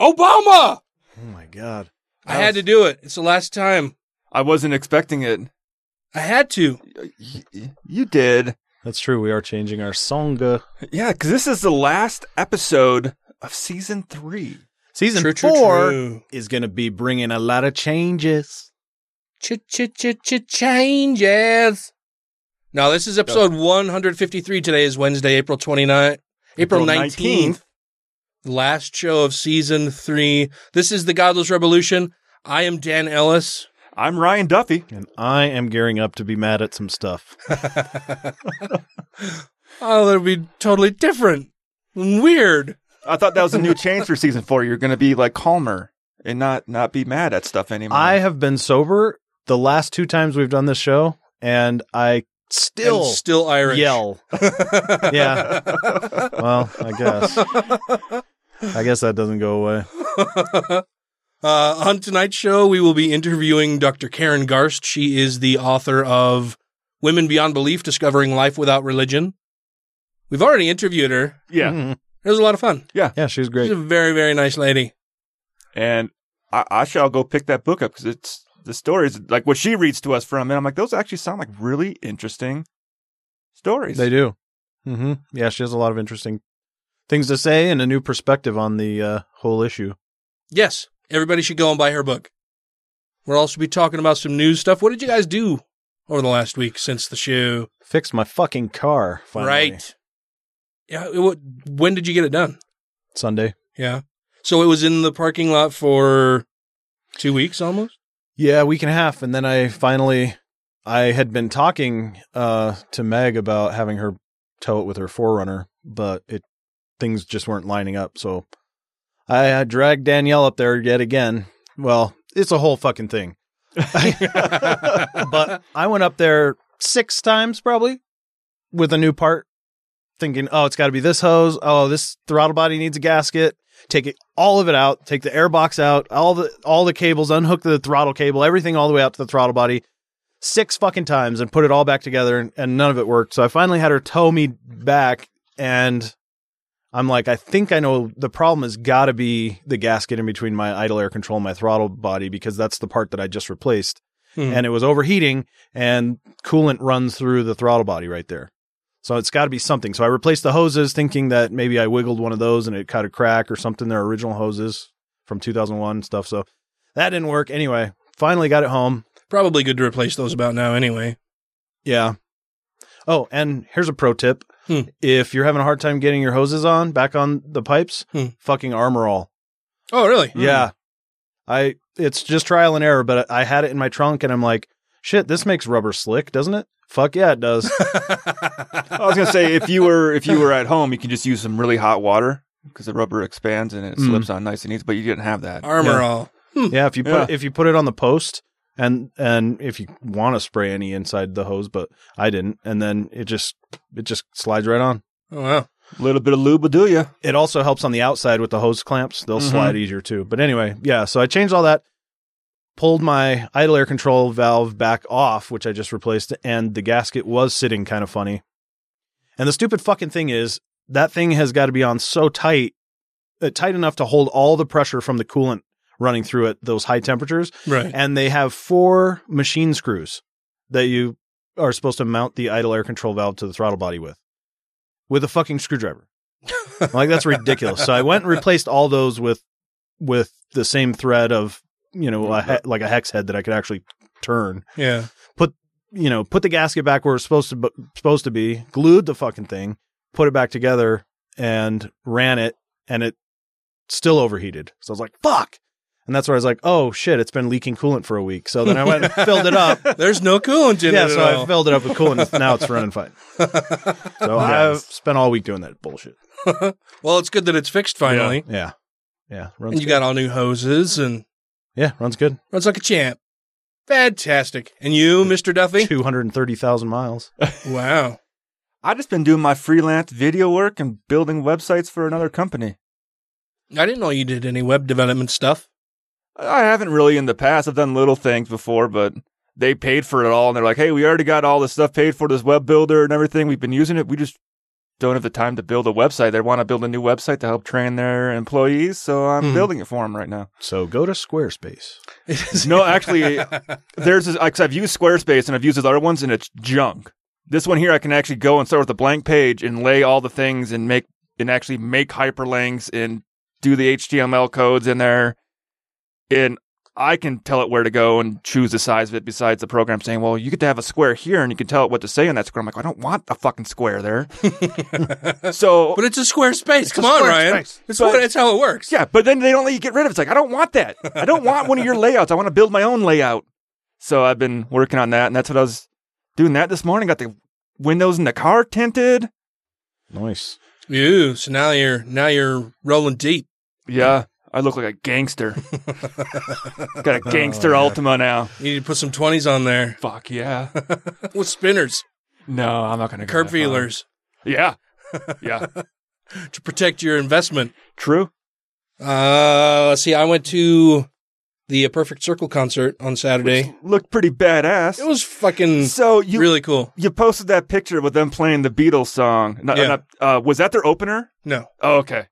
Obama! Oh my god. I had to do it. It's the last time. I wasn't expecting it. I had to. You did. That's true. We are changing our song. Yeah, because this is the last episode of season three. season True, true, four true. is going to be bringing a lot of changes. Ch ch ch ch changes. Now, this is episode 153. Today is Wednesday, April 29th. April 19th. Last show of season three. This is the Godless Revolution. I am Dan Ellis. I'm Ryan Duffy. And I am gearing up to be mad at some stuff. Oh, that'll be totally different. Weird. I thought that was a new change for season four. You're going to be like calmer and not not be mad at stuff anymore. I have been sober the last two times we've done this show, and I still And still Irish. yell. yeah. Well, I guess. I guess that doesn't go away. Uh, on tonight's show, we will be interviewing Dr. Karen Garst. She is the author of Women Beyond Belief Discovering Life Without Religion. We've already interviewed her. yeah, Mhm. It was a lot of fun. Yeah, she's She's great. She's a very, very nice lady. and I, I shall go pick that book up because it's the stories like what she reads to us from, and I'm like, those actually sound like really interesting stories. They do. hmm Yeah, she has a lot of interesting things to say and a new perspective on the uh, whole issue. Yes, everybody should go and buy her book. We'll also be talking about some news stuff. What did you guys do over the last week since the show? Fixed my fucking car. Finally. Right. Yeah. it when did you get it done? Sunday. Yeah. So it was in the parking lot for two weeks almost? Yeah, a week and a half, and then I finally, I had been talking uh, to Meg about having her tow it with her Forerunner, but it things just weren't lining up. So I dragged Danielle up there yet again. Well, it's a whole fucking thing. but I went up there six times probably with a new part, thinking, oh, it's got to be this hose. Oh, this throttle body needs a gasket. Take it all of it out. Take the air box out. All the all the cables. Unhook the throttle cable. Everything all the way out to the throttle body. Six fucking times and put it all back together, and, and none of it worked. So I finally had her tow me back, and I'm like, I think I know the problem has got to be the gasket in between my idle air control and my throttle body because that's the part that I just replaced Hmm. and it was overheating and coolant runs through the throttle body right there. So it's got to be something. So I replaced the hoses thinking that maybe I wiggled one of those and it cut a crack or something. They're original hoses from 2001 and stuff. So that didn't work. Anyway, finally got it home. Probably good to replace those about now anyway. Yeah. Oh, and here's a pro tip. Hmm. If you're having a hard time getting your hoses on back on the pipes, Hmm. fucking armor all. Oh, really? Yeah. I it's just trial and error, but I had it in my trunk and I'm like, shit, this makes rubber slick, doesn't it? Fuck yeah, it does. I was gonna say if you were if you were at home, you can just use some really hot water because the rubber expands and it Mm. slips on nice and easy. But you didn't have that. Armor Yeah. all. yeah, if you put Yeah. if you put it on the post and and if you want to spray any inside the hose, but I didn't, and then it just it just slides right on. Oh, wow. A little bit of lube will do you. It also helps on the outside with the hose clamps; they'll Mhm. slide easier too. But anyway, yeah. So I changed all that, pulled my idle air control valve back off, which I just replaced, and the gasket was sitting kind of funny. And the stupid fucking thing is that thing has got to be on so tight, uh, tight enough to hold all the pressure from the coolant running through at those high temperatures. Right. And they have four machine screws that you are supposed to mount the idle air control valve to the throttle body with, with a fucking screwdriver. like that's ridiculous. So I went and replaced all those with with the same thread of you know a he- mm-hmm. like a hex head that I could actually turn. Yeah. Put you know, put the gasket back where it's supposed to supposed to be, glued the fucking thing, put it back together, and ran it, and it still overheated. So I was like, "Fuck!" And that's where I was like, "Oh shit, it's been leaking coolant for a week." So then I went and filled it up. There's no coolant in yeah, it. so at I filled it up with coolant. Now it's running fine. So I've spent all week doing that bullshit. well, it's good that it's fixed finally. Yeah, yeah, runs And you good. got all new hoses and yeah, runs good. runs like a champ. Fantastic. And you, Mr. Duffy? Two hundred and thirty thousand miles. Wow. I just been doing my freelance video work and building websites for another company. I didn't know you did any web development stuff. I haven't really in the past. I've done little things before, but they paid for it all, and they're like, "Hey, we already got all this stuff paid for this web builder and everything. We've been using it. We just don't have the time to build a website. They want to build a new website to help train their employees, so I'm Mhm. building it for them right now." So go to Squarespace. No, actually, there's this, like, 'cause I've used Squarespace and I've used those other ones, and it's junk. This one here, I can actually go and start with a blank page and lay all the things and make and actually make hyperlinks and do the HTML codes in there, and I can tell it where to go and choose the size of it. Besides the program saying, "Well, you get to have a square here, and you can tell it what to say in that square." I'm like, I don't want a fucking square there. so, But it's a square space. Come a on, Ryan. space. It's But- what, it's how it works. yeah, but then they don't let you get rid of it. It's like, I don't want that. I don't want one of your layouts. I want to build my own layout. So I've been working on that, and that's what I was doing that this morning. Got the windows in the car tinted. Nice. Ew, so now you're now you're rolling deep. Yeah, I look like a gangster. Got a gangster Altima now. You need to put some twenties on there Fuck yeah. with spinners, No, I'm not going to go curb feelers Yeah. Yeah. to protect your investment. True. Uh, let's see. I went to the Perfect Circle concert on Saturday. Looked pretty badass. It was fucking so you really cool. you posted that picture with them playing the Beatles song. Not, Yeah. not- uh, was that their opener? No, Oh, okay.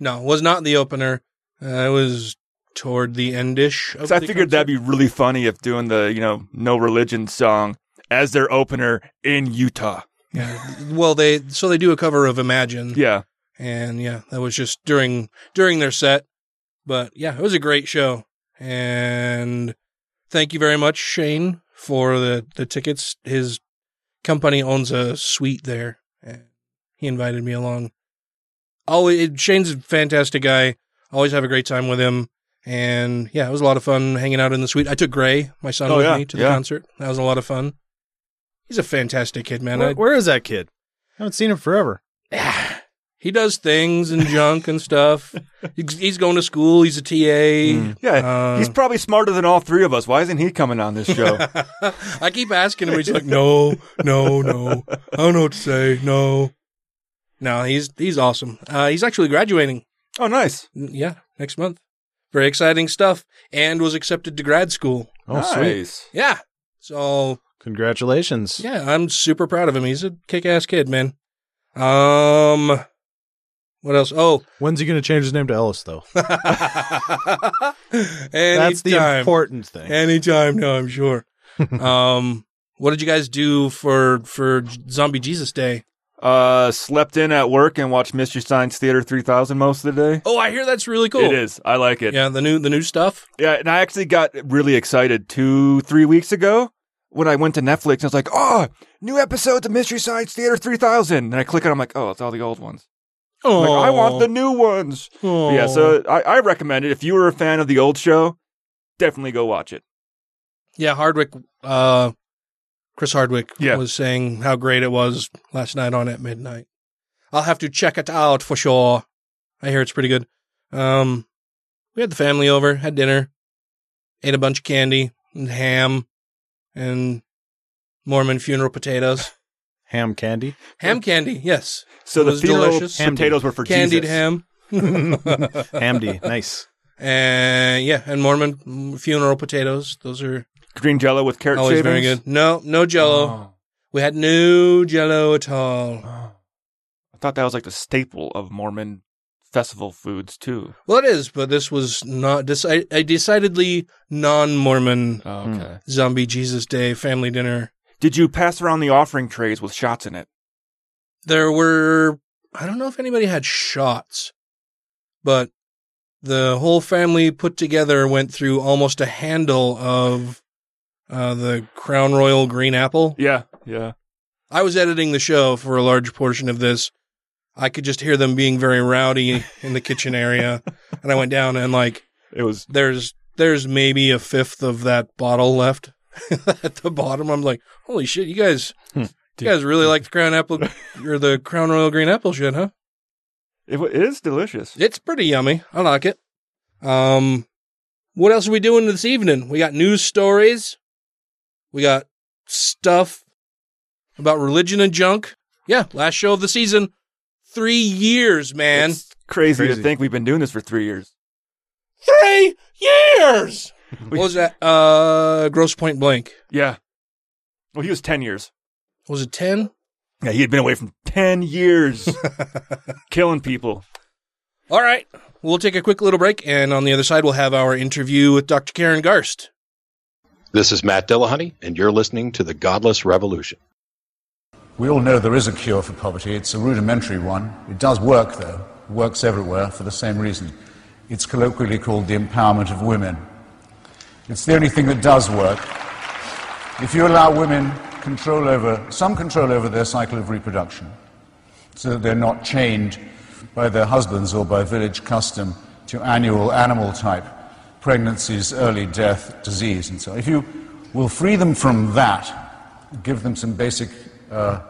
no, was not the opener. Uh, it was toward the endish. of So I figured that'd be really funny if doing the, you know, no religion song as their opener in Utah. Yeah. Well, they so they do a cover of Imagine. Yeah. and yeah, that was just during during their set. But yeah, it was a great show, and thank you very much, Shane, for the the tickets. His company owns a suite there, and he invited me along. Always, Shane's a fantastic guy. Always have a great time with him, and yeah, it was a lot of fun hanging out in the suite. I took Gray, my son, Oh, with yeah, me to the yeah. concert. That was a lot of fun. He's a fantastic kid, man. Where, I- where is that kid? I haven't seen him forever. he does things and junk and stuff. He's, going to school. He's a TA. Yeah. Uh, he's probably smarter than all three of us. Why isn't he coming on this show? I keep asking him. He's like, no, no, no. I don't know what to say. No, no. He's he's awesome. Uh, he's actually graduating. Oh, nice. Yeah, next month. Very exciting stuff. And was accepted to grad school. Oh, sweet. Yeah. So Congratulations. yeah, I'm super proud of him. He's a kick-ass kid, man. Um, what else? Oh, When's he going to change his name to Ellis, though? That's the important thing. Anytime no, I'm sure. um, what did you guys do for for Zombie Jesus Day? Uh, slept in at work and watched Mystery Science Theater 3000 most of the day. Oh, I hear that's really cool. It is. I like it. Yeah, the new the new stuff. Yeah, and I actually got really excited two, three weeks ago when I went to Netflix and I was like, oh, new episodes of Mystery Science Theater 3000. And I click on it, I'm like, oh, it's all the old ones. Oh, like, I want the new ones. Yeah, so I, I recommend it. If you were a fan of the old show, definitely go watch it. yeah, Hardwick. Uh, Chris Hardwick Yeah. was saying how great it was last night on at midnight. I'll have to check it out for sure. I hear it's pretty good. Um, we had the family over, had dinner, ate a bunch of candy and ham, and Mormon funeral potatoes. Ham candy. Ham candy, yes. So It the was funeral delicious. potatoes were for Candied Jesus. ham. Hamdy. nice. And yeah, and Mormon funeral potatoes. Those are Green Jello with carrot always shavings. very good. No, no Jello. Oh. We had no Jello at all. Oh. I thought that was like the staple of Mormon festival foods too. Well, it is, but this was not. This I, a decidedly non-Mormon Oh, okay. zombie Jesus Day family dinner. Did you pass around the offering trays with shots in it? There were. I don't know if anybody had shots, but the whole family put together went through almost a handle of uh, the Crown Royal Green Apple. Yeah, yeah. I was editing the show for a large portion of this. I could just hear them being very rowdy in the kitchen area, and I went down and like It was there's there's maybe a fifth of that bottle left at the bottom. I'm like, holy shit, you guys, Hmm. you guys really like the Crown Apple or the Crown Royal Green Apple shit, huh? it, it is delicious. It's pretty yummy. I like it. Um, what else are we doing this evening? We got news stories. We got stuff about religion and junk. Yeah, last show of the season. Three years, man. It's crazy, Crazy. to think we've been doing this for three years. Three years. what was that? Uh, Grosse Pointe Blank. Yeah. Well, he was ten years. Was it ten? Yeah, he had been away from ten years, killing people. All right. We'll take a quick little break, and on the other side, we'll have our interview with Dr. Karen Garst. This is Matt Dillahunty, and you're listening to The Godless Revolution. We all know there is a cure for poverty. It's a rudimentary one. It does work, though. It works everywhere for the same reason. It's colloquially called the empowerment of women. It's the only thing that does work. If you allow women control over, some control over their cycle of reproduction, so that they're not chained by their husbands or by village custom to annual animal type pregnancies, early death, disease, and so on. If you will free them from that, give them some basic uh,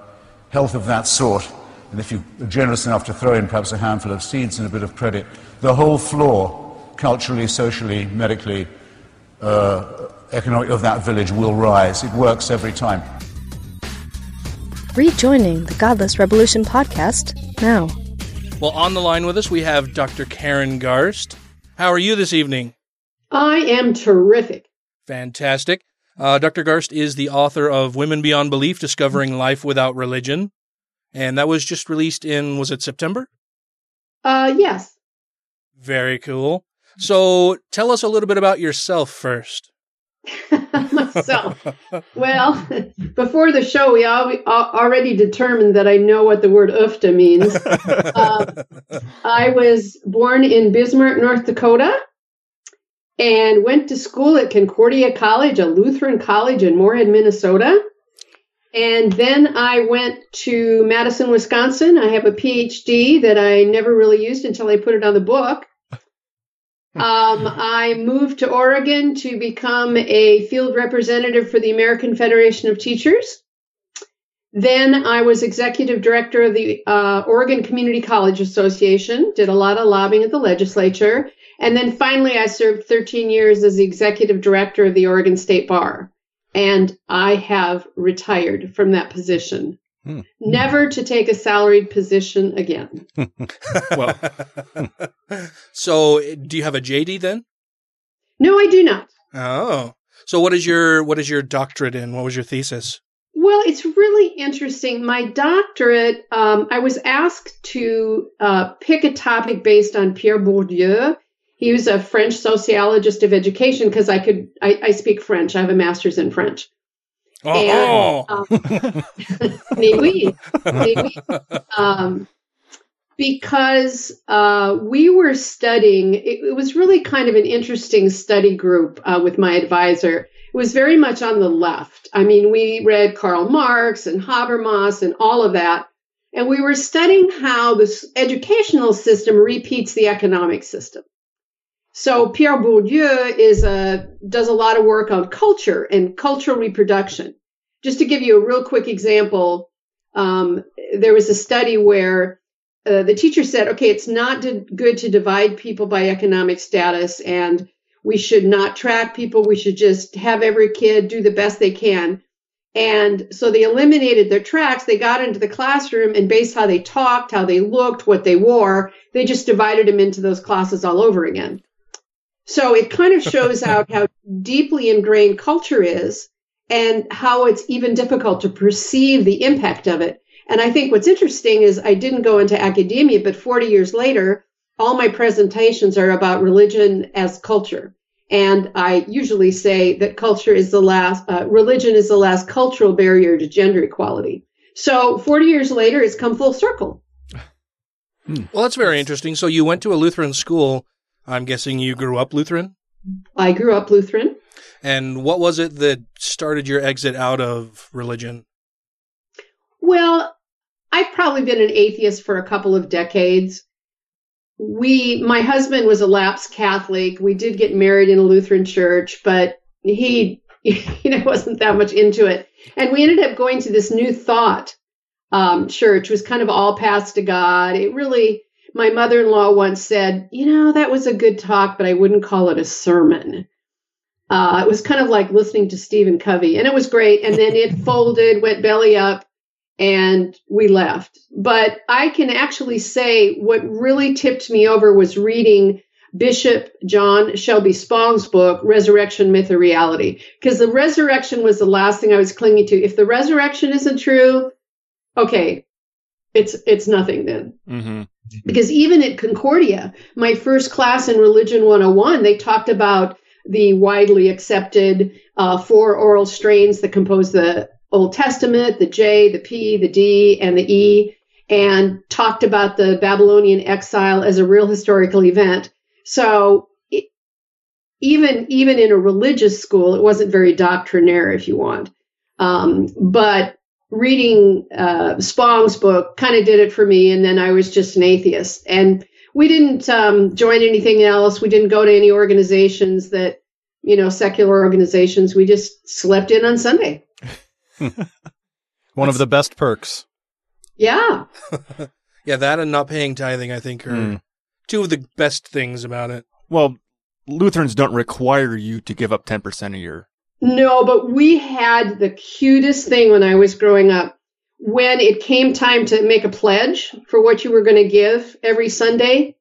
health of that sort, and if you are generous enough to throw in perhaps a handful of seeds and a bit of credit, the whole floor, culturally, socially, medically, uh, economic of that village will rise. It works every time. Rejoining the Godless Revolution podcast now. Well, on the line with us, we have Dr. Karen Garst. How are you this evening? I am terrific. Fantastic. Uh, Dr. Garst is the author of Women Beyond Belief Discovering Life Without Religion. And that was just released in, was it September? Uh, yes. Very cool. So tell us a little bit about yourself first. Myself. well, before the show, we al- al- already determined that I know what the word uff da means. Uh, I was born in Bismarck, North Dakota, and went to school at Concordia College, a Lutheran college in Moorhead, Minnesota. And then I went to Madison, Wisconsin. I have a PhD that I never really used until I put it on the book. Um, I moved to Oregon to become a field representative for the American Federation of Teachers. Then I was executive director of the uh, Oregon Community College Association, did a lot of lobbying at the legislature. And then finally, I served 13 years as the executive director of the Oregon State Bar. And I have retired from that position, never to take a salaried position again. well, so do you have a JD then? No, I do not. Oh, so what is your what is your doctorate in? What was your thesis? Well, it's really interesting. My doctorate, um, I was asked to uh, pick a topic based on Pierre Bourdieu. He was a French sociologist of education because I could, I, I speak French. I have a master's in French. Oh, um, mais oui, oui. Um, because uh, we were studying, it, it was really kind of an interesting study group uh, with my advisor. It was very much on the left. I mean, we read Karl Marx and Habermas and all of that. And we were studying how this educational system repeats the economic system. So Pierre Bourdieu is a, does a lot of work on culture and cultural reproduction. Just to give you a real quick example, um, there was a study where uh, the teacher said, okay, it's not good to divide people by economic status and we should not track people. We should just have every kid do the best they can. And so they eliminated their tracks. They got into the classroom and based how they talked, how they looked, what they wore, they just divided them into those classes all over again. So it kind of shows out how deeply ingrained culture is and how it's even difficult to perceive the impact of it. And I think what's interesting is I didn't go into academia, but 40 years later, all my presentations are about religion as culture. And I usually say that culture is the last, uh, religion is the last cultural barrier to gender equality. So 40 years later, it's come full circle. Well, that's very interesting. So you went to a Lutheran school. I'm guessing you grew up Lutheran? I grew up Lutheran. And what was it that started your exit out of religion? Well, I've probably been an atheist for a couple of decades. We, my husband was a lapsed Catholic. We did get married in a Lutheran church, but he, you know, wasn't that much into it. And we ended up going to this New Thought um, church. It was kind of all paths to God. It really, my mother-in-law once said, you know, that was a good talk, but I wouldn't call it a sermon. Uh, it was kind of like listening to Stephen Covey, and it was great. And then it folded, went belly up, and we left. But I can actually say what really tipped me over was reading Bishop John Shelby Spong's book, Resurrection Myth or Reality, because the resurrection was the last thing I was clinging to. If the resurrection isn't true, okay, it's it's nothing then. Mm-hmm. Because even at Concordia, my first class in Religion 101, they talked about the widely accepted uh, four oral strains that compose the Old Testament, the J, the P, the D, and the E, and talked about the Babylonian exile as a real historical event. So it, even even in a religious school, it wasn't very doctrinaire, if you want. Um, but reading uh, Spong's book kind of did it for me, and then I was just an atheist. And we didn't um, join anything else. We didn't go to any organizations that you know secular organizations. We just slept in on Sunday. One of the best perks. Yeah. yeah, that and not paying tithing, I think, are Mm. two of the best things about it. Well, Lutherans don't require you to give up 10% a year. No, but we had the cutest thing when I was growing up. When it came time to make a pledge for what you were going to give every Sunday,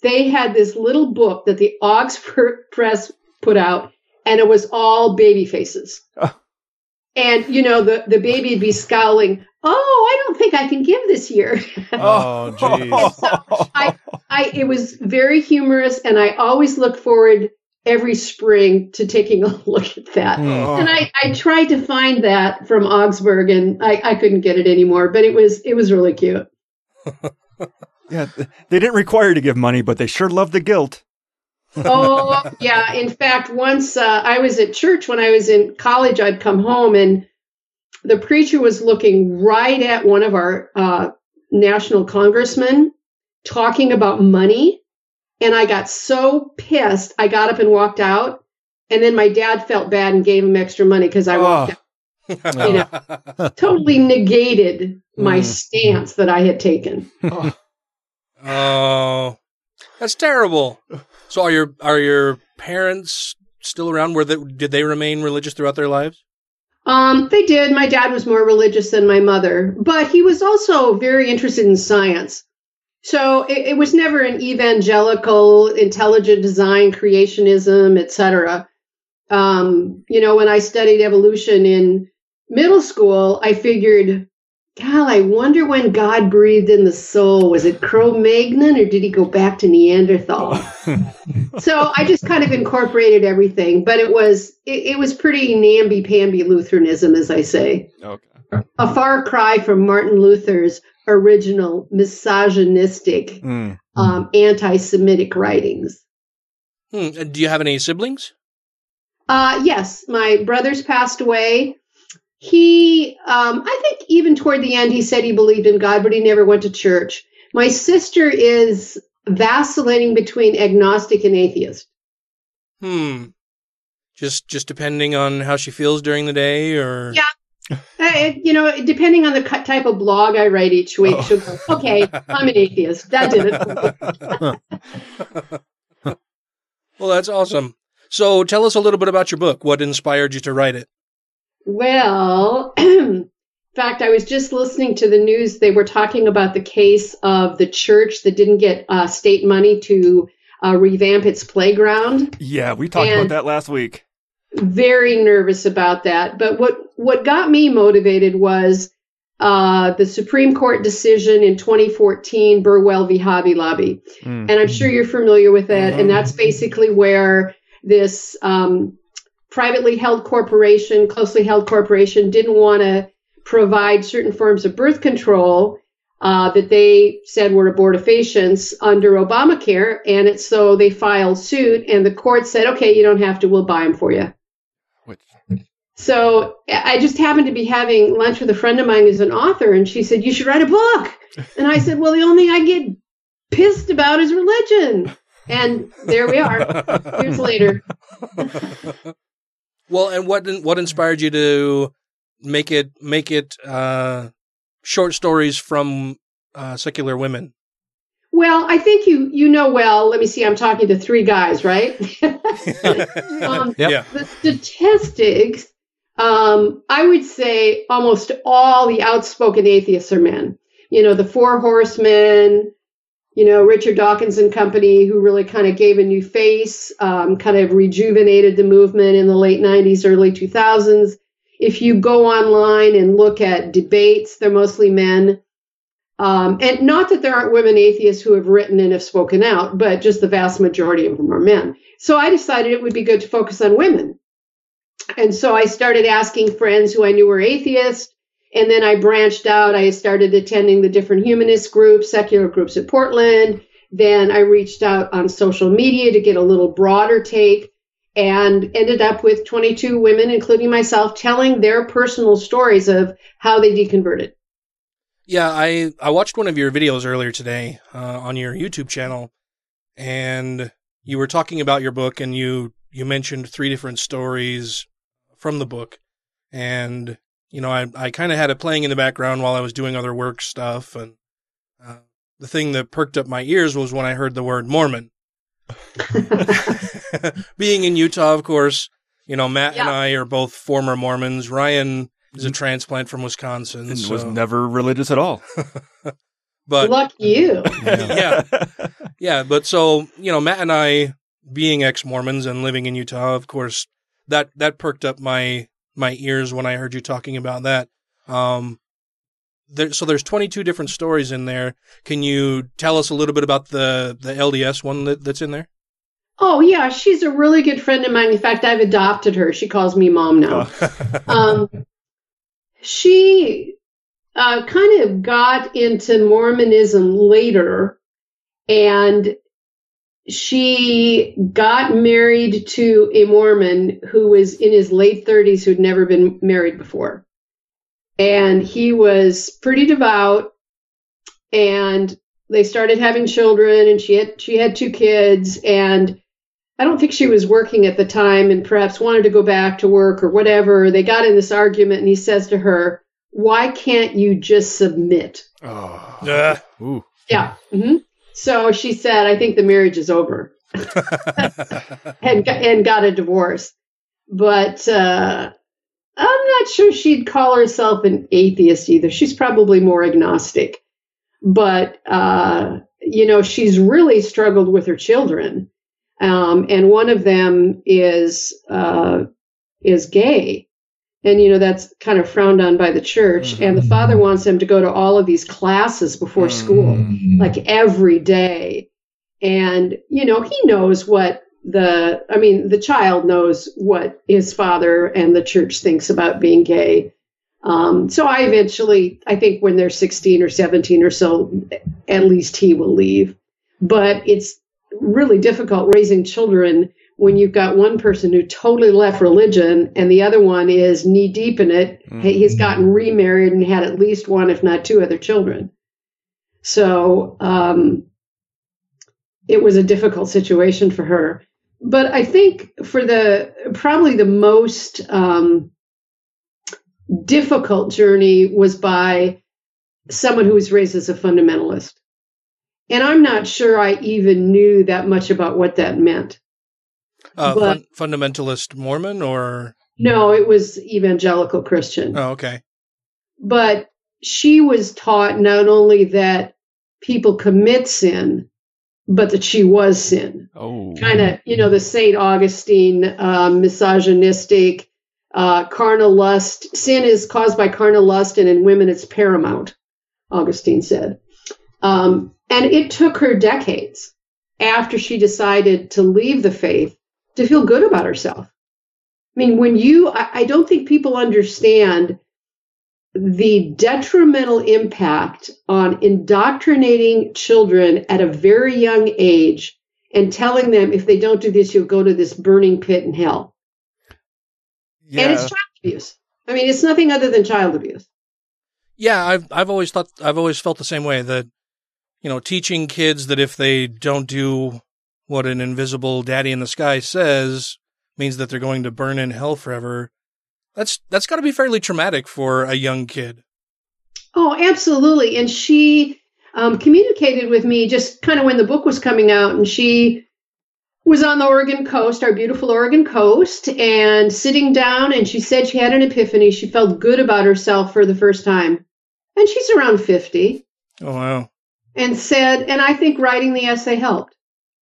they had this little book that the Oxford Press put out, and it was all baby faces. And you know, the, the baby would be scowling, Oh, I don't think I can give this year. Oh, jeez. I, I, it was very humorous, and I always look forward every spring to taking a look at that. Hmm. And I, I tried to find that from Augsburg, and I, I couldn't get it anymore. But it was it was really cute. Yeah, they didn't require you to give money, but they sure love the guilt. oh yeah in fact once uh, i was at church when i was in college i'd come home and the preacher was looking right at one of our uh, national congressmen talking about money and i got so pissed i got up and walked out and then my dad felt bad and gave him extra money because i walked out you know totally negated my Mm. stance that i had taken Oh, that's terrible. So are your are your parents still around? Were they, did they remain religious throughout their lives? Um, they did. My dad was more religious than my mother, but he was also very interested in science. So it, it was never an evangelical, intelligent design, creationism, etc. Um, you know, when I studied evolution in middle school, I figured, God, I wonder when God breathed in the soul. Was it Cro-Magnon or did he go back to Neanderthal? so I just kind of incorporated everything, but it was it, it was pretty namby-pamby Lutheranism, as I say. Okay. A far cry from Martin Luther's original misogynistic, Mm. um, anti-Semitic writings. Hmm. Do you have any siblings? Uh, yes, my brother's passed away. He, um, I think even toward the end, he said he believed in God, but he never went to church. My sister is vacillating between agnostic and atheist. Hmm. Just just depending on how she feels during the day, or Yeah. Uh, you know, depending on the type of blog I write each week, she'll go, okay, I'm an atheist. That did it. Well, that's awesome. So tell us a little bit about your book. What inspired you to write it? Well, in fact, I was just listening to the news. They were talking about the case of the church that didn't get uh, state money to uh, revamp its playground. Yeah, we talked about that last week. Very nervous about that. But what what got me motivated was uh, the Supreme Court decision in 2014, Burwell v. Hobby Lobby. Mm. And I'm sure you're familiar with it. And that's basically where this um, privately held corporation, closely held corporation, didn't want to provide certain forms of birth control uh, that they said were abortifacients under Obamacare, and it's so they filed suit, and the court said, "Okay, you don't have to. We'll buy them for you." So I just happened to be having lunch with a friend of mine who's an author, and she said, You should write a book. And I said, Well, the only thing I get pissed about is religion. And there we are, years later. Well, and what what inspired you to make it make it uh, short stories from uh, secular women? Well, I think you you know well. Let me see. I'm talking to three guys, right? um, Yeah. The statistics. Um, I would say almost all the outspoken atheists are men. You know, the Four Horsemen. You know, Richard Dawkins and company, who really kind of gave a new face, um, kind of rejuvenated the movement in the late 90s, early 2000s. If you go online and look at debates, they're mostly men. Um, and not that there aren't women atheists who have written and have spoken out, but just the vast majority of them are men. So I decided it would be good to focus on women. And so I started asking friends who I knew were atheists. And then I branched out. I started attending the different humanist groups, secular groups at Portland. Then I reached out on social media to get a little broader take and ended up with 22 women, including myself, telling their personal stories of how they deconverted. Yeah, I I watched one of your videos earlier today uh, on your YouTube channel, and you were talking about your book, and you you mentioned three different stories from the book, and you know I I kind of had it playing in the background while I was doing other work stuff, and uh, the thing that perked up my ears was when I heard the word Mormon. Being in Utah, of course, you know Matt and I are both former Mormons. Ryan is a transplant from Wisconsin, And so. was never religious at all. but Luck you. yeah. yeah. But so, you know, Matt and I being ex Mormons and living in Utah, of course, that, that perked up my, my ears when I heard you talking about that. Um, there, so there's 22 different stories in there. Can you tell us a little bit about the, the LDS one that, that's in there? Oh yeah, she's a really good friend of mine. In fact, I've adopted her. She calls me mom now. um, she uh, kind of got into Mormonism later, and she got married to a Mormon who was in his late 30s who'd never been married before. And he was pretty devout, and they started having children, and she had she had two kids, and I don't think she was working at the time and perhaps wanted to go back to work or whatever. They got in this argument and he says to her, Why can't you just submit? Oh. Yeah. Ooh. Yeah. hmm So she said, I think the marriage is over and, got- and got a divorce. But uh, I'm not sure she'd call herself an atheist either. She's probably more agnostic. But, uh, you know, she's really struggled with her children um, and one of them is uh, is gay, and you know that's kind of frowned on by the church. And the father wants him to go to all of these classes before school, like every day. And you know he knows what the I mean the child knows what his father and the church thinks about being gay. Um, so I eventually, I think when they're 16 or 17 or so, at least he will leave. But it's really difficult raising children when you've got one person who totally left religion and the other one is knee deep in it. He- He's gotten remarried and had at least one, if not two other children. So um, it was a difficult situation for her. But I think for the probably the most um, difficult journey was by someone who was raised as a fundamentalist. And I'm not sure I even knew that much about what that meant. Uh, But- fun, fundamentalist Mormon or? No, it was evangelical Christian. Oh, okay. But she was taught not only that people commit sin, but that she was sin. Oh. Kind of, you know, the St. Augustine um, misogynistic, uh, carnal lust. Sin is caused by carnal lust, and in women it's paramount, Augustine said. Um, and it took her decades after she decided to leave the faith to feel good about herself. I mean, when you, I, I don't think people understand the detrimental impact on indoctrinating children at a very young age and telling them if they don't do this, you'll go to this burning pit in hell. Yeah. And it's child abuse. I mean, it's nothing other than child abuse. Yeah, I've I've always thought I've always felt the same way that you know, teaching kids that if they don't do what an invisible daddy in the sky says means that they're going to burn in hell forever. That's that's got to be fairly traumatic for a young kid. Oh, absolutely. And she um, communicated with me just kind of when the book was coming out, and she was on the Oregon coast, our beautiful Oregon coast, and sitting down, and she said she had an epiphany. She felt good about herself for the first time. And she's around 50. Oh, wow. And said, and I think writing the essay helped.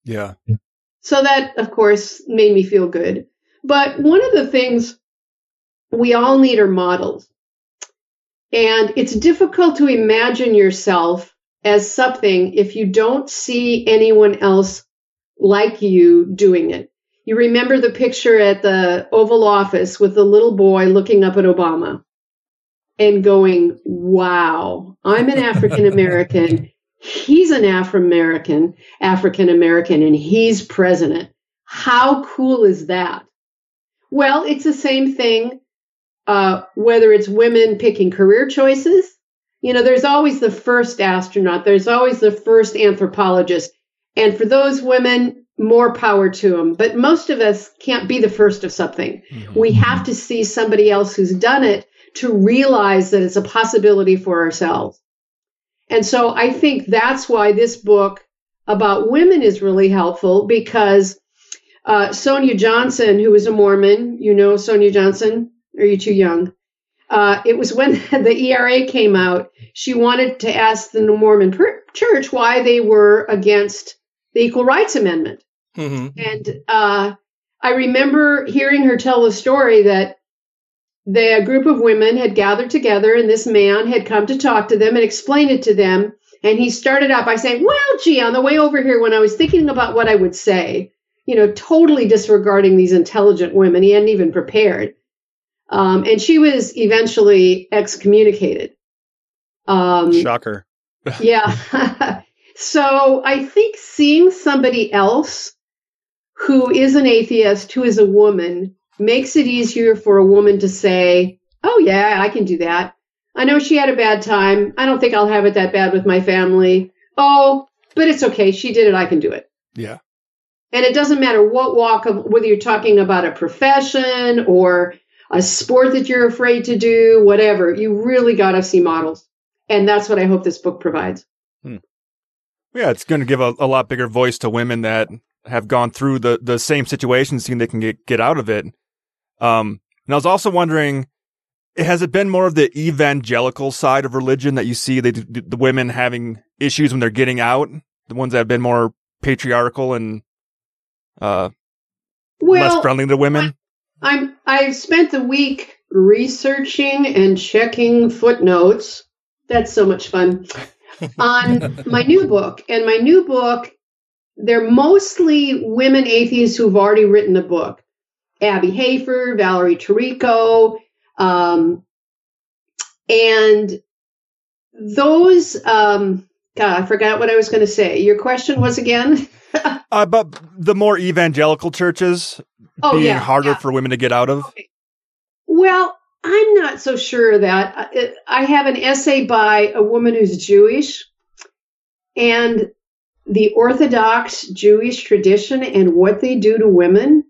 Yeah. So that, of course, made me feel good. But one of the things we all need are models. And it's difficult to imagine yourself as something if you don't see anyone else like you doing it. You remember the picture at the Oval Office with the little boy looking up at Obama and going, wow, I'm an African American. he's an Afro American, African American, and he's president. How cool is that? Well, it's the same thing, uh, whether it's women picking career choices. You know, there's always the first astronaut, there's always the first anthropologist. And for those women, more power to them. But most of us can't be the first of something. Mm-hmm. We have to see somebody else who's done it to realize that it's a possibility for ourselves. And so I think that's why this book about women is really helpful because uh, Sonia Johnson, who is a Mormon, you know Sonia Johnson? Are you too young? Uh, it was when the ERA came out. She wanted to ask the Mormon per- church why they were against the Equal Rights Amendment. Mm-hmm. And uh, I remember hearing her tell the story that the group of women had gathered together and this man had come to talk to them and explain it to them. And he started out by saying, Well, gee, on the way over here, when I was thinking about what I would say, you know, totally disregarding these intelligent women, he hadn't even prepared. Um, and she was eventually excommunicated. Um, Shocker. yeah. so I think seeing somebody else who is an atheist, who is a woman, makes it easier for a woman to say, Oh, yeah, I can do that. I know she had a bad time. I don't think I'll have it that bad with my family. Oh, but it's okay. She did it. I can do it. Yeah. And it doesn't matter what walk of whether you're talking about a profession or a sport that you're afraid to do, whatever. You really got to see models. And that's what I hope this book provides. Hmm. Yeah, it's going to give a, a lot bigger voice to women that have gone through the, the same situation, seeing they can get, get out of it. Um, and I was also wondering, has it been more of the evangelical side of religion that you see the, the women having issues when they're getting out? The ones that have been more patriarchal and uh, well, less friendly to women? I'm I've spent the week researching and checking footnotes. That's so much fun. on my new book. And my new book, they're mostly women atheists who've already written a book. Abby Hafer, Valerie Tarico, um, and those, um, God, I forgot what I was going to say. Your question was again? uh, but the more evangelical churches oh, being yeah, harder yeah. for women to get out of? Okay. Well, I'm not so sure of that. I have an essay by a woman who's Jewish and the Orthodox Jewish tradition and what they do to women.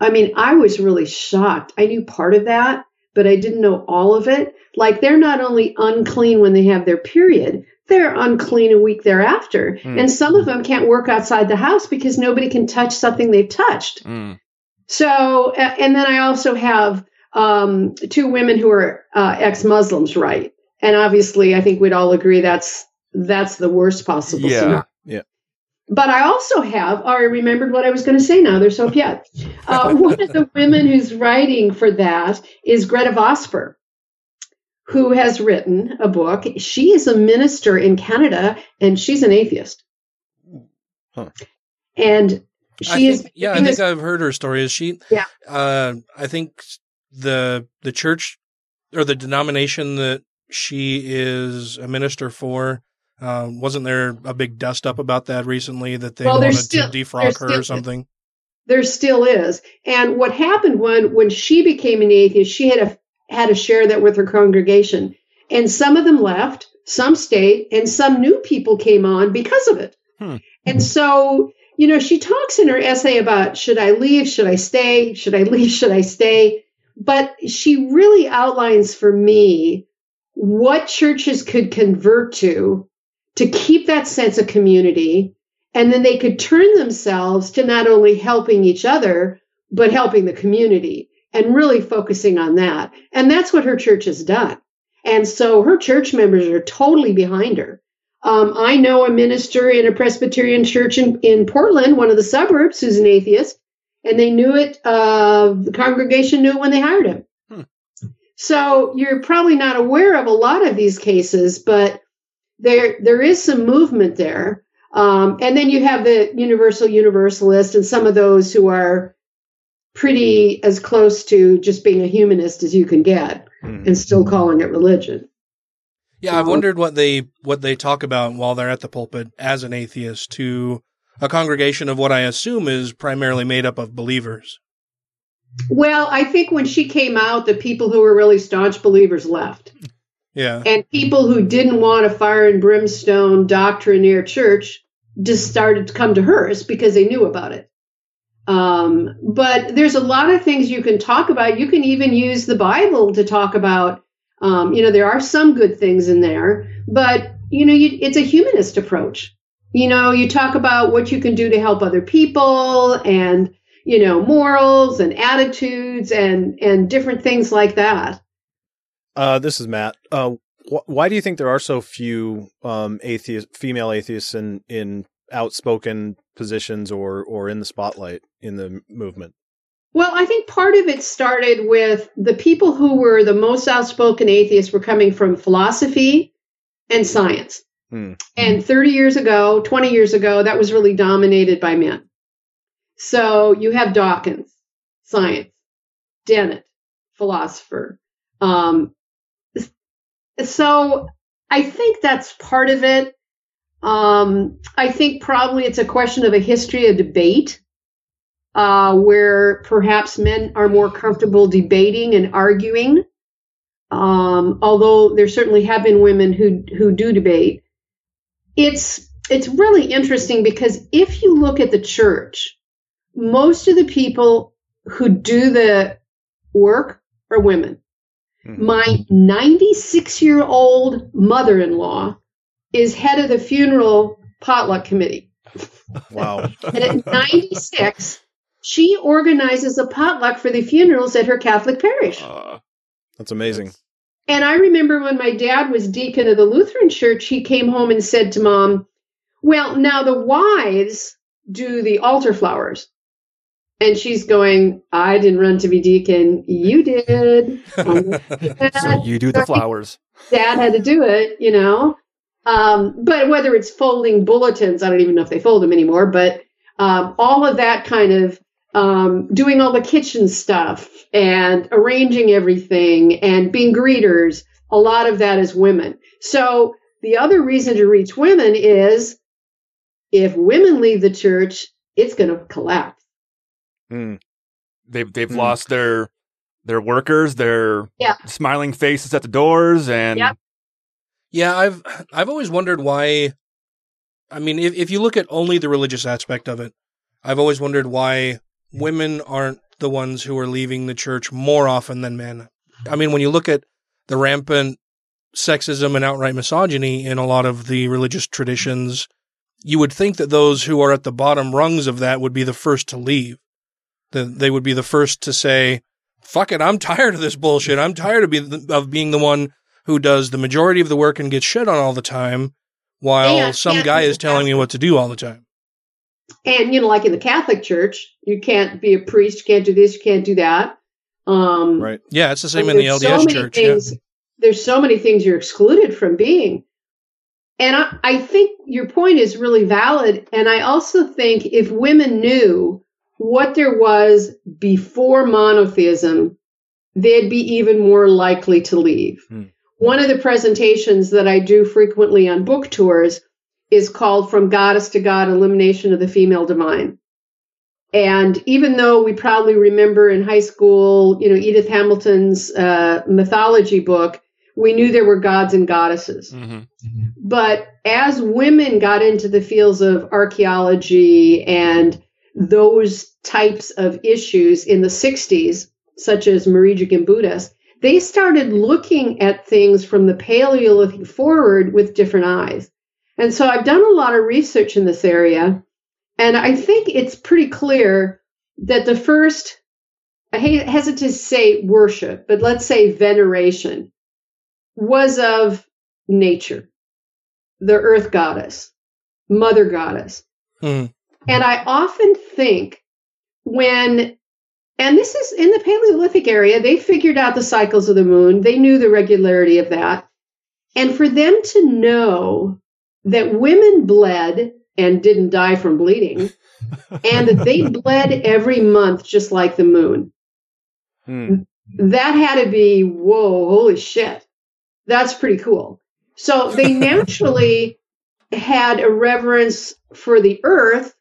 I mean, I was really shocked. I knew part of that, but I didn't know all of it. Like they're not only unclean when they have their period, they're unclean a week thereafter. Mm. And some of them can't work outside the house because nobody can touch something they've touched. Mm. So, and then I also have um, two women who are uh, ex-Muslims, right? And obviously, I think we'd all agree that's that's the worst possible yeah. scenario. Yeah. But I also have, I remembered what I was going to say now. There's hope yet. Uh, one of the women who's writing for that is Gretta Vosper, who has written a book. She is a minister in Canada and she's an atheist. Huh. And she is. yeah, I think I've heard her story. Is she? Yeah. Uh, I think the the church or the denomination that she is a minister for. Um, wasn't there a big dust up about that recently that they Well, wanted still- to defrock her still- or something? There still is. And what happened when when she became an atheist, she had a had to share that with her congregation. And some of them left, some stayed, and some new people came on because of it. Hmm. And so, you know, she talks in her essay about should I leave, should I stay, should I leave, should I stay? But she really outlines for me what churches could convert to to keep that sense of community and then they could turn themselves to not only helping each other but helping the community and really focusing on that. And that's what her church has done. And so her church members are totally behind her. Um, i know a minister in a presbyterian church in, in portland one of the suburbs who's an atheist and they knew it uh, the congregation knew it when they hired him. So you're probably not aware of a lot of these cases, but there there is some movement there. Um, and then you have the universal universalist and some of those who are pretty hmm. as close to just being a humanist as you can get hmm. and still calling it religion. Yeah, I've wondered what they what they talk about while they're at the pulpit as an atheist to a congregation of what I assume is primarily made up of believers. Well, I think when she came out, the people who were really staunch believers left. Yeah. And people who didn't want a fire and brimstone doctrinaire church just started to come to hers because they knew about it. Um, but there's a lot of things you can talk about. You can even use the Bible to talk about. Um, you know, there are some good things in there, but you know, you, it's a humanist approach. You know, you talk about what you can do to help other people and you know morals and attitudes and and different things like that. Uh, this is Matt. Uh, wh- why do you think there are so few um, atheist, female atheists in in outspoken positions or or in the spotlight in the movement? Well, I think part of it started with the people who were the most outspoken atheists were coming from philosophy and science. Hmm. And 30 years ago, 20 years ago, that was really dominated by men. So you have Dawkins, science, Dennett, philosopher. Um, so I think that's part of it. Um, I think probably it's a question of a history of debate uh, where perhaps men are more comfortable debating and arguing. Um, although there certainly have been women who who do debate. It's it's really interesting because if you look at the church, most of the people who do the work are women. My 96 year old mother in law is head of the funeral potluck committee. Wow. And at 96, she organizes a potluck for the funerals at her Catholic parish. That's amazing. And I remember when my dad was deacon of the Lutheran church, he came home and said to mom, Well, now the wives do the altar flowers. And she's going, I didn't run to be deacon. You did. So you do the flowers. Dad had to do it, you know. Um, but whether it's folding bulletins, I don't even know if they fold them anymore, but um, all of that kind of um, doing all the kitchen stuff and arranging everything and being greeters, a lot of that is women. So the other reason to reach women is if women leave the church, it's going to collapse. They've they've lost their their workers, their Yeah. smiling faces at the doors, and Yep. Yeah, I've I've always wondered why. I mean, if if you look at only the religious aspect of it, I've always wondered why women aren't the ones who are leaving the church more often than men. I mean, when you look at the rampant sexism and outright misogyny in a lot of the religious traditions, you would think that those who are at the bottom rungs of that would be the first to leave. That they would be the first to say, "Fuck it, I'm tired of this bullshit. I'm tired of being of being the one who does the majority of the work and gets shit on all the time, while Yeah, some yeah, guy is telling me what to do all the time." And, you know, like in the Catholic Church, you can't be a priest, you can't do this, you can't do that. Um, Right. Yeah, it's the same in the there's so LDS church. things- There's so many things you're excluded from being. And I, I think your point is really valid. And I also think if women knew what there was before monotheism, they'd be even more likely to leave. One of the presentations that I do frequently on book tours is called From Goddess to God Elimination of the Female Divine. And even though we probably remember in high school, you know, Edith Hamilton's uh, mythology book, we knew there were gods and goddesses. Mm-hmm. But as women got into the fields of archaeology and those types of issues in the 60s, such as Marie Gimbutas, they started looking at things from the Paleolithic forward with different eyes. And so I've done a lot of research in this area, and I think it's pretty clear that the first, I hesitate to say worship, but let's say veneration, was of nature, the earth goddess, mother goddess. Hmm. And I often think when, and this is in the Paleolithic area, they figured out the cycles of the moon, they knew the regularity of that. And for them to know that women bled and didn't die from bleeding, and that they bled every month just like the moon, Hmm. that had to be, whoa, holy shit. That's pretty cool. So they naturally had a reverence for the earth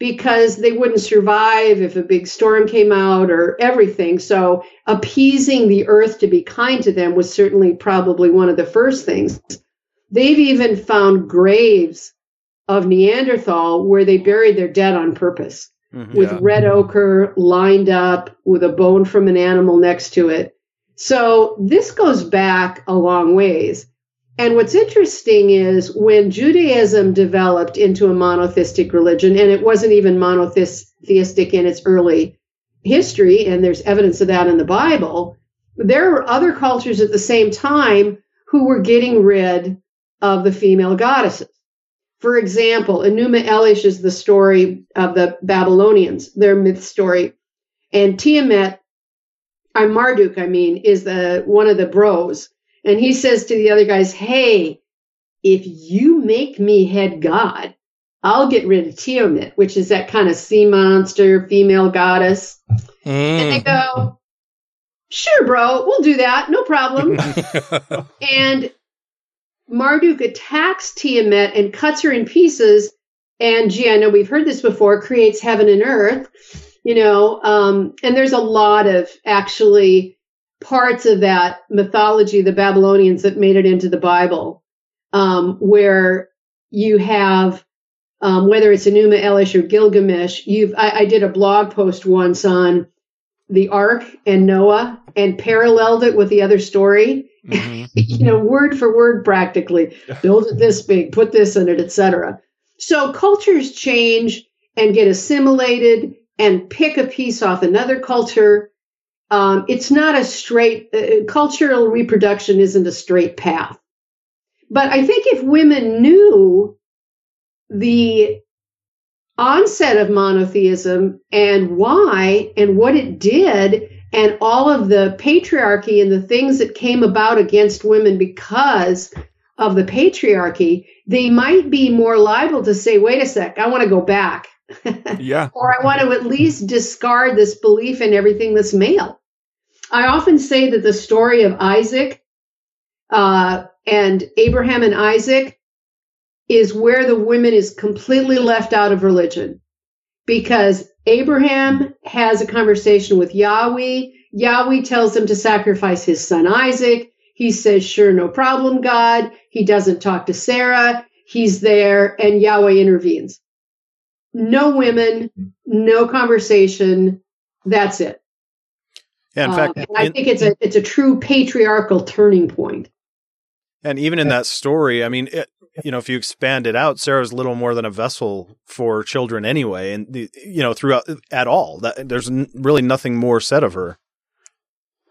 because they wouldn't survive if a big storm came out or everything. So appeasing the earth to be kind to them was certainly probably one of the first things. They've even found graves of Neanderthal where they buried their dead on purpose mm-hmm. with Yeah. red ochre lined up with a bone from an animal next to it. So this goes back a long ways. And what's interesting is when Judaism developed into a monotheistic religion, and it wasn't even monotheistic in its early history, and there's evidence of that in the Bible, there were other cultures at the same time who were getting rid of the female goddesses. For example, Enuma Elish is the story of the Babylonians, their myth story. And Tiamat, uh, Marduk, I mean, is the one of the bros. And he says to the other guys, Hey, if you make me head god, I'll get rid of Tiamat, which is that kind of sea monster, female goddess. And they go, Sure, bro, we'll do that. No problem. and Marduk attacks Tiamat and cuts her in pieces. And gee, I know we've heard this before, creates heaven and earth, you know, um, and there's a lot of actually parts of that mythology, the Babylonians that made it into the Bible, um, where you have, um, whether it's Enuma Elish or Gilgamesh, you've, I, I did a blog post once on the Ark and Noah and paralleled it with the other story you know, word for word practically. Build it this big, put this in it, etc. So cultures change and get assimilated and pick a piece off another culture. Um, it's not a straight uh, cultural reproduction isn't a straight path. But I think if women knew the onset of monotheism and why and what it did and all of the patriarchy and the things that came about against women because of the patriarchy, they might be more liable to say, wait a sec, I want to go back. Yeah. or I want to at least discard this belief in everything that's male. I often say that the story of Isaac uh, and Abraham and Isaac is where the women is completely left out of religion because Abraham has a conversation with Yahweh. Yahweh tells him to sacrifice his son Isaac. He says, Sure, no problem, God. He doesn't talk to Sarah. He's there, and Yahweh intervenes. No women, no conversation. That's it. Yeah, in Um, fact, I in- think it's a it's a true patriarchal turning point. And even in that story, I mean, it, you know, if you expand it out, Sarah's little more than a vessel for children anyway, and the, you know, throughout at all, that there's n- really nothing more said of her.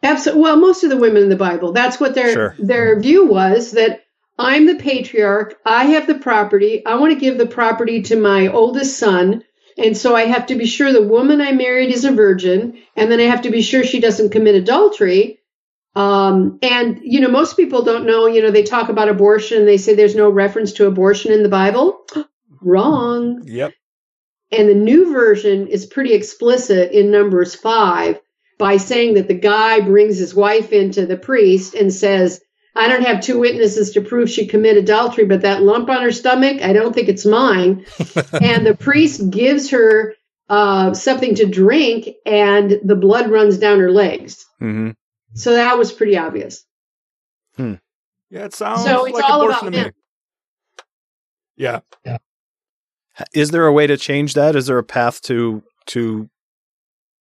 Absolutely. Well, most of the women in the Bible, that's what their Sure. their view was that I'm the patriarch. I have the property. I want to give the property to my oldest son. And so I have to be sure the woman I married is a virgin. And then I have to be sure she doesn't commit adultery. Um, and, you know, most people don't know, you know, they talk about abortion. They say there's no reference to abortion in the Bible. Wrong. Yep. And the new version is pretty explicit in Numbers 5 by saying that the guy brings his wife into the priest and says, I don't have two witnesses to prove she committed adultery, but that lump on her stomach, I don't think it's mine. and the priest gives her uh, something to drink, and the blood runs down her legs. Mm-hmm. So that was pretty obvious. Yeah, it sounds So it's like all abortion about to me. him. Yeah. Is there a way to change that? Is there a path to to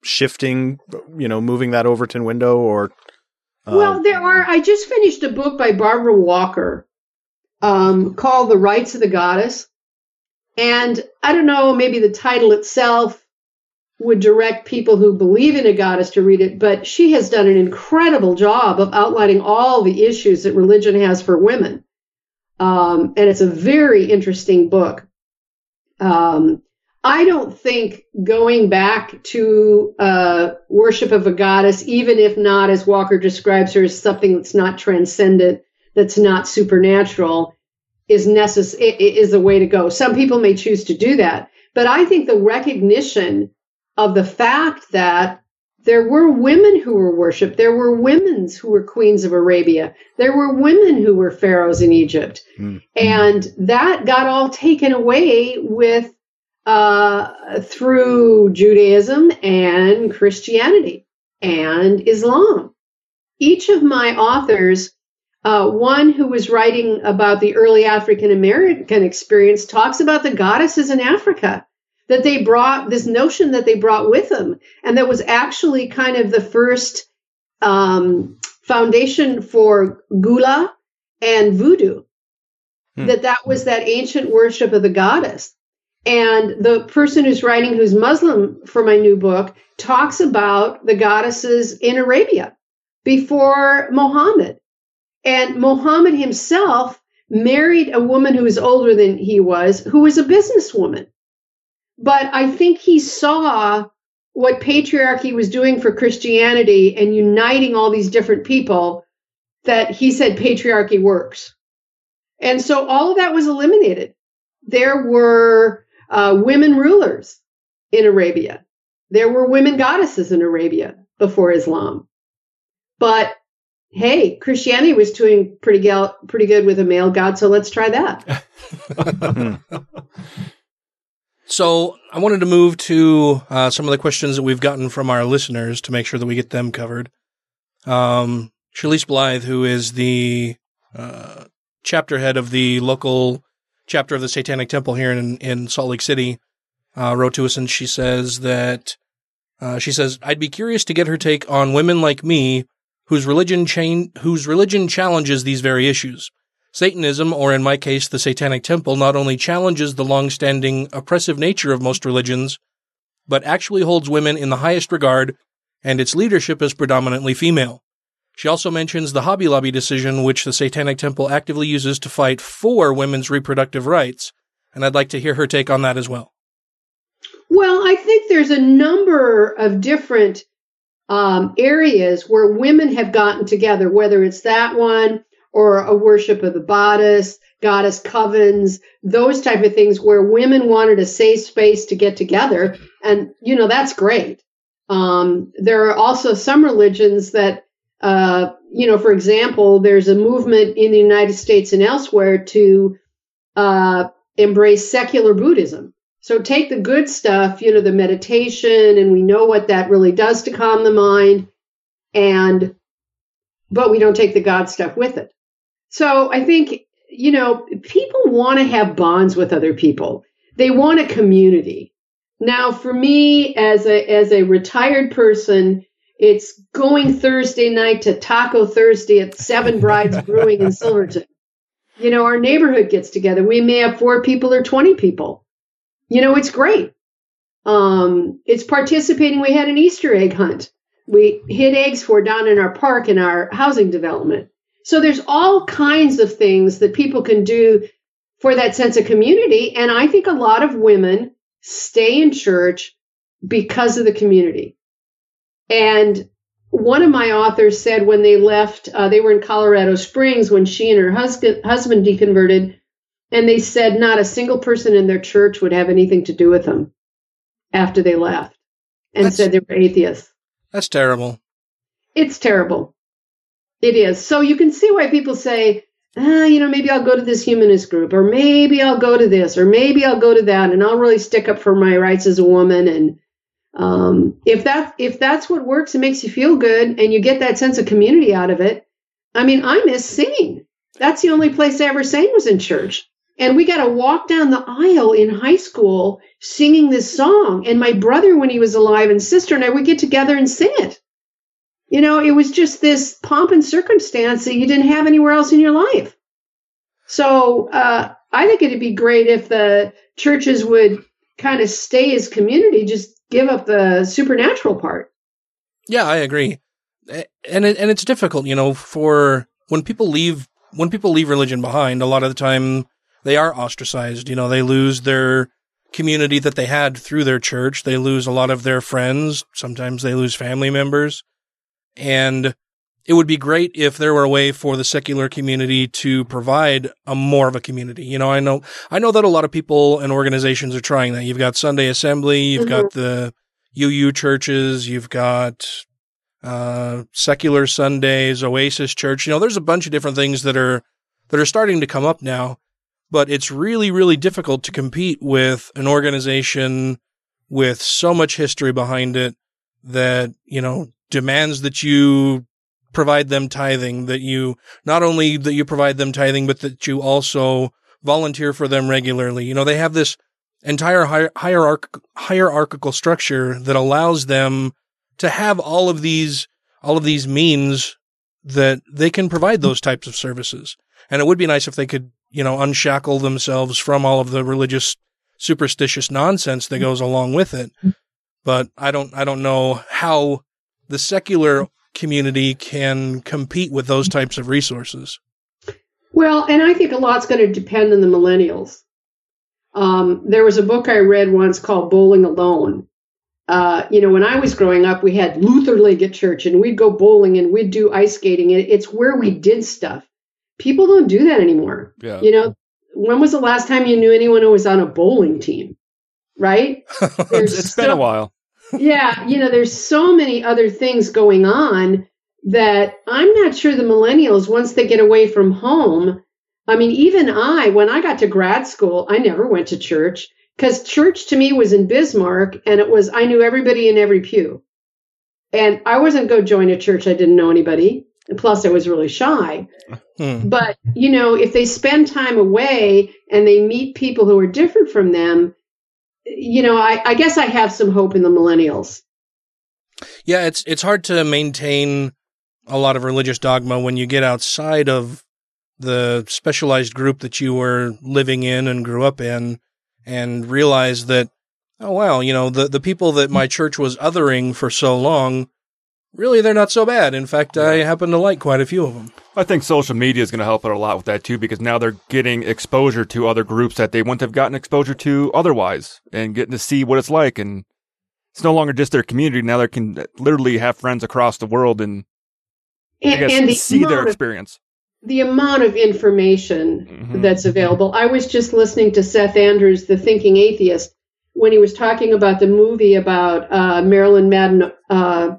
shifting, you know, moving that Overton window or Well, there are. I just finished a book by Barbara Walker um, called The Rights of the Goddess. And I don't know, maybe the title itself would direct people who believe in a goddess to read it, but she has done an incredible job of outlining all the issues that religion has for women. Um, and it's a very interesting book. Um, I don't think going back to uh, worship of a goddess, even if not as Walker describes her as something that's not transcendent, that's not supernatural, is necess- i- i- is a way to go. Some people may choose to do that, but I think the recognition of the fact that there were women who were worshipped, there were women who were queens of Arabia, there were women who were pharaohs in Egypt, and that got all taken away with uh, through Judaism and Christianity and Islam. Each of my authors, uh, one who was writing about the early African American experience, talks about the goddesses in Africa that they brought this notion that they brought with them, and that was actually kind of the first um, foundation for gula and voodoo. That that was that ancient worship of the goddess. And the person who's writing, who's Muslim for my new book, talks about the goddesses in Arabia before Muhammad. And Muhammad himself married a woman who was older than he was, who was a businesswoman. But I think he saw what patriarchy was doing for Christianity and uniting all these different people that he said patriarchy works. And so all of that was eliminated. There were uh, women rulers in Arabia. There were women goddesses in Arabia before Islam. But hey, Christianity was doing pretty, gal- pretty good with a male god, so let's try that. So I wanted to move to uh, some of the questions that we've gotten from our listeners to make sure that we get them covered. Um, Shalise Blythe, who is the uh, chapter head of the local chapter of the Satanic Temple here in in Salt Lake City, uh, wrote to us and she says that uh, she says I'd be curious to get her take on women like me whose religion chain whose religion challenges these very issues. Satanism, or in my case, the Satanic Temple, not only challenges the long-standing oppressive nature of most religions, but actually holds women in the highest regard, and its leadership is predominantly female. She also mentions the Hobby Lobby decision, which the Satanic Temple actively uses to fight for women's reproductive rights, and I'd like to hear her take on that as well. Well, I think there's a number of different um, areas where women have gotten together, whether it's that one or a worship of the goddess, goddess covens, those type of things where women wanted a safe space to get together. And, you know, that's great. Um, there are also some religions that, uh, you know, for example, there's a movement in the United States and elsewhere to uh, embrace secular Buddhism. So take the good stuff, you know, the meditation, and we know what that really does to calm the mind, and but we don't take the God stuff with it. So I think, you know, people want to have bonds with other people. They want a community. Now, for me, as a as a retired person, it's going Thursday night to Taco Thursday at Seven Brides Brewing in Silverton. You know, our neighborhood gets together. We may have four people or 20 people. You know, it's great. Um, it's participating. We had an Easter egg hunt. We hid eggs for down in our park in our housing development. So there's all kinds of things that people can do for that sense of community. And I think a lot of women stay in church because of the community. And one of my authors said when they left, uh, they were in Colorado Springs when she and her husband, husband deconverted, and they said not a single person in their church would have anything to do with them after they left and That's- said they were atheists. That's terrible. It's terrible. It is. So you can see why people say, ah, you know, maybe I'll go to this humanist group, or maybe I'll go to this, or maybe I'll go to that, and I'll really stick up for my rights as a woman. And um, if that if that's what works and makes you feel good, and you get that sense of community out of it, I mean, I miss singing. That's the only place I ever sang was in church. And we got to walk down the aisle in high school singing this song. And my brother, when he was alive, and sister and I would get together and sing it. You know, it was just this pomp and circumstance that you didn't have anywhere else in your life. So uh, I think it'd be great if the churches would kind of stay as community, just give up the supernatural part. Yeah, I agree. And it, and it's difficult, you know, for when people leave when people leave religion behind, a lot of the time they are ostracized. You know, they lose their community that they had through their church. They lose a lot of their friends. Sometimes they lose family members. And it would be great if there were a way for the secular community to provide a more of a community. You know, I know, I know that a lot of people and organizations are trying that. You've got Sunday Assembly, you've mm-hmm. got the UU churches, you've got, uh, secular Sundays, Oasis Church. You know, there's a bunch of different things that are, that are starting to come up now but it's really, really difficult to compete with an organization with so much history behind it that, you know, demands that you provide them tithing, that you not only that you provide them tithing, but that you also volunteer for them regularly. You know, they have this entire hier- hierarch- hierarchical structure that allows them to have all of these, all of these means that they can provide those types of services. And it would be nice if they could you know, unshackle themselves from all of the religious superstitious nonsense that goes along with it. But I don't, I don't know how the secular community can compete with those types of resources. Well, and I think a lot's going to depend on the millennials. Um, there was a book I read once called Bowling Alone. Uh, you know, when I was growing up, we had Luther League at church and we'd go bowling and we'd do ice skating. It's where we did stuff people don't do that anymore. Yeah. You know, when was the last time you knew anyone who was on a bowling team? Right? it's so, been a while. Yeah, you know, there's so many other things going on that I'm not sure the millennials, once they get away from home, I mean, even I, when I got to grad school, I never went to church because church to me was in Bismarck and it was, I knew everybody in every pew. And I wasn't going to join a church I didn't know anybody. Plus, I was really shy. Hmm. But, you know, if they spend time away and they meet people who are different from them, you know, I, I guess I have some hope in the millennials. Yeah, it's it's hard to maintain a lot of religious dogma when you get outside of the specialized group that you were living in and grew up in and realize that oh wow, you know, the the people that my church was othering for so long really they're not so bad. In fact, yeah. I happen to like quite a few of them. I think social media is going to help out a lot with that too, because now they're getting exposure to other groups that they wouldn't have gotten exposure to otherwise, and getting to see what it's like. And it's no longer just their community; now they can literally have friends across the world and, and, guess, and the see their experience. Of, the amount of information mm-hmm. that's available. I was just listening to Seth Andrews, the Thinking Atheist, when he was talking about the movie about uh, Marilyn Madden. Uh,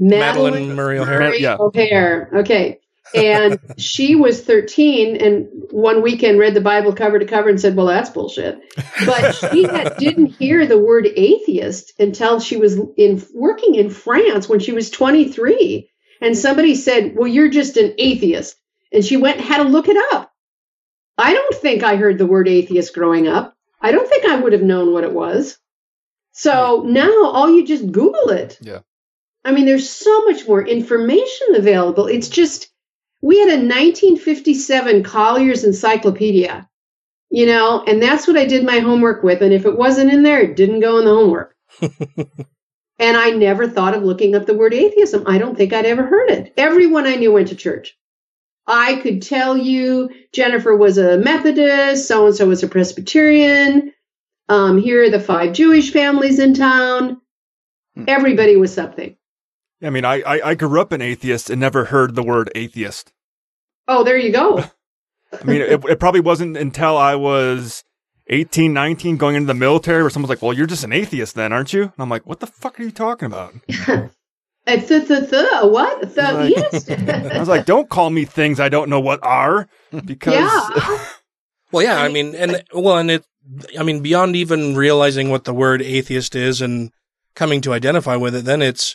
Madalyn, Madalyn Murray O'Hair. yeah. O'Hair. Okay. And she was 13 and one weekend read the Bible cover to cover and said, well, that's bullshit. But she had, didn't hear the word atheist until she was in working in France when she was 23. And somebody said, well, you're just an atheist. And she went and had to look it up. I don't think I heard the word atheist growing up. I don't think I would have known what it was. So now all you just Google it. Yeah. I mean, there's so much more information available. It's just, we had a 1957 Collier's Encyclopedia, you know, and that's what I did my homework with. And if it wasn't in there, it didn't go in the homework. and I never thought of looking up the word atheism. I don't think I'd ever heard it. Everyone I knew went to church. I could tell you Jennifer was a Methodist, so and so was a Presbyterian. Um, here are the five Jewish families in town. Hmm. Everybody was something. I mean, I, I, I grew up an atheist and never heard the word atheist. Oh, there you go. I mean, it, it probably wasn't until I was 18, 19 going into the military where someone's like, well, you're just an atheist then, aren't you? And I'm like, what the fuck are you talking about? A th th th a what? A th Like- yes. I was like, don't call me things I don't know what are because yeah. Well, yeah, I mean, and well, and it, I mean, beyond even realizing what the word atheist is and coming to identify with it, then it's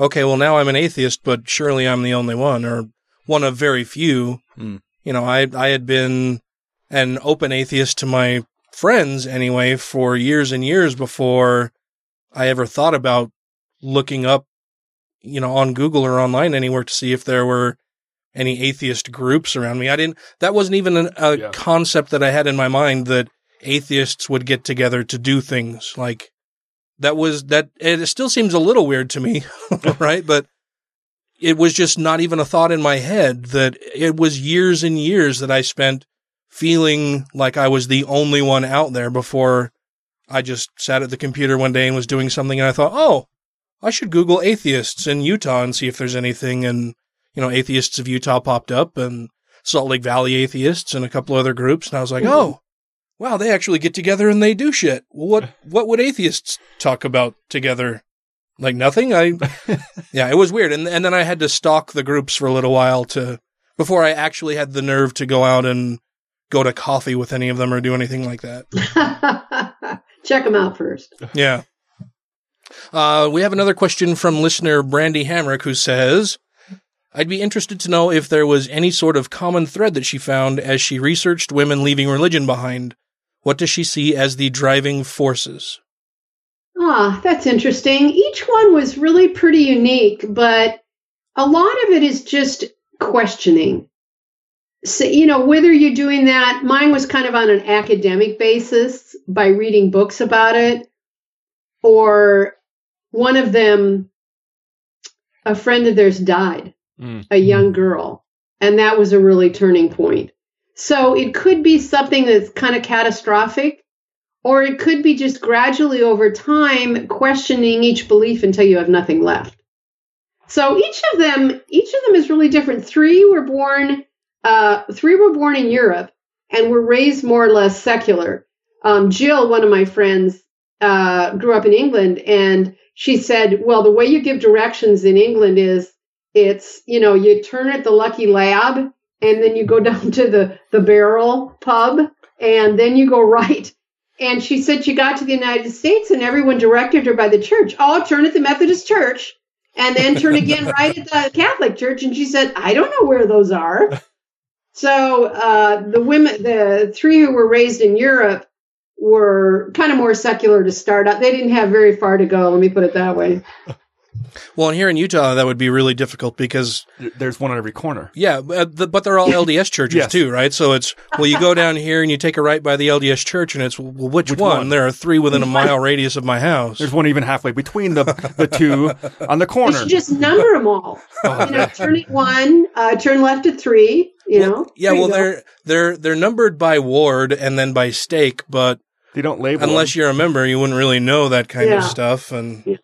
okay. Well, now I'm an atheist, but surely I'm the only one, or one of very few. Hmm. You know, I I had been an open atheist to my friends anyway for years and years before I ever thought about looking up, you know, on Google or online anywhere to see if there were any atheist groups around me. I didn't, that wasn't even an, a Yeah. concept that I had in my mind that atheists would get together to do things like that was that it still seems a little weird to me, right? But it was just not even a thought in my head that it was years and years that I spent feeling like I was the only one out there before I just sat at the computer one day and was doing something and I thought, oh, I should Google atheists in Utah and see if there's anything. And, you know, atheists of Utah popped up and Salt Lake Valley atheists and a couple other groups. And I was like, oh, wow, they actually get together and they do shit. What, what would atheists talk about together? Like nothing. I, yeah, it was weird. And, and then I had to stalk the groups for a little while to, before I actually had the nerve to go out and go to coffee with any of them or do anything like that. Check them out first. Yeah. Uh, we have another question from listener Brandy Hamrick who says, I'd be interested to know if there was any sort of common thread that she found as she researched women leaving religion behind. What does she see as the driving forces? Ah, that's interesting. Each one was really pretty unique, but a lot of it is just questioning. So, you know, whether you're doing that, mine was kind of on an academic basis by reading books about it, or one of them, a friend of theirs died, Mm. a young girl, and that was a really turning point. So it could be something that's kind of catastrophic, or it could be just gradually over time questioning each belief until you have nothing left. So each of them, each of them is really different. Three were born, uh, three were born in Europe and were raised more or less secular. Um, Jill, one of my friends, uh, grew up in England, and she said, "Well, the way you give directions in England is it's you know you turn at the Lucky Lab, and then you go down to the the Barrel Pub, and then you go right." And she said she got to the United States, and everyone directed her by the church. Oh, turn at the Methodist Church, and then turn again right at the Catholic Church. And she said, "I don't know where those are." So uh, the women, the three who were raised in Europe, were kind of more secular to start out. They didn't have very far to go. Let me put it that way. Well, and here in Utah, that would be really difficult because there's one on every corner. Yeah, but, the, but they're all LDS churches Yes. too, right? So it's well, you go down here and you take a right by the LDS church, and it's well, which, Which one? one? There are three within a mile radius of my house. There's one even halfway between the the two on the You corner. should just number them all. you know, turn at one, uh, turn left at three. You know. Yeah, There well, they're they're they're numbered by ward and then by stake, but they don't label unless them. you're a member, you wouldn't really know that kind of stuff. And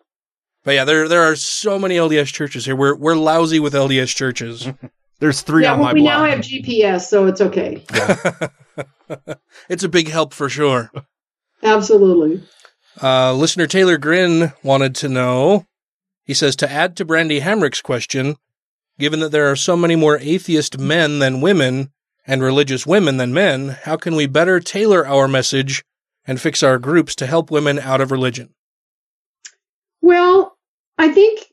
but yeah, there there are so many LDS churches here. We're we're lousy with LDS churches. There's three yeah, on well, my we block. now have GPS, so it's okay. it's a big help for sure. Absolutely. Uh, listener Taylor Grin wanted to know. He says to add to Brandy Hamrick's question, given that there are so many more atheist men than women and religious women than men, how can we better tailor our message and fix our groups to help women out of religion? Well, I think,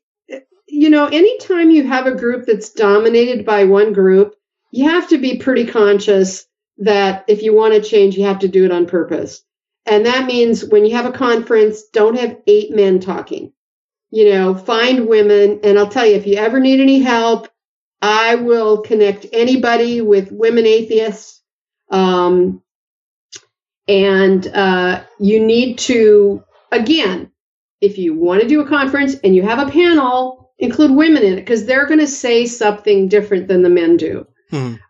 you know, anytime you have a group that's dominated by one group, you have to be pretty conscious that if you want to change, you have to do it on purpose. And that means when you have a conference, don't have eight men talking. You know, find women. And I'll tell you, if you ever need any help, I will connect anybody with women atheists. Um, and uh, you need to, again, if you want to do a conference and you have a panel, include women in it because they're going to say something different than the men do.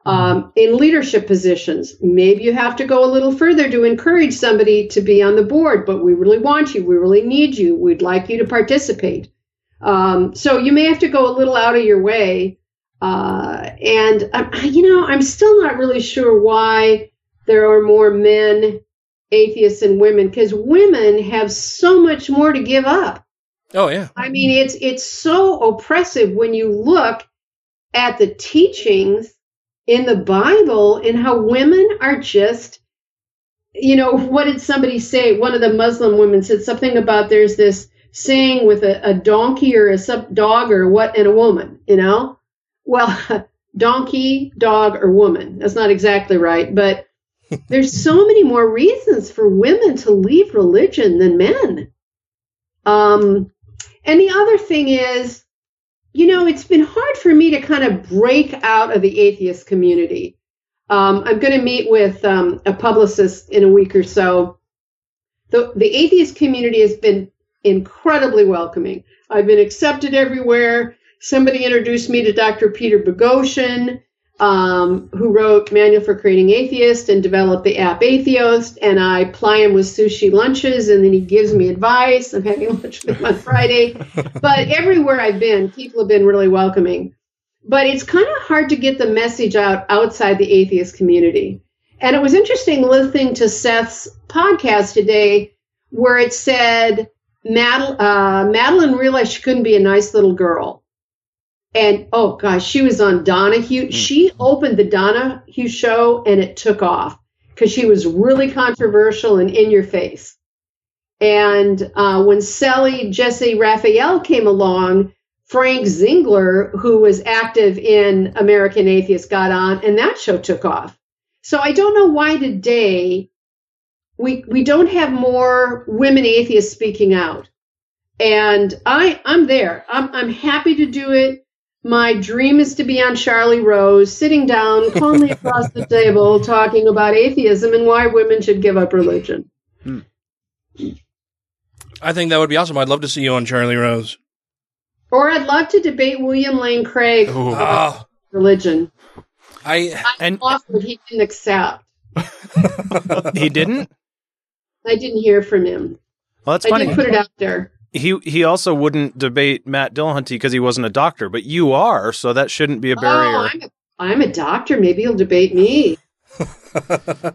Um, in leadership positions, maybe you have to go a little further to encourage somebody to be on the board, but we really want you. We really need you. We'd like you to participate. Um, so you may have to go a little out of your way. Uh, and, uh, you know, I'm still not really sure why there are more men atheists and women because women have so much more to give up. Oh yeah. I mean, it's it's so oppressive when you look at the teachings in the Bible and how women are just, you know, what did somebody say? One of the Muslim women said something about there's this saying with a, a donkey or a sub dog or what and a woman, you know? Well, donkey, dog, or woman. That's not exactly right, but there's so many more reasons for women to leave religion than men. Um, and the other thing is, you know, it's been hard for me to kind of break out of the atheist community. Um, I'm going to meet with um, a publicist in a week or so. The, the atheist community has been incredibly welcoming. I've been accepted everywhere. Somebody introduced me to Dr. Peter Boghossian um, who wrote Manual for Creating Atheist and developed the app Atheos. And I ply him with sushi lunches, and then he gives me advice. I'm having lunch with him on Friday. but everywhere I've been, people have been really welcoming. But it's kind of hard to get the message out outside the atheist community. And it was interesting listening to Seth's podcast today, where it said Madel- uh, Madeline realized she couldn't be a nice little girl and oh gosh, she was on Donahue. Mm. She opened the Donahue show and it took off because she was really controversial and in your face. And uh, when Sally Jessy Raphael came along, Frank Zindler, who was active in American Atheist, got on, and that show took off. So I don't know why today we we don't have more women atheists speaking out. And I I'm there. I'm I'm happy to do it. My dream is to be on Charlie Rose, sitting down calmly across the table, talking about atheism and why women should give up religion. Hmm. I think that would be awesome. I'd love to see you on Charlie Rose. Or I'd love to debate William Lane Craig about oh. religion. I, I and offered, he didn't accept. he didn't. I didn't hear from him. Well, that's I funny. didn't put it out there he he also wouldn't debate Matt Dillahunty because he wasn't a doctor, but you are, so that shouldn't be a barrier. Oh, I'm, a, I'm a doctor. Maybe he'll debate me.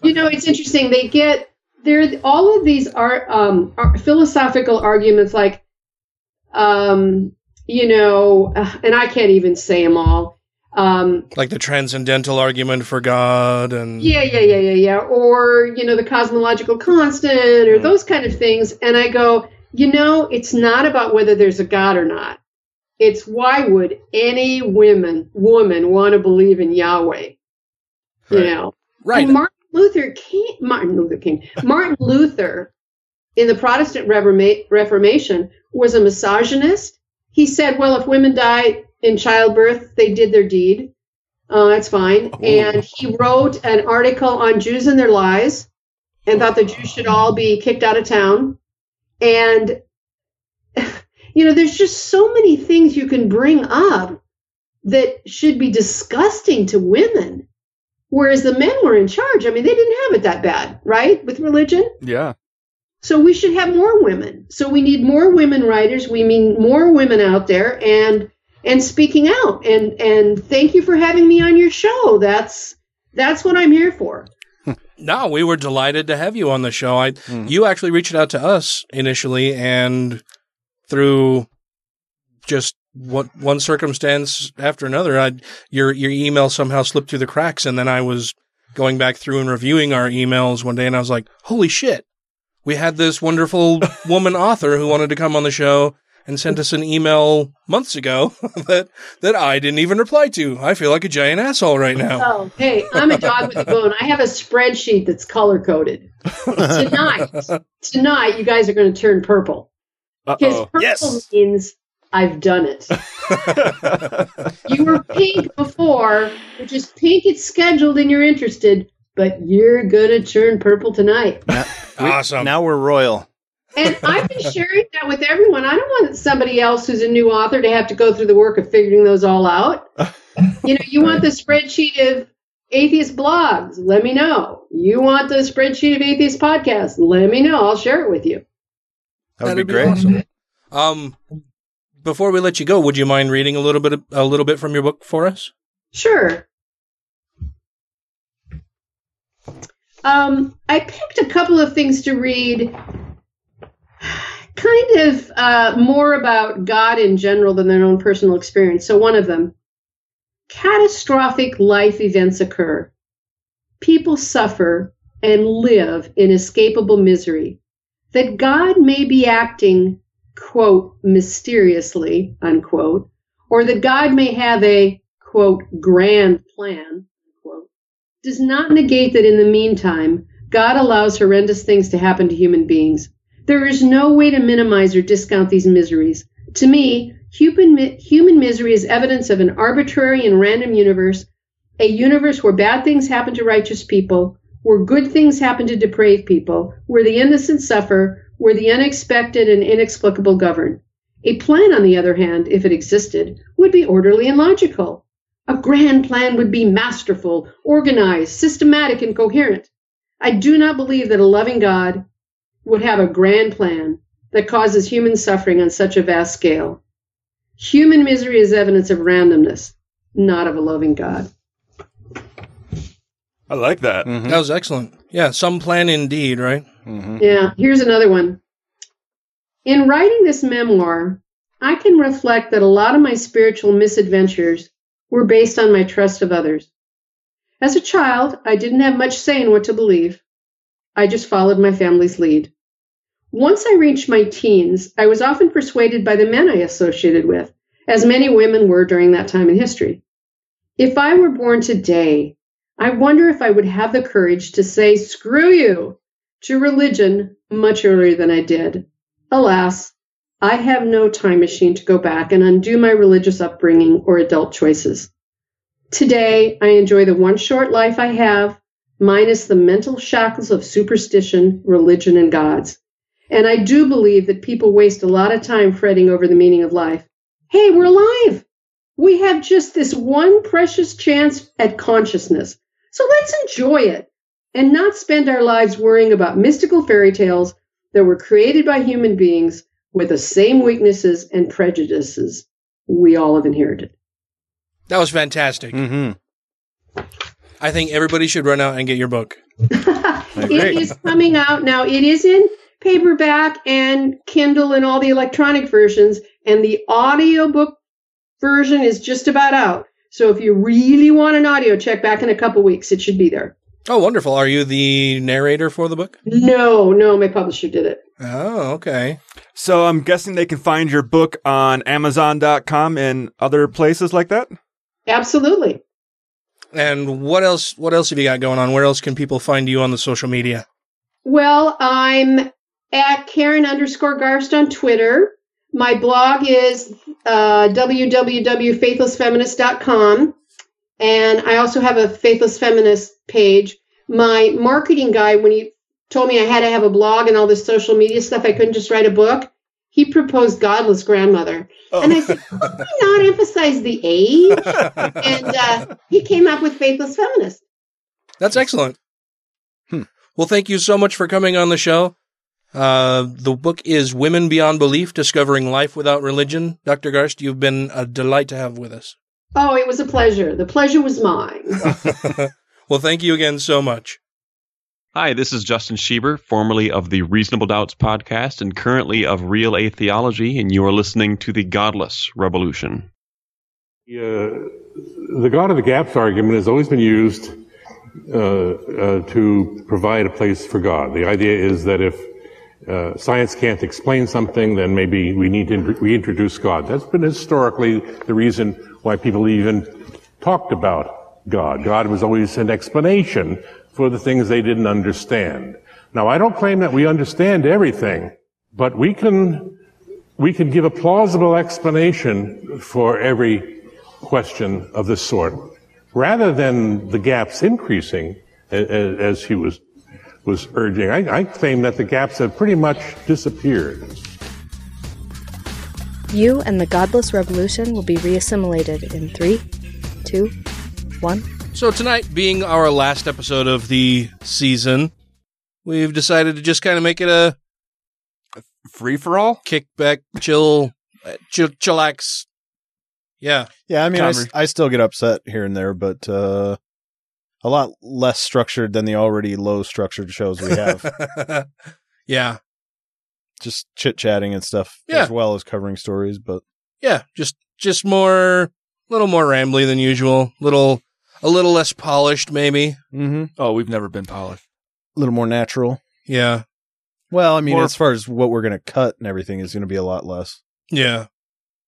you know, it's interesting. They get there. All of these are, um, are philosophical arguments, like, um, you know, uh, and I can't even say them all. Um, like the transcendental argument for God and yeah, yeah, yeah, yeah, yeah, or you know, the cosmological constant, or mm. those kind of things. And I go, you know, it's not about whether there's a God or not. It's why would any women woman want to believe in Yahweh? Right. You know, right? And Martin Luther King, Martin Luther King, Martin Luther, in the Protestant Reformation, was a misogynist. He said, "Well, if women die in childbirth, they did their deed. Uh, that's fine." Oh. And he wrote an article on Jews and their lies, and thought the Jews should all be kicked out of town. And, you know, there's just so many things you can bring up that should be disgusting to women. Whereas the men were in charge. I mean, they didn't have it that bad, right? With religion. Yeah. So we should have more women. So we need more women writers. We mean more women out there and and speaking out. And and thank you for having me on your show. That's that's what I'm here for. No, we were delighted to have you on the show. I, mm. you actually reached out to us initially, and through just what one circumstance after another, I, your your email somehow slipped through the cracks, and then I was going back through and reviewing our emails one day, and I was like, "Holy shit!" We had this wonderful woman author who wanted to come on the show, and sent us an email months ago that that I didn't even reply to. I feel like a giant asshole right now. Oh, hey, I'm a dog with a bone. I have a spreadsheet that's color coded. tonight, tonight, you guys are going to turn purple. Because purple yes. means I've done it. you were pink before, which is pink. It's scheduled and you're interested, but you're going to turn purple tonight. awesome. Now we're royal. And I've been sharing that with everyone. I don't want somebody else who's a new author to have to go through the work of figuring those all out. you know, you want the spreadsheet of atheist blogs, let me know. You want the spreadsheet of atheist podcasts, let me know. I'll share it with you. That would be, be great. Awesome. Um, before we let you go, would you mind reading a little bit a little bit from your book for us? Sure. Um, I picked a couple of things to read kind of uh, more about God in general than their own personal experience. So, one of them catastrophic life events occur. People suffer and live in escapable misery. That God may be acting, quote, mysteriously, unquote, or that God may have a, quote, grand plan, unquote, does not negate that in the meantime, God allows horrendous things to happen to human beings. There is no way to minimize or discount these miseries. To me, human, human misery is evidence of an arbitrary and random universe, a universe where bad things happen to righteous people, where good things happen to depraved people, where the innocent suffer, where the unexpected and inexplicable govern. A plan, on the other hand, if it existed, would be orderly and logical. A grand plan would be masterful, organized, systematic, and coherent. I do not believe that a loving God would have a grand plan that causes human suffering on such a vast scale. Human misery is evidence of randomness, not of a loving God. I like that. Mm-hmm. That was excellent. Yeah, some plan indeed, right? Mm-hmm. Yeah, here's another one. In writing this memoir, I can reflect that a lot of my spiritual misadventures were based on my trust of others. As a child, I didn't have much say in what to believe. I just followed my family's lead. Once I reached my teens, I was often persuaded by the men I associated with, as many women were during that time in history. If I were born today, I wonder if I would have the courage to say, screw you, to religion much earlier than I did. Alas, I have no time machine to go back and undo my religious upbringing or adult choices. Today, I enjoy the one short life I have, minus the mental shackles of superstition, religion, and gods. And I do believe that people waste a lot of time fretting over the meaning of life. Hey, we're alive! We have just this one precious chance at consciousness. So let's enjoy it and not spend our lives worrying about mystical fairy tales that were created by human beings with the same weaknesses and prejudices we all have inherited. That was fantastic. Mm-hmm. I think everybody should run out and get your book. It is coming out now. It is in paperback and Kindle and all the electronic versions, and the audiobook version is just about out. So if you really want an audio, check back in a couple weeks. It should be there. Oh, wonderful. Are you the narrator for the book? No, no, my publisher did it. Oh, okay. So I'm guessing they can find your book on Amazon.com and other places like that. Absolutely. And what else? What else have you got going on? Where else can people find you on the social media? Well, I'm at Karen underscore Garst on Twitter. My blog is uh, www.faithlessfeminist.com. And I also have a Faithless Feminist page. My marketing guy, when he told me I had to have a blog and all this social media stuff, I couldn't just write a book. He proposed Godless Grandmother. And I said, why not emphasize the age? and uh, he came up with Faithless Feminist. That's excellent. Well, thank you so much for coming on the show. Uh, the book is Women Beyond Belief Discovering Life Without Religion. Dr. Garst, you've been a delight to have with us. Oh, it was a pleasure. The pleasure was mine. Well, thank you again so much. Hi, this is Justin Schieber, formerly of the Reasonable Doubts podcast and currently of Real Atheology, and you are listening to the Godless Revolution. Uh, the God of the Gaps argument has always been used uh, uh, to provide a place for God. The idea is that if uh, science can't explain something, then maybe we need to reintroduce God. That's been historically the reason why people even talked about God. God was always an explanation for the things they didn't understand. Now, I don't claim that we understand everything, but we can we can give a plausible explanation for every question of this sort, rather than the gaps increasing as he was was urging. I, I claim that the gaps have pretty much disappeared. You and the Godless Revolution will be reassimilated in three, two, one. So tonight, being our last episode of the season, we've decided to just kind of make it a free for all, kick back, chill, uh, chill, chillax. Yeah, Yeah, I mean, I, s- Conver- I still get upset here and there, but uh, a lot less structured than the already low structured shows we have. yeah. just chit chatting and stuff Yeah. as well as covering stories, but Yeah, just just more, a little more rambly than usual. Little, a little less polished, maybe. mm-hmm. Oh, we've never been polished. a little more natural. Yeah, Well, I mean, More- as far as what we're going to cut and everything is going to be a lot less. yeah,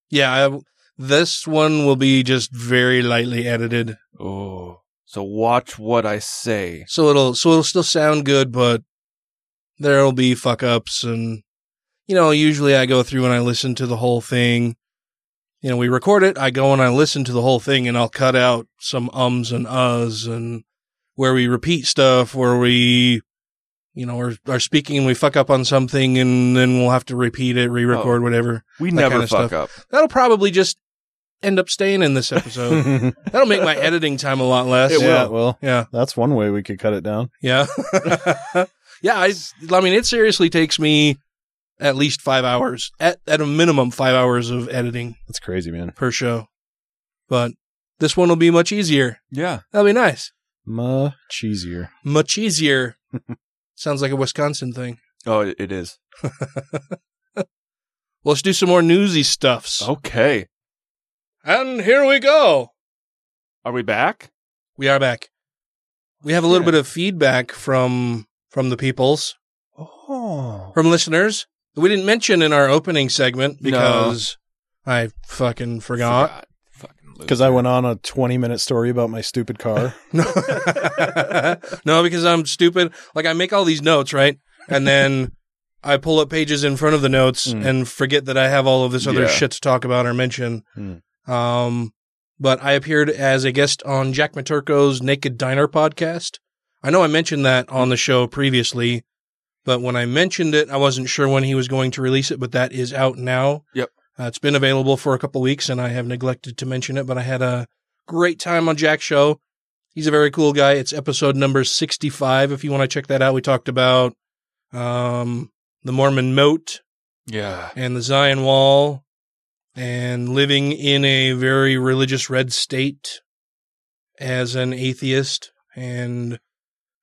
yeah. I, this one will be just very lightly edited, Oh, so watch what I say. so it'll so it'll still sound good, but there'll be fuck ups and you know. Usually, I go through and I listen to the whole thing. You know, we record it. I go and I listen to the whole thing, and I'll cut out some ums and uhs and where we repeat stuff, where we, you know, are, are speaking and we fuck up on something, and then we'll have to repeat it, re-record, Oh. whatever. We never fuck stuff. up. That'll probably just end up staying in this episode. That'll make my editing time a lot less. yeah, well, Yeah. that's one way we could cut it down. Yeah. yeah. I, I mean, it seriously takes me at least five hours, at, at a minimum, five hours of editing That's crazy, man. per show. But this one will be much easier. Yeah. That'll be nice. Much easier. Much easier. Sounds like a Wisconsin thing. Oh, it, it is. Well, let's do some more newsy stuffs. Okay. And here we go. Are we back? We are back. We have a little Yeah. bit of feedback from from the peoples, Oh. from listeners that we didn't mention in our opening segment No. because I fucking forgot. Forgot. Fucking Because I went on a 20 minute story about my stupid car. No. no, because I'm stupid. Like I make all these notes, right? And then I pull up pages in front of the notes Mm. and forget that I have all of this other Yeah. shit to talk about or mention. Mm. Um, but I appeared as a guest on Jack Maturko's Naked Diner podcast. I know I mentioned that on the show previously, but when I mentioned it, I wasn't sure when he was going to release it, but that is out now. Yep. Uh, it's been available for a couple weeks and I have neglected to mention it, but I had a great time on Jack's show. He's a very cool guy. It's episode number 65. If you want to check that out, we talked about, um, the Mormon moat Yeah. and the Zion Wall and living in a very religious red state as an atheist and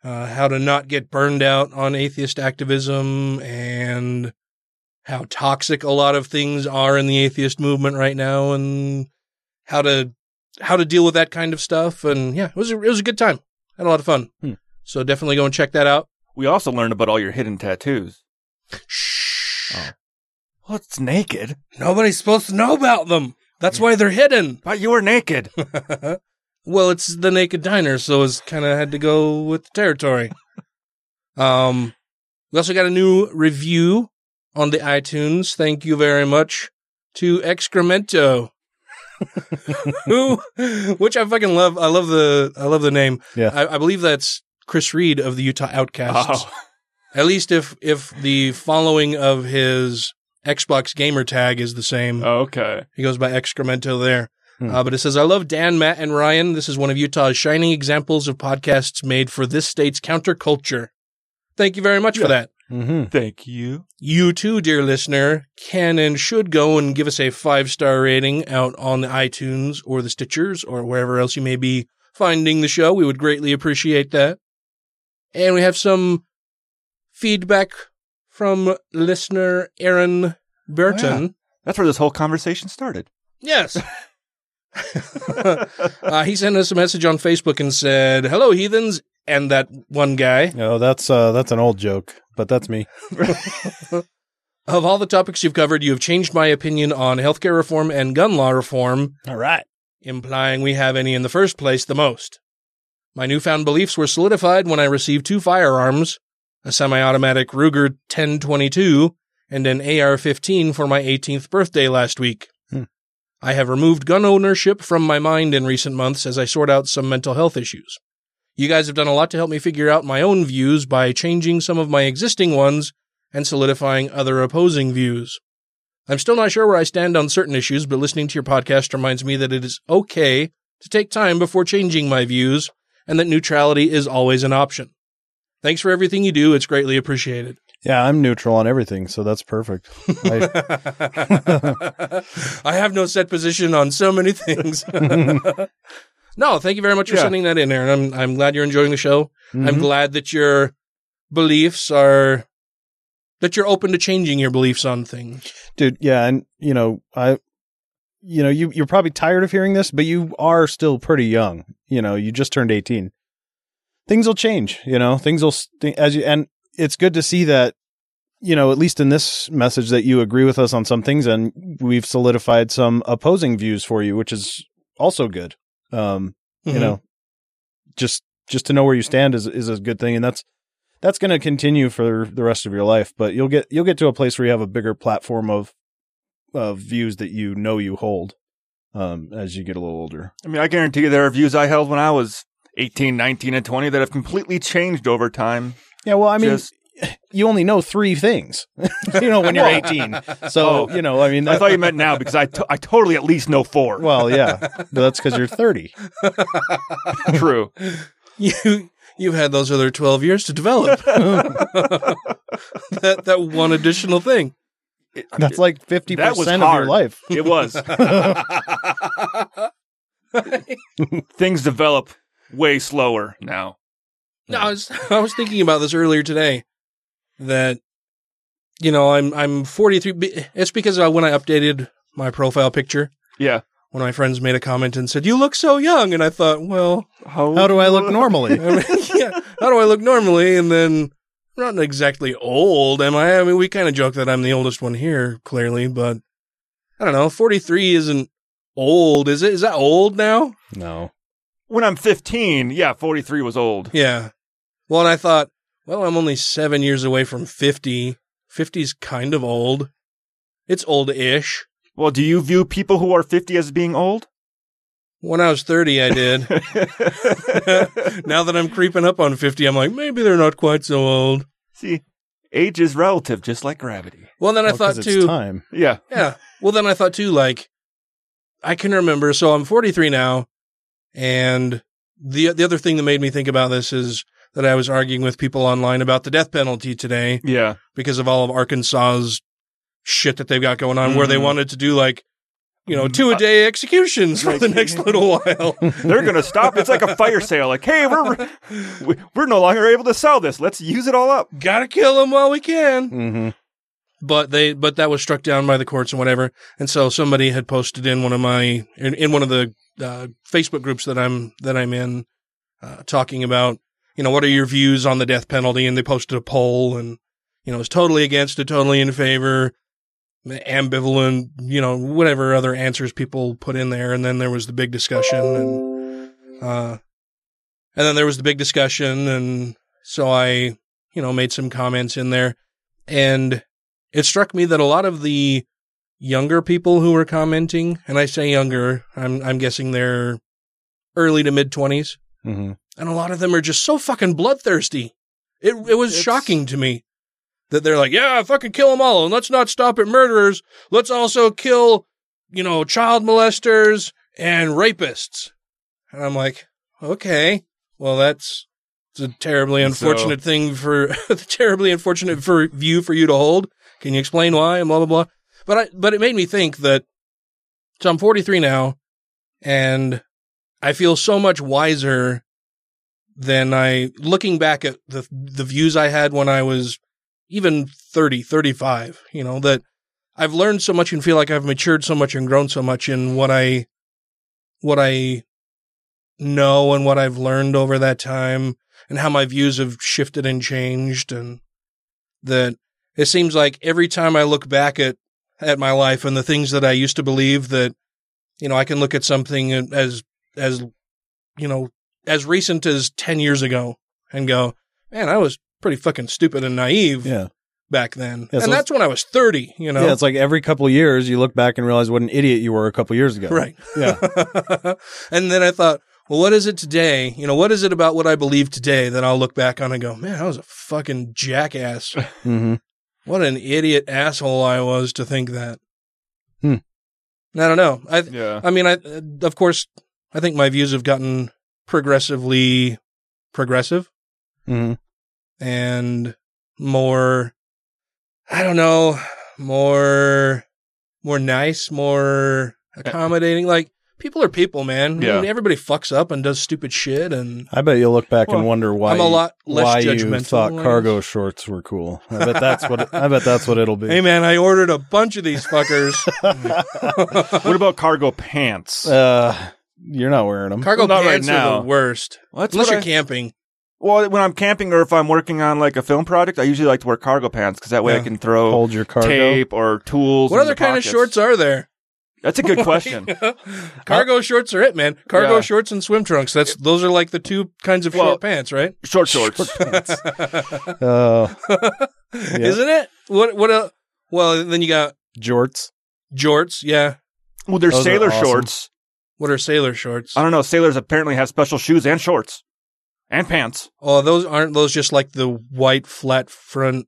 uh, how to not get burned out on atheist activism and how toxic a lot of things are in the atheist movement right now and how to how to deal with that kind of stuff and yeah it was a, it was a good time had a lot of fun Hmm. so definitely go and check that out We also learned about all your hidden tattoos. Shh. Oh. Well, it's naked. Nobody's supposed to know about them. That's why they're hidden. But you were naked. well, it's the naked diner, so it's kind of had to go with the territory. um, we also got a new review on the iTunes. Thank you very much to Excremento. Who, which I fucking love. I love the, I love the name. Yeah. I, I believe that's Chris Reed of the Utah Outcasts. Oh. At least if if the following of his Xbox gamer tag is the same. okay. He goes by Excremento there. Hmm. Uh, but it says, I love Dan, Matt, and Ryan. This is one of Utah's shining examples of podcasts made for this state's counterculture. Thank you very much for that. Mm-hmm. Thank you. You too, dear listener, can and should go and give us a five star rating out on the iTunes or the Stitchers or wherever else you may be finding the show. We would greatly appreciate that. And we have some feedback from listener Aaron Burton. That's where this whole conversation started. Yes. uh, he sent us a message on Facebook and said, "Hello, heathens," and that one guy. Oh, that's uh, that's an old joke, but that's me. Of all the topics you've covered, you have changed my opinion on healthcare reform and gun law reform, All right. implying we have any in the first place the most. My newfound beliefs were solidified when I received two firearms, a semi-automatic Ruger 1022 and an AR-15 for my 18th birthday last week. Hmm. I have removed gun ownership from my mind in recent months as I sort out some mental health issues. You guys have done a lot to help me figure out my own views by changing some of my existing ones and solidifying other opposing views. I'm still not sure where I stand on certain issues, but listening to your podcast reminds me that it is okay to take time before changing my views and that neutrality is always an option. Thanks for everything you do. It's greatly appreciated. Yeah, I'm neutral on everything, so that's perfect. I, I have no set position on so many things. no, thank you very much for Yeah. sending that in there. And I'm, I'm glad you're enjoying the show. I'm Mhm. glad that your beliefs are, that you're open to changing your beliefs on things. dude. Yeah, and you know, I, you know, you you're probably tired of hearing this, but you are still pretty young. You know, you just turned eighteen. Things will change. You know, things will st- as you, and it's good to see that. You know, at least in this message, that you agree with us on some things, and we've solidified some opposing views for you, which is also good. Um, Mhm. you know, just just to know where you stand is is a good thing, and that's that's going to continue for the rest of your life. But you'll get you'll get to a place where you have a bigger platform of of views that you know you hold um, as you get a little older. I mean, I guarantee you there are views I held when I was 18, 19, and 20 that have completely changed over time. Yeah, well, I mean, Just- you only know three things, you know, when you're 18. So Oh. you know, I mean, I thought you meant now because I, to- I totally at least know four. Well, yeah, but that's because you're 30. True. You you've had those other twelve years to develop that that one additional thing. That's like 50% That was of your hard. life. It was. Things develop way slower now. No, I was I was thinking about this earlier today. That you know I'm I'm 43. It's because uh, when I updated my profile picture, Yeah. one of my friends made a comment and said, "You look so young," and I thought, well, How do I look normally? I mean, yeah, how do I look normally? And then I'm not exactly old, am I? I mean, we kind of joke that I'm the oldest one here, clearly, but I don't know. 43 isn't old, is it? Is that old now? No. When I'm 15, yeah, 43 was old. Yeah. Well, and I thought, well, I'm only seven years away from 50. 50's kind of old. It's old-ish. Well, do you view people who are 50 as being old? When I was 30, I did. now that I'm creeping up on 50, I'm like, maybe they're not quite so old. See, age is relative, just like gravity. Well, then I Well, 'cause thought it's too. time. Yeah. Yeah. Well, then I thought too, like, I can remember. So I'm 43 now, and the the other thing that made me think about this is that I was arguing with people online about the death penalty today Yeah. because of all of Arkansas's shit that they've got going on, where they Mhm. wanted to do like, you know, two a day executions for the next little while. They're going to stop. It's like a fire sale. Like, hey, we're, we- we're no longer able to sell this. Let's use it all up. Gotta kill them while we can. Mm-hmm. But they but that was struck down by the courts and whatever. And so somebody had posted in one of my in, in one of the uh, facebook groups that i'm that i'm in uh, talking about you know what are your views on the death penalty? And they posted a poll and you know it's totally against it totally in favor ambivalent you know whatever other answers people put in there. And then there was the big discussion and uh and then there was the big discussion. And so i you know made some comments in there. And it struck me that a lot of the younger people who were commenting, and I say younger, I'm I'm guessing they're early to mid twenties, Mm-hmm. and a lot of them are just so fucking bloodthirsty. It it was It's- shocking to me that they're like, yeah, fucking kill them all, and let's not stop at murderers. Let's also kill, you know, child molesters and rapists. And I'm like, okay, well that's it's a terribly unfortunate thing for a terribly unfortunate for view for you to hold. Can you explain why and blah blah blah? But I but it made me think that so I'm 43 now and I feel so much wiser than I looking back at the the views I had when I was even 30, 35, you know, that I've learned so much and feel like I've matured so much and grown so much in what I what I know and what I've learned over that time and how my views have shifted and changed and that it seems like every time I look back at at my life and the things that I used to believe that you know I can look at something as as you know as recent as 10 years ago and go man I was pretty fucking stupid and naive Yeah. back then Yeah, so and that's when I was 30 you know Yeah, it's like every couple of years you look back and realize what an idiot you were a couple of years ago. Right. Yeah. and then I thought, well, what is it today? You know, what is it about what I believe today that I'll look back on and go, man, I was a fucking jackass. Mm-hmm. What an idiot asshole I was to think that. Hmm. I don't know. I, Yeah. I mean, I, of course, I think my views have gotten progressively progressive Mm-hmm. and more, I don't know, more, more nice, more accommodating. Like People are people, man. I Yeah. mean, everybody fucks up and does stupid shit, and I bet you'll look back and wonder why I'm a lot less why you thought I cargo shorts were cool. I bet that's what I bet that's what it'll be. hey, man, I ordered a bunch of these fuckers. what about cargo pants? Uh, you're not wearing them. Cargo Not right pants are the worst. Well, that's Unless you're I- camping. Well, when I'm camping or if I'm working on like a film project, I usually like to wear cargo pants because that way I can throw Hold your cargo. tape or tools. What in other the kind pockets. of shorts are there? That's a good question. Cargo shorts are it, man. Cargo Yeah. shorts and swim trunks. That's those are like the two kinds of Well, short pants, right? Short shorts. Uh, Isn't it? What what uh, well, then you got jorts. jorts, yeah. well, there's Those are sailor awesome. shorts. What are sailor shorts? I don't know. Sailors apparently have special shoes and shorts and pants. Oh, those aren't those just like the white flat front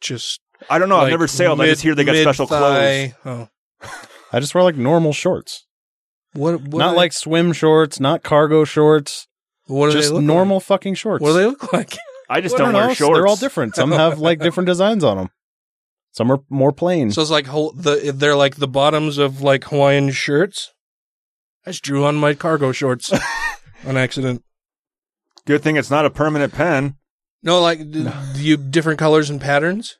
just I don't know. I've never sailed. I just hear they got special mid-thigh- clothes. Oh. I just wear like normal shorts. What, what not are like swim shorts, not cargo shorts. what do just they look normal fucking shorts. What do they look like? I just don't, don't wear know. shorts. They're all different. Some have like different designs on them. Some are more plain. So it's like whole, the they're like the bottoms of like Hawaiian shirts. I just drew on my cargo shorts on accident. Good thing it's not a permanent pen. No, like d- you different colors and patterns.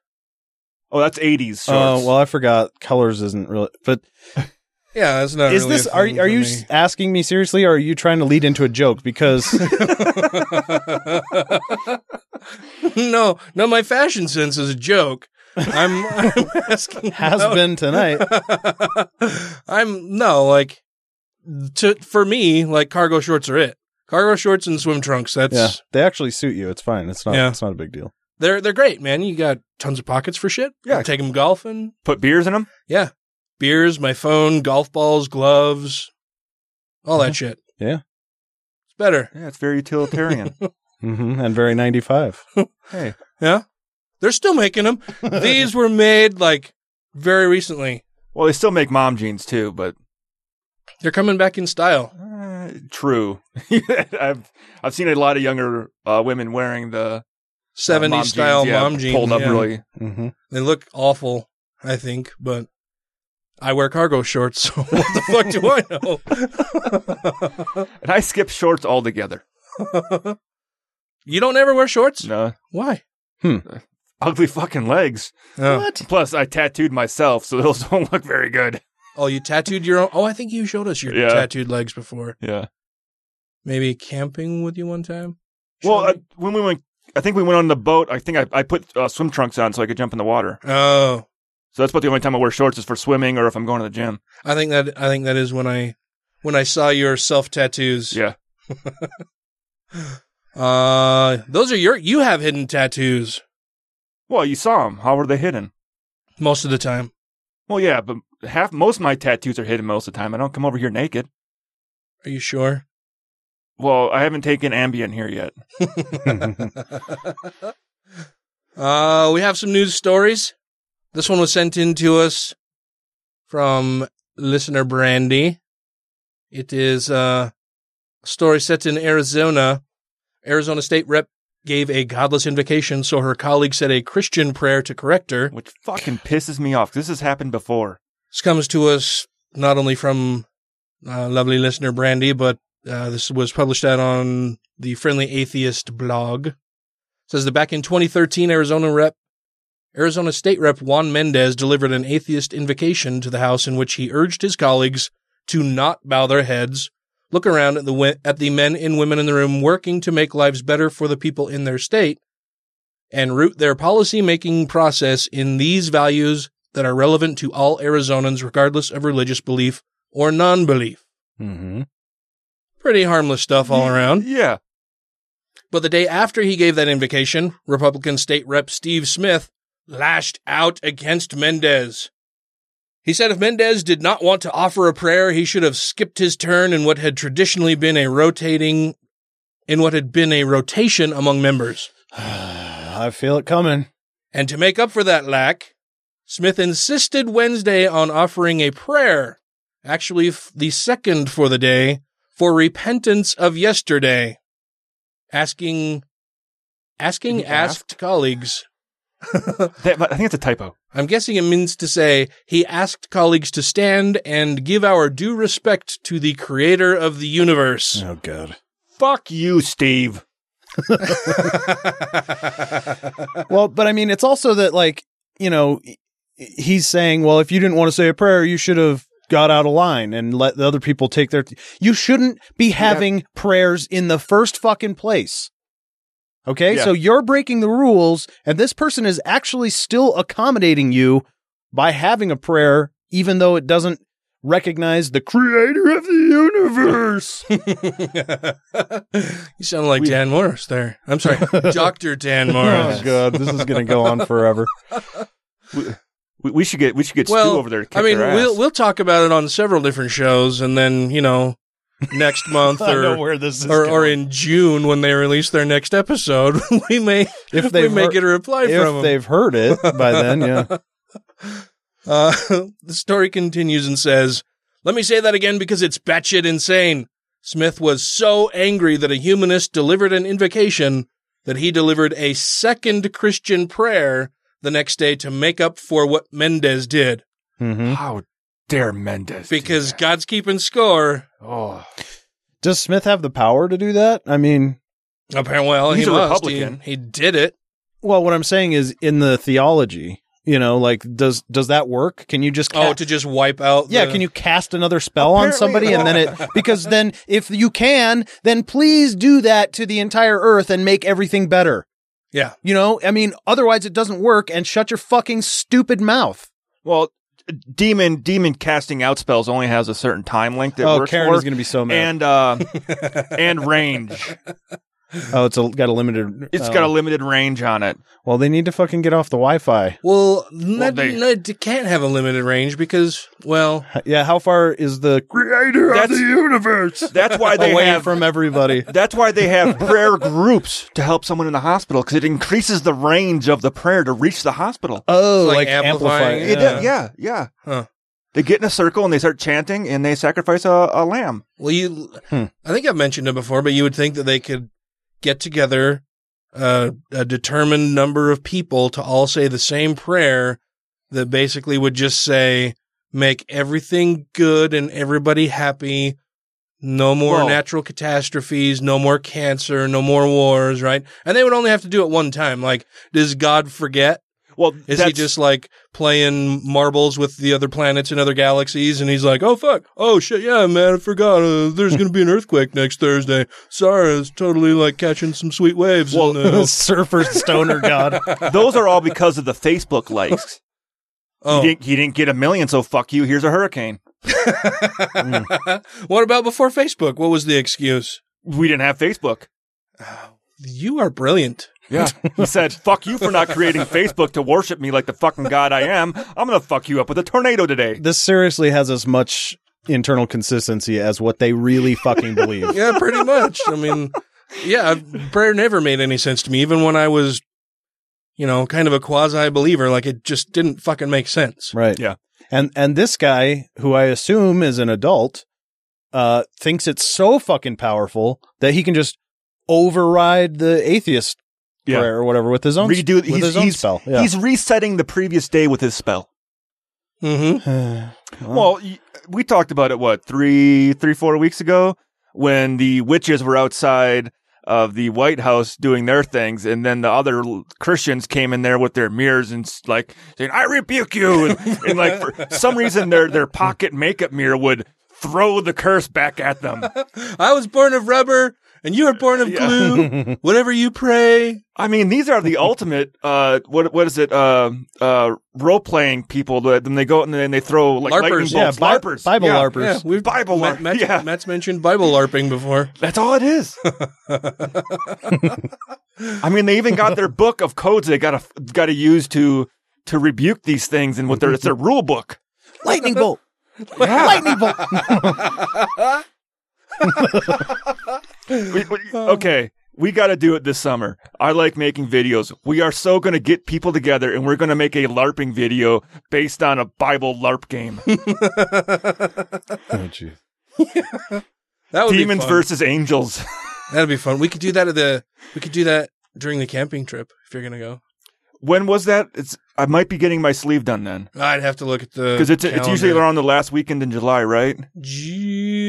Oh, that's 80s shorts. Oh well, I forgot. Colors isn't really. But Yeah, that's not. is really this? Are thing are you me. asking me seriously, or are you trying to lead into a joke? Because no, no, my fashion sense is a joke. I'm, I'm asking. has about- been tonight. I'm no like to for me like cargo shorts are it. Cargo shorts and swim trunks. That's Yeah, they actually suit you. It's fine. It's not. Yeah. It's not a big deal. They're they're great, man. You got tons of pockets for shit. Yeah. take them golfing. Put beers in them. Yeah, beers, my phone, golf balls, gloves, all that shit. Yeah. It's better. Yeah, it's very utilitarian. hmm And very ninety five. hey, Yeah, they're still making them. These were made like very recently. well, they still make mom jeans too, but They're coming back in style. uh, true. I've I've seen a lot of younger uh, women wearing the 70s mom style jeans, yeah, mom jeans. pulled up yeah. really. hmm They look awful, I think, but I wear cargo shorts, so what the fuck do I know? And I skip shorts altogether. you don't ever wear shorts? No, Why? ugly fucking legs. Oh. Plus, I tattooed myself, so those don't look very good. Oh, you tattooed your own? Oh, I think you showed us your Yeah. tattooed legs before. Yeah. Maybe camping with you one time? Well, Showed uh, when we went, I think we went on the boat. I think I, I put uh, swim trunks on so I could jump in the water. Oh, So that's about the only time I wear shorts is for swimming or if I'm going to the gym. I think that I think that is when I when I saw your self tattoos. Yeah. Uh, those are your you have hidden tattoos Well, you saw them. How were they hidden? most of the time. Well, yeah, but half most of my tattoos are hidden most of the time. I don't come over here naked. Are you sure? Well, I haven't taken Ambien here yet. uh, we have some news stories. This one was sent in to us from listener Brandy. It is uh, a story set in Arizona. Arizona State Rep gave a godless invocation, so her colleague said a Christian prayer to correct her. Which fucking pisses me off. This has happened before. This comes to us not only from uh, lovely listener Brandy, but uh, this was published out on the Friendly Atheist blog. It says that back in 2013, Arizona Rep, Arizona State Rep Juan Mendez delivered an atheist invocation to the House in which he urged his colleagues to not bow their heads, look around at the at the men and women in the room working to make lives better for the people in their state, and root their policy making process in these values that are relevant to all Arizonans, regardless of religious belief or non belief. hmm Pretty harmless stuff all around. Yeah. But the day after he gave that invocation, Republican State Rep Steve Smith lashed out against Mendez. He said if Mendez did not want to offer a prayer, he should have skipped his turn in what had traditionally been a rotating, in what had been a rotation among members. I feel it coming. And to make up for that lack, Smith insisted Wednesday on offering a prayer, actually f- the second for the day, for repentance of yesterday, asking asking He asked colleagues That- I think it's a typo. I'm guessing it means to say he asked colleagues to stand and give our due respect to the creator of the universe. Oh god. Fuck you, Steve. well, but I mean, it's also that like you know he's saying, well, if you didn't want to say a prayer, you should have got out of line and let the other people take their. you shouldn't be having prayers in the first fucking place. Okay, Yeah. so you're breaking the rules, and this person is actually still accommodating you by having a prayer, even though it doesn't recognize the creator of the universe. You sound like Dan Morris there. I'm sorry, Dr. Dan oh, Morris. oh god, this is going to go on forever. We, we should get we should get well, Stu over there. To kick I mean, their ass. we'll we'll talk about it on several different shows, and then you know, next month I or know where this is or, or in June when they release their next episode, we may If they've may heard- get a reply if from them. they've heard it by then, yeah. Uh, the story continues and says, "Let me say that again because it's batshit insane." Smith was so angry that a humanist delivered an invocation that he delivered a second Christian prayer the next day to make up for what Mendez did. Mm-hmm. How dare Mendez? Because God's keeping score. Oh, Does Smith have the power to do that? I mean, Apparently, well, He's he a must. Republican. He, he did it. well, what I'm saying is in the theology, you know, like does does that work? Can you just Oh, to just wipe out. yeah, the- can you cast another spell on somebody and then it because then if you can, then please do that to the entire earth and make everything better. Yeah. You know, I mean, otherwise it doesn't work and shut your fucking stupid mouth. well, demon demon casting out spells only has a certain time length. It oh, works Karen for, is going to be so mad. and uh, and range. Oh, it's a, got a limited. It's oh. got a limited range on it. Well, they need to fucking get off the Wi-Fi. Well, that, they- that can't have a limited range because, well, Yeah, how far is the creator of the universe That's why they away have from everybody? That's why they have prayer groups to help someone in the hospital because it increases the range of the prayer to reach the hospital. Oh, It's like like, amplifying amplify. it. It yeah, yeah. Huh. They get in a circle and they start chanting and they sacrifice a, a lamb. well, you, Hmm. I think I've mentioned it before, but you would think that they could get together uh, a determined number of people to all say the same prayer that basically would just say, make everything good and everybody happy. No more natural catastrophes, no more cancer, no more wars, right? And they would only have to do it one time. Like, does God forget? Well, Is he just like playing marbles with the other planets and other galaxies? And he's like, oh, fuck. Oh, shit. Yeah, man. I forgot. Uh, there's going to be an earthquake next Thursday. Sorry. I was totally like catching some sweet waves. Well, and, uh, Surfer stoner god. those are all because of the Facebook likes. oh. He, didn't, he didn't get a million, so fuck you. Here's a hurricane. what about before Facebook? What was the excuse? We didn't have Facebook. You are brilliant. Yeah. He said, fuck you for not creating Facebook to worship me like the fucking god I am. I'm going to fuck you up with a tornado today. This seriously has as much internal consistency as what they really fucking believe. Yeah, pretty much. I mean, yeah, prayer never made any sense to me, even when I was, you know, kind of a quasi believer. Like it just didn't fucking make sense. Right. Yeah. And and this guy, who I assume is an adult, uh, thinks it's so fucking powerful that he can just override the atheist Yeah. prayer or whatever with his own Redo, with he's, his own he's, spell. Yeah. he's resetting the previous day with his spell. Mm-hmm. Well, y- we talked about it, what, three, three, four weeks ago when the witches were outside of the White House doing their things. And then the other Christians came in there with their mirrors and like saying, I rebuke you. And, and like for some reason their, their pocket makeup mirror would throw the curse back at them. I was born of rubber and you were born of glue. Whatever you pray. I mean, these are the ultimate, uh, what, what is it, uh, uh, role playing people that then they go and then they throw like lightning LARPers. bolts. Yeah, Bi- LARPers. Bible Yeah. LARPers. Yeah, we've Bible LARP. Matt's, Yeah. Matt's mentioned Bible LARPing before. That's all it is. I mean, they even got their book of codes they gotta gotta use to to rebuke these things, and what their it's their rule book. lightning bolt. lightning bolt. We- we- oh. okay, we got to do it this summer. I like making videos. We are so going to get people together, and we're going to make a LARPing video based on a Bible LARP game. oh, jeez. That would Demons be fun. versus angels. That'd be fun. We could do that at the. We could do that during the camping trip if you're gonna go. When was that? It's I might be getting my sleeve done then I'd have to look at the because it's it's usually around the last weekend in July, right?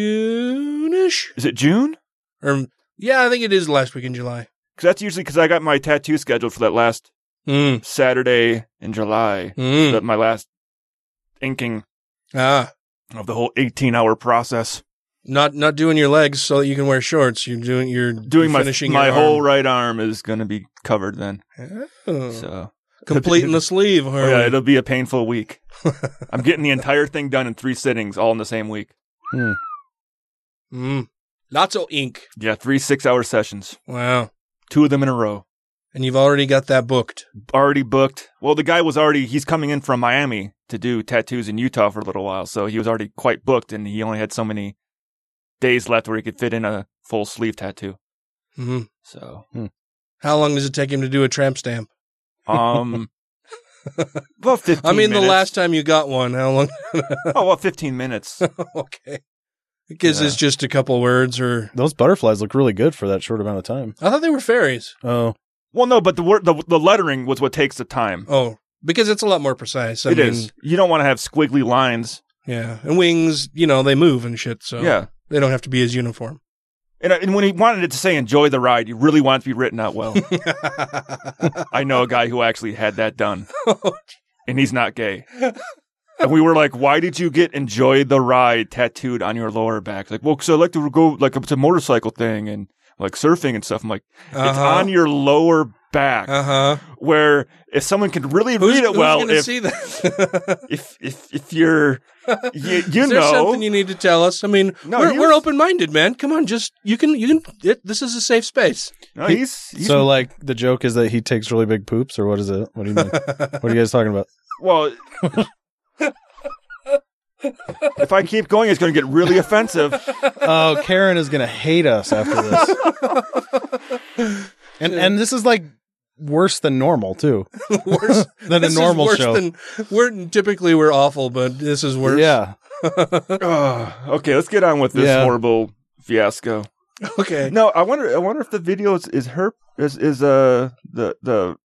June-ish. Is it June? Or yeah, I think it is last week in July. Because that's usually because I got my tattoo scheduled for that last Mm. Saturday in July. Mm. That my last inking Ah, of the whole eighteen hour process. not not doing your legs so that you can wear shorts. You're doing you're Doing my finishing my whole arm. right arm is going to be covered then. Oh. So completing the sleeve. Oh, yeah, it'll be a painful week. I'm getting the entire thing done in three sittings, all in the same week. Mm. Lots of ink. Yeah, three six hour sessions, Wow. two of them in a row. And you've already got that booked. Already booked. Well, the guy was already he's coming in from Miami to do tattoos in Utah for a little while, so he was already quite booked, and he only had so many days left where he could fit in a full sleeve tattoo. hmm So, hmm. How long does it take him to do a tramp stamp? um, about fifteen. I mean, the last time you got one, how long? oh, well, fifteen minutes. okay. Because Yeah. it's just a couple words, or Those butterflies look really good for that short amount of time. I thought they were fairies. Oh, Well, no, but the word the, the lettering was what takes the time. Oh, because it's a lot more precise. I It mean, is. You don't want to have squiggly lines. Yeah, and wings, you know, they move and shit, so Yeah. they don't have to be as uniform. And, uh, and when he wanted it to say "enjoy the ride," you really want it to be written out well. I know a guy who actually had that done, and he's not gay. And we were like, "Why did you get "enjoy the ride" tattooed on your lower back?" Like, well, because I like to go like it's a motorcycle thing and like surfing and stuff. I'm like, it's Uh-huh. on your lower back, Uh huh. where if someone can really Who's, read it who's well, gonna if, see that? if if if you're you, you Is there know something you need to tell us? I mean, No, we're, we're open minded, man. Come on, just you can you can. It, this is a safe space. No, he's, he's so like the joke is that he takes really big poops, or what is it? What do you mean? what are you guys talking about? Well, if I keep going, it's going to get really offensive. Oh, Karen is gonna hate us after this. And and this is like worse than normal too. worse than This a is normal worse show. Than, we're typically we're awful, but this is worse. Yeah. Ugh, okay, let's get on with this Yeah. horrible fiasco. Okay. No, I wonder. I wonder if the video is, is her is is uh the the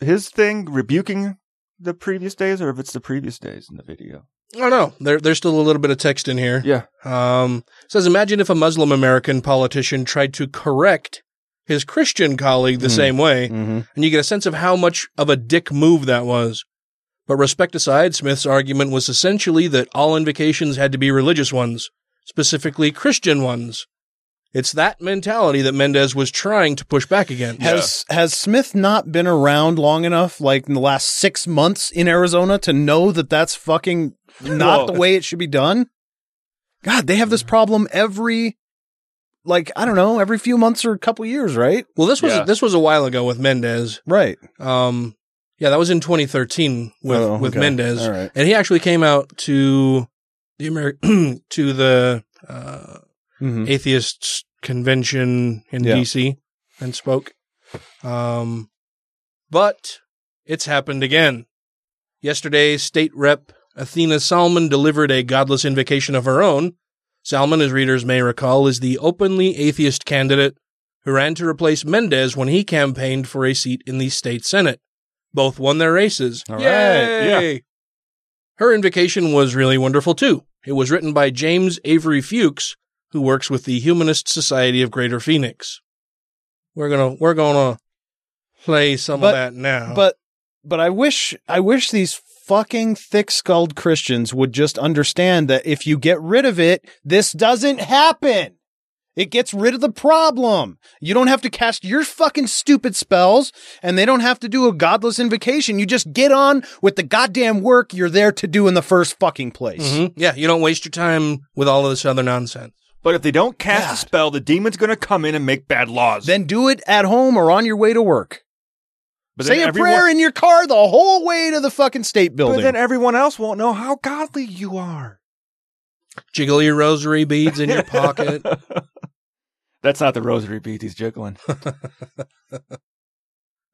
his thing rebuking the previous days, or if it's the previous days in the video. I don't know. There, there's still a little bit of text in here. Yeah. Um, it says, imagine if a Muslim American politician tried to correct his Christian colleague the Mm. same way, Mm-hmm. and you get a sense of how much of a dick move that was. But respect aside, Smith's argument was essentially that all invocations had to be religious ones, specifically Christian ones. It's that mentality that Mendez was trying to push back against. Has has Smith not been around long enough, like in the last six months in Arizona, to know that that's fucking not Well- the way it should be done? God, they have this problem every, like I don't know, every few months or a couple years, right? Well, this was Yeah. this was a while ago with Mendez. Right. Um, yeah, that was in 2013 with Oh, with okay. Mendez, All right. and he actually came out to the Ameri- to the uh, Mhm. atheists convention in Yeah. DC and spoke. Um, but it's happened again. Yesterday, State Rep Athena Salman delivered a godless invocation of her own. Salman, as readers may recall, is the openly atheist candidate who ran to replace Mendez when he campaigned for a seat in the state senate. Both won their races. All right. Yay! Her invocation was really wonderful too. It was written by James Avery Fuchs, who works with the Humanist Society of Greater Phoenix. We're gonna we're gonna play some But- of that now. But but I wish I wish these fucking thick-skulled Christians would just understand that if you get rid of it, this doesn't happen. It gets rid of the problem. You don't have to cast your fucking stupid spells and they don't have to do a godless invocation. You just get on with the goddamn work you're there to do in the first fucking place. Mhm. yeah, you don't waste your time with all of this other nonsense. But if they don't cast a spell, the demon's going to come in and make bad laws. Then do it at home or on your way to work. but Say a everyone- prayer in your car the whole way to the fucking state building. But then everyone else won't know how godly you are. Jiggle your rosary beads in your pocket. That's not the rosary bead he's jiggling.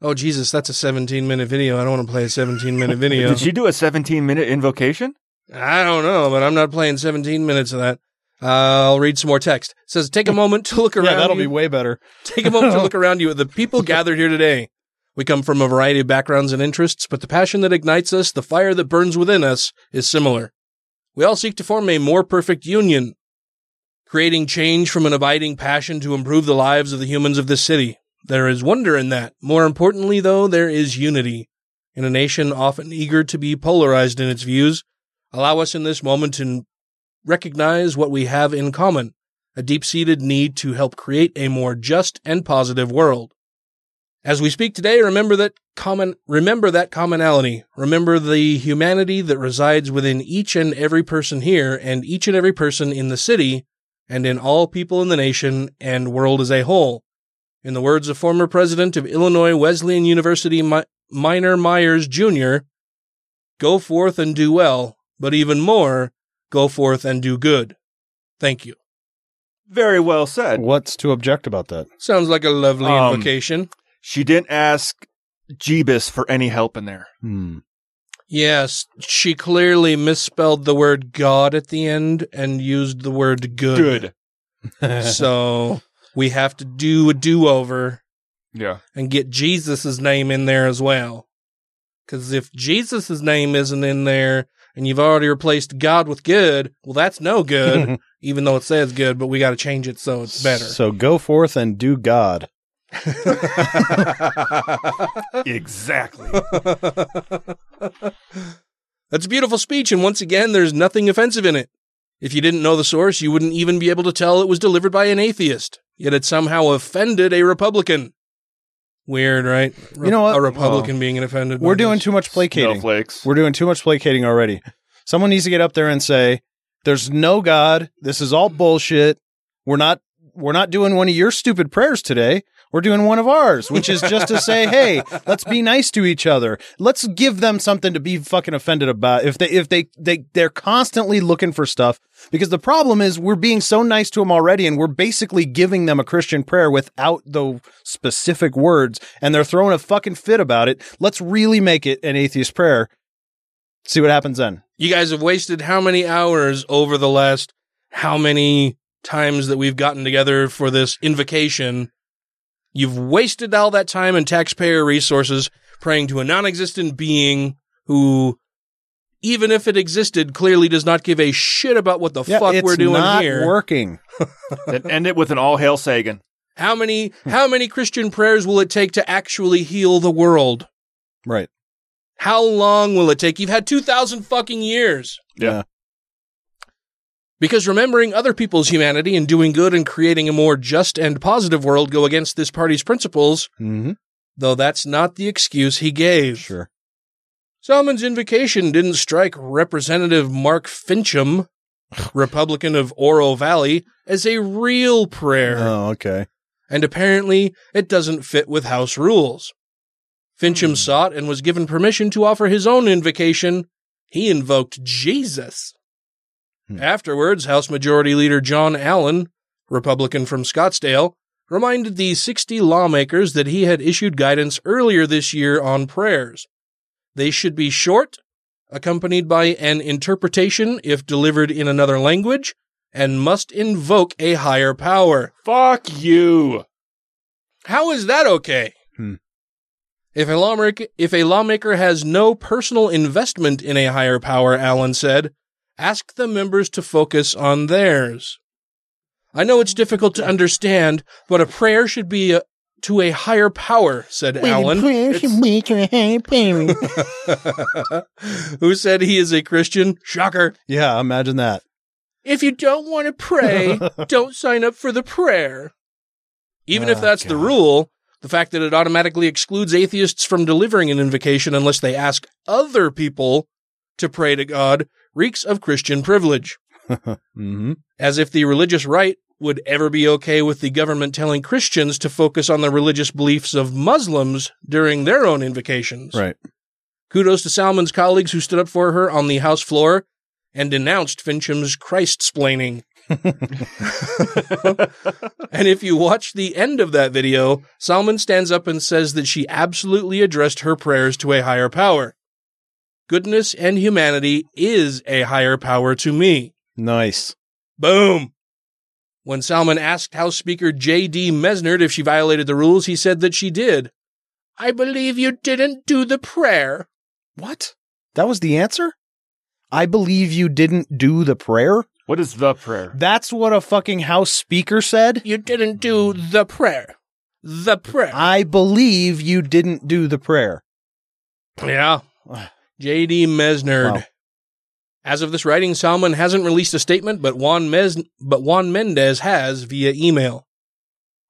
Oh Jesus, that's a 17 minute video. I don't want to play a 17 minute video. Did she do a 17 minute invocation? I don't know, but I'm not playing 17 minutes of that. Uh, I'll read some more text. It says, take a moment to look around. yeah, that'll you. be way better. Take a moment to look around you at the people gathered here today. We come from a variety of backgrounds and interests, but the passion that ignites us, the fire that burns within us, is similar. We all seek to form a more perfect union, creating change from an abiding passion to improve the lives of the humans of this city. There is wonder in that. More importantly, though, there is unity. In a nation often eager to be polarized in its views, allow us in this moment to recognize what we have in common a deep seated need to help create a more just and positive world. As we speak today, remember that common, remember that commonality. Remember the humanity that resides within each and every person here and each and every person in the city and in all people in the nation and world as a whole. In the words of former president of Illinois Wesleyan University, Mi- Minor Myers Jr., go forth and do well, but even more, go forth and do good. Thank you. Very well said. What's to object about that? Sounds like a lovely Um, invocation. She didn't ask Jeebus for any help in there. Hmm. Yes, she clearly misspelled the word God at the end and used the word good. Good. so we have to do a do over Yeah. and get Jesus' name in there as well. Because if Jesus' name isn't in there and you've already replaced God with good, well, that's no good, even though it says good, but we got to change it so it's better. So go forth and do God. exactly. That's a beautiful speech, and once again, there's nothing offensive in it. If you didn't know the source, you wouldn't even be able to tell it was delivered by an atheist, yet it somehow offended a Republican. Weird, right? You know what? A Republican oh. being offended. We're doing this. too much placating. Snowflakes. We're doing too much placating already. Someone needs to get up there and say, "There's no God. This is all bullshit. We're not. We're not doing one of your stupid prayers today. We're doing one of ours, which is just to say, hey, let's be nice to each other. Let's give them something to be fucking offended about. If they, if they, they, they're constantly looking for stuff because the problem is we're being so nice to them already and we're basically giving them a Christian prayer without the specific words and they're throwing a fucking fit about it. Let's really make it an atheist prayer. See what happens then. You guys have wasted how many hours over the last how many times that we've gotten together for this invocation? You've wasted all that time and taxpayer resources praying to a non existent being who, even if it existed, clearly does not give a shit about what the Yeah, fuck we're doing not here. working. then end it with an all hail Sagan. How many how many Christian prayers will it take to actually heal the world? Right. How long will it take? You've had 2000 fucking years. Yeah. Because remembering other people's humanity and doing good and creating a more just and positive world go against this party's principles, Mm-hmm. though that's not the excuse he gave. Sure. Salman's invocation didn't strike Representative Mark Finchem, Republican of Oro Valley, as a real prayer. Oh, okay. and apparently it doesn't fit with House rules. Finchem sought and was given permission to offer his own invocation. He invoked Jesus. Afterwards, House Majority Leader John Allen, Republican from Scottsdale, reminded the 60 lawmakers that he had issued guidance earlier this year on prayers. They should be short, accompanied by an interpretation if delivered in another language, and must invoke a higher power. Fuck you. How is that okay? Hmm. If a lawmaker if a lawmaker has no personal investment in a higher power, Allen said, ask the members to focus on theirs. I know it's difficult to understand, but a prayer should be a, to a higher power, said Allen, who said he is a Christian. Shocker. Yeah, imagine that. If you don't want to pray, don't sign up for the prayer. Even if Oh, that's the rule, the fact that it automatically excludes atheists from delivering an invocation unless they ask other people to pray to God reeks of Christian privilege. mm-hmm. As if the religious right would ever be okay with the government telling Christians to focus on the religious beliefs of Muslims during their own invocations. Right. Kudos to Salman's colleagues who stood up for her on the House floor and denounced Finchem's Christ splaining. and if you watch the end of that video, Salman stands up and says that she absolutely addressed her prayers to a higher power. Goodness and humanity is a higher power to me. Nice. Boom. When Salman asked House Speaker J.D. Mesnard if she violated the rules, he said that she did. I believe you didn't do the prayer. What? That was the answer? I believe you didn't do the prayer? What is the prayer? That's what a fucking House Speaker said? You didn't do the prayer. The prayer. I believe you didn't do the prayer. Yeah. J.D. Mesnard. Wow. As of this writing, Salman hasn't released a statement, but Juan, Mes- but Juan Mendez has via email.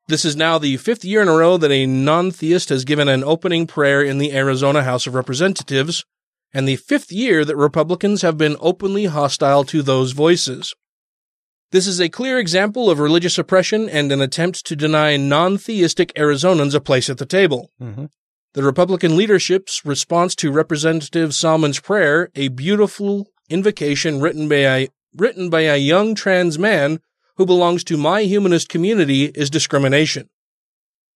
This is now the fifth year in a row that a non theist has given an opening prayer in the Arizona House of Representatives, and the fifth year that Republicans have been openly hostile to those voices. This is a clear example of religious oppression and an attempt to deny non theistic Arizonans a place at the table. Mm-hmm. The Republican leadership's response to Representative Salman's prayer, a beautiful invocation written by a, written by a young trans man who belongs to my humanist community, is discrimination.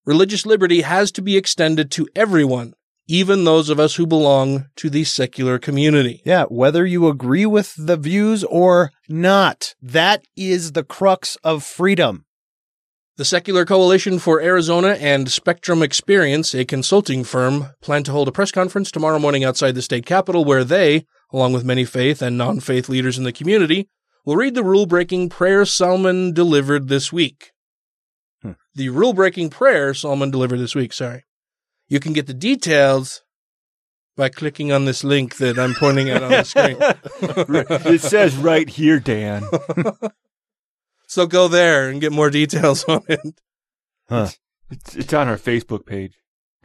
Religious liberty has to be extended to everyone, even those of us who belong to the secular community. Yeah, whether you agree with the views or not, that is the crux of freedom. The Secular Coalition for Arizona and Spectrum Experience, a consulting firm, plan to hold a press conference tomorrow morning outside the state capitol where they, along with many faith and non faith leaders in the community, will read the rule breaking prayer Salman delivered this week. Hmm. The rule breaking prayer Salman delivered this week, sorry. You can get the details by clicking on this link that I'm pointing at on the screen. it says right here, Dan. so go there and get more details on it. Huh. It's, it's on our Facebook page.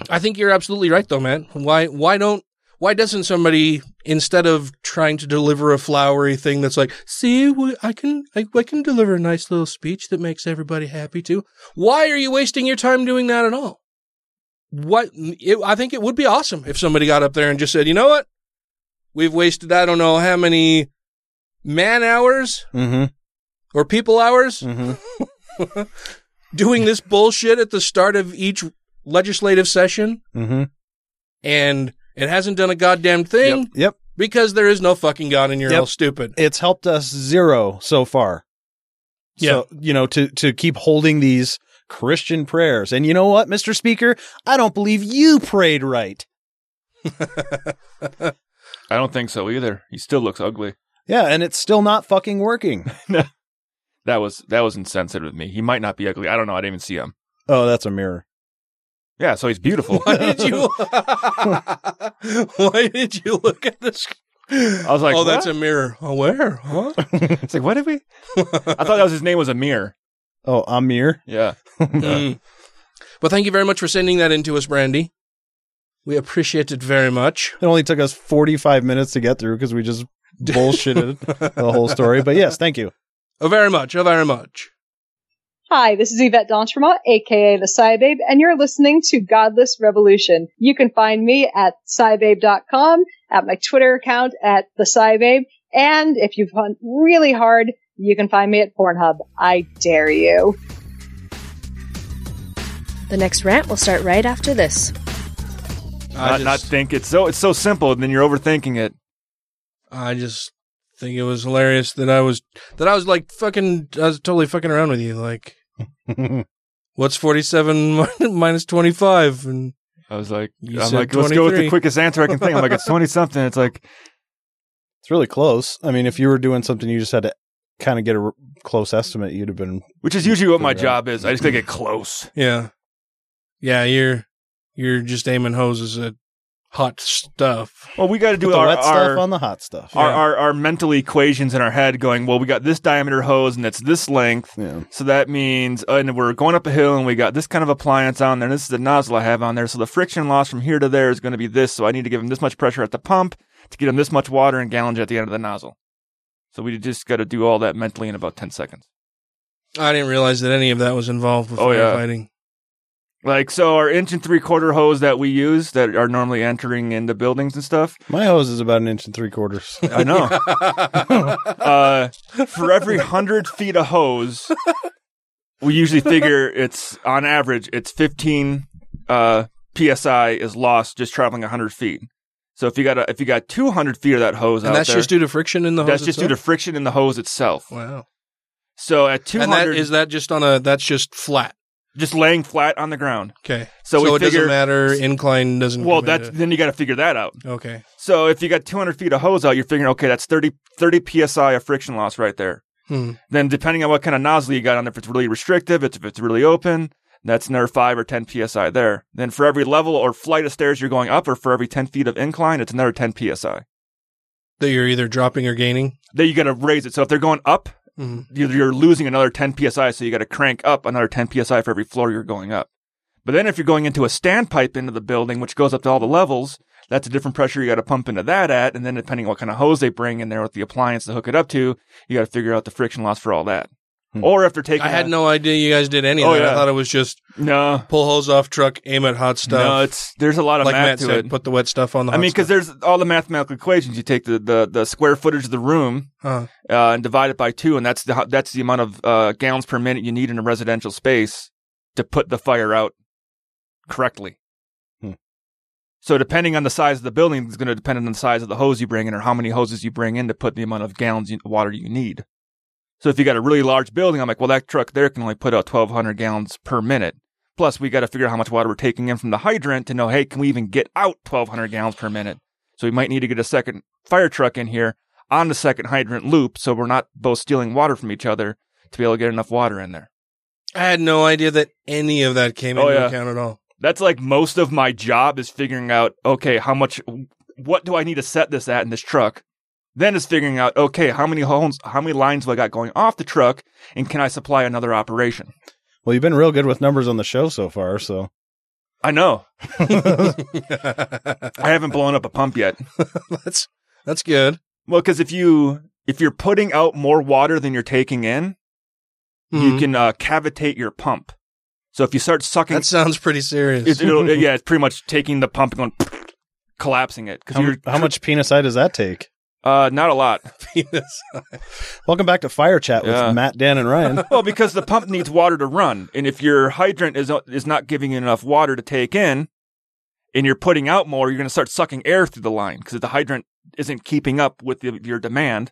I think you're absolutely right, though, man. Why why don't why doesn't somebody instead of trying to deliver a flowery thing that's like, see, I can I, I can deliver a nice little speech that makes everybody happy too. Why are you wasting your time doing that at all? What it, I think it would be awesome if somebody got up there and just said, you know what, we've wasted I don't know how many man hours Mm-hmm. Or people hours Mm-hmm. doing this bullshit at the start of each legislative session Mm-hmm. and it hasn't done a goddamn thing Yep. because there is no fucking God and you're Yep. all stupid. It's helped us zero so far. So, you know, to, to keep holding these Christian prayers. And you know what, Mr. Speaker? I don't believe you prayed right. I don't think so either. He still looks ugly. Yeah, and it's still not fucking working. That was that was insensitive of me. He might not be ugly. I don't know. I didn't even see him. Oh, that's a mirror. Yeah, so he's beautiful. Why did you? Why did you look at this? I was like, oh, that's a mirror. Oh, where? Huh? it's like, what did we? I thought that was his name was Amir. Oh, Amir. Yeah. Mm. But thank you very much for sending that in to us, Brandy. We appreciate it very much. It only took us 45 minutes to get through because we just bullshitted the whole story. But yes, thank you. Oh, very much. Oh, very much. Hi, this is Yvette Dontrema, aka the Cybabe, and you're listening to Godless Revolution. You can find me at cybabe.com, at my Twitter account at the Cybabe, and if you've hunt really hard, you can find me at Pornhub. I dare you. The next rant will start right after this. I Not, not just, think it's so it's so simple, and then you're overthinking it. I just think it was hilarious that I was that I was like fucking. I was totally fucking around with you. Like, what's forty-seven minus twenty-five? And I was like, You I'm said like, let's go with the quickest answer I can think. I'm like, it's twenty something. It's like, It's really close. I mean, if you were doing something, you just had to kind of get a r- close estimate, you'd have been. which is usually what my out. job is. I just gotta get close. yeah, yeah, you're you're just aiming hoses at hot stuff. Well, we got to do Put the our wet our, stuff on the hot stuff. our, Yeah. our our mental equations in our head, going, well, we got this diameter hose and it's this length, Yeah. so that means, uh, and we're going up a hill and we got this kind of appliance on there. And this is the nozzle I have on there, so the friction loss from here to there is going to be this. So I need to give them this much pressure at the pump to get them this much water and gallons at the end of the nozzle. So we just got to do all that mentally in about ten seconds. I didn't realize that any of that was involved with Oh, yeah. Firefighting. Like so, our inch and three quarter hose that we use that are normally entering into buildings and stuff. My hose is about an inch and three quarters. I know. uh, for every hundred feet of hose, we usually figure it's on average it's fifteen uh, psi is lost just traveling hundred feet. So if you got a, if you got two hundred feet of that hose and out that's there, just due to friction in the hose. that's just due to itself? friction in the hose itself. wow. So at two And that is that just on a that's just flat. Just laying flat on the ground. Okay. So, we it figure, doesn't matter. Incline doesn't. Well, that's then you got to figure that out. okay. So if you got 200 feet of hose out, you're figuring, okay, that's 30, 30 psi of friction loss right there. Hmm. Then depending on what kind of nozzle you got on, there, if it's really restrictive, it's, if it's really open, that's another five or 10 psi there. Then for every level or flight of stairs you're going up, or for every 10 feet of incline, it's another 10 psi. That you're either dropping or gaining. Then you got to raise it. So if they're going up, Mhm. you're, you're losing another 10 psi. So you got to crank up another 10 psi for every floor you're going up. But then if you're going into a standpipe into the building, which goes up to all the levels, that's a different pressure you got to pump into that at. And then depending on what kind of hose they bring in there with the appliance to hook it up to, you got to figure out the friction loss for all that. Or if they're taking, I had a- no idea you guys did any of Oh, that. I thought it was just no pull hose off truck, aim at hot stuff. No, it's there's a lot of like math Matt to said, it. Put the wet stuff on the. I hot mean, because there's all the mathematical equations. You take the, the, the square footage of the room Huh. uh, and divide it by two, and that's the that's the amount of uh, gallons per minute you need in a residential space to put the fire out correctly. Hmm. So depending on the size of the building, it's going to depend on the size of the hose you bring in or how many hoses you bring in to put the amount of gallons of water you need. So if you got a really large building, I'm like, well, that truck there can only put out 1,200 gallons per minute. Plus, we got to figure out how much water we're taking in from the hydrant to know, hey, can we even get out 1,200 gallons per minute? So we might need to get a second fire truck in here on the second hydrant loop so we're not both stealing water from each other to be able to get enough water in there. I had no idea that any of that came Oh, into yeah. account at all. That's like most of my job is figuring out, okay, how much, what do I need to set this at in this truck? Then it's figuring out, okay, how many homes, how many lines do I got going off the truck and can I supply another operation? Well, you've been real good with numbers on the show so far, so I know. I haven't blown up a pump yet. that's that's good. Well, because if you if you're putting out more water than you're taking in, you Mhm. can uh, cavitate your pump. So if you start sucking, That sounds pretty serious. it, yeah, it's pretty much taking the pump and going collapsing it. how, you're how much penicide does that take? Uh, not a lot. Welcome back to Fire Chat with Yeah. Matt, Dan, and Ryan. well, because the pump needs water to run, and if your hydrant is is not giving you enough water to take in, and you're putting out more, you're going to start sucking air through the line because the hydrant isn't keeping up with the, your demand.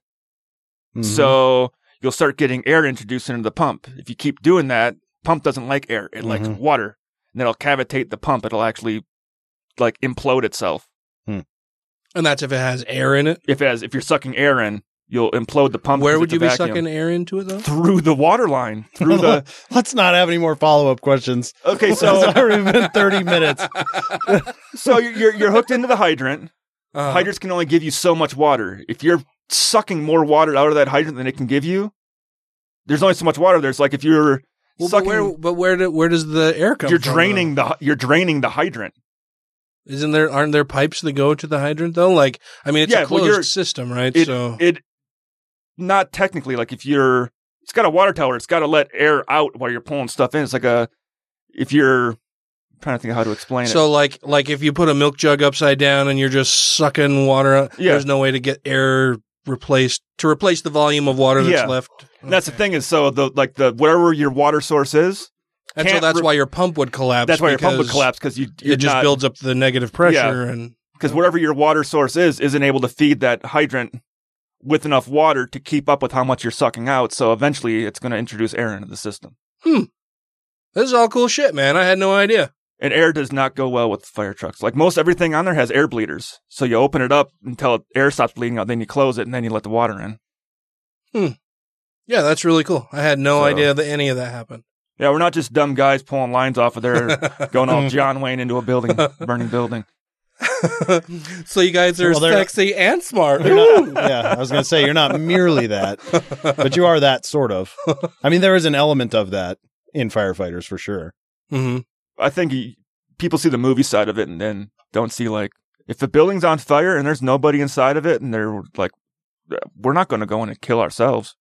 Mhm. So you'll start getting air introduced into the pump. If you keep doing that, pump doesn't like air; it likes Mhm. water, and it'll cavitate the pump. It'll actually like implode itself. And that's if it has air in it. If as if you're sucking air in, you'll implode the pump. Where would you be vacuum. sucking air into it though? through the water line? Through the Let's not have any more follow up questions. okay, so It's so already been thirty minutes. so you're you're, you're hooked into the hydrant. Uh-huh. Hydrants can only give you so much water. If you're sucking more water out of that hydrant than it can give you, there's only so much water there. It's like if you're Well, but where but where do, where does the air come you're from? draining the you're draining the hydrant. Isn't there aren't there pipes that go to the hydrant though? Like I mean, it's Yeah, a well, closed you're- system, right? It so it not technically like if you're it's got a water tower. It's got to let air out while you're pulling stuff in. It's like a if you're I'm trying to think of how to explain so it. So like like if you put a milk jug upside down and you're just sucking water, out, Yeah. there's no way to get air replaced to replace the volume of water that's Yeah. left. And that's the thing is so the like the whatever your water source is. And so that's re- why your pump would collapse. That's why your pump would collapse because you It just builds up the negative pressure and because whatever your water source is isn't able to feed that hydrant with enough water to keep up with how much you're sucking out. So eventually, it's going to introduce air into the system, Hmm. this is all cool shit, man. I had no idea. and air does not go well with fire trucks. Like most everything on there has air bleeders. So you open it up until air stops bleeding out, then you close it, and then you let the water in. Hmm. Yeah, that's really cool. I had no So- idea that any of that happened. Yeah, we're not just dumb guys pulling lines off of there, going all John Wayne into a building, burning building. so you guys are Well, they're- sexy and smart. You're not- yeah, I was going to say you're not merely that, but you are that sort of. I mean, there is an element of that in firefighters for sure. hmm I think he, people see the movie side of it and then don't see like if the building's on fire and there's nobody inside of it and they're like, we're not going to go in and kill ourselves.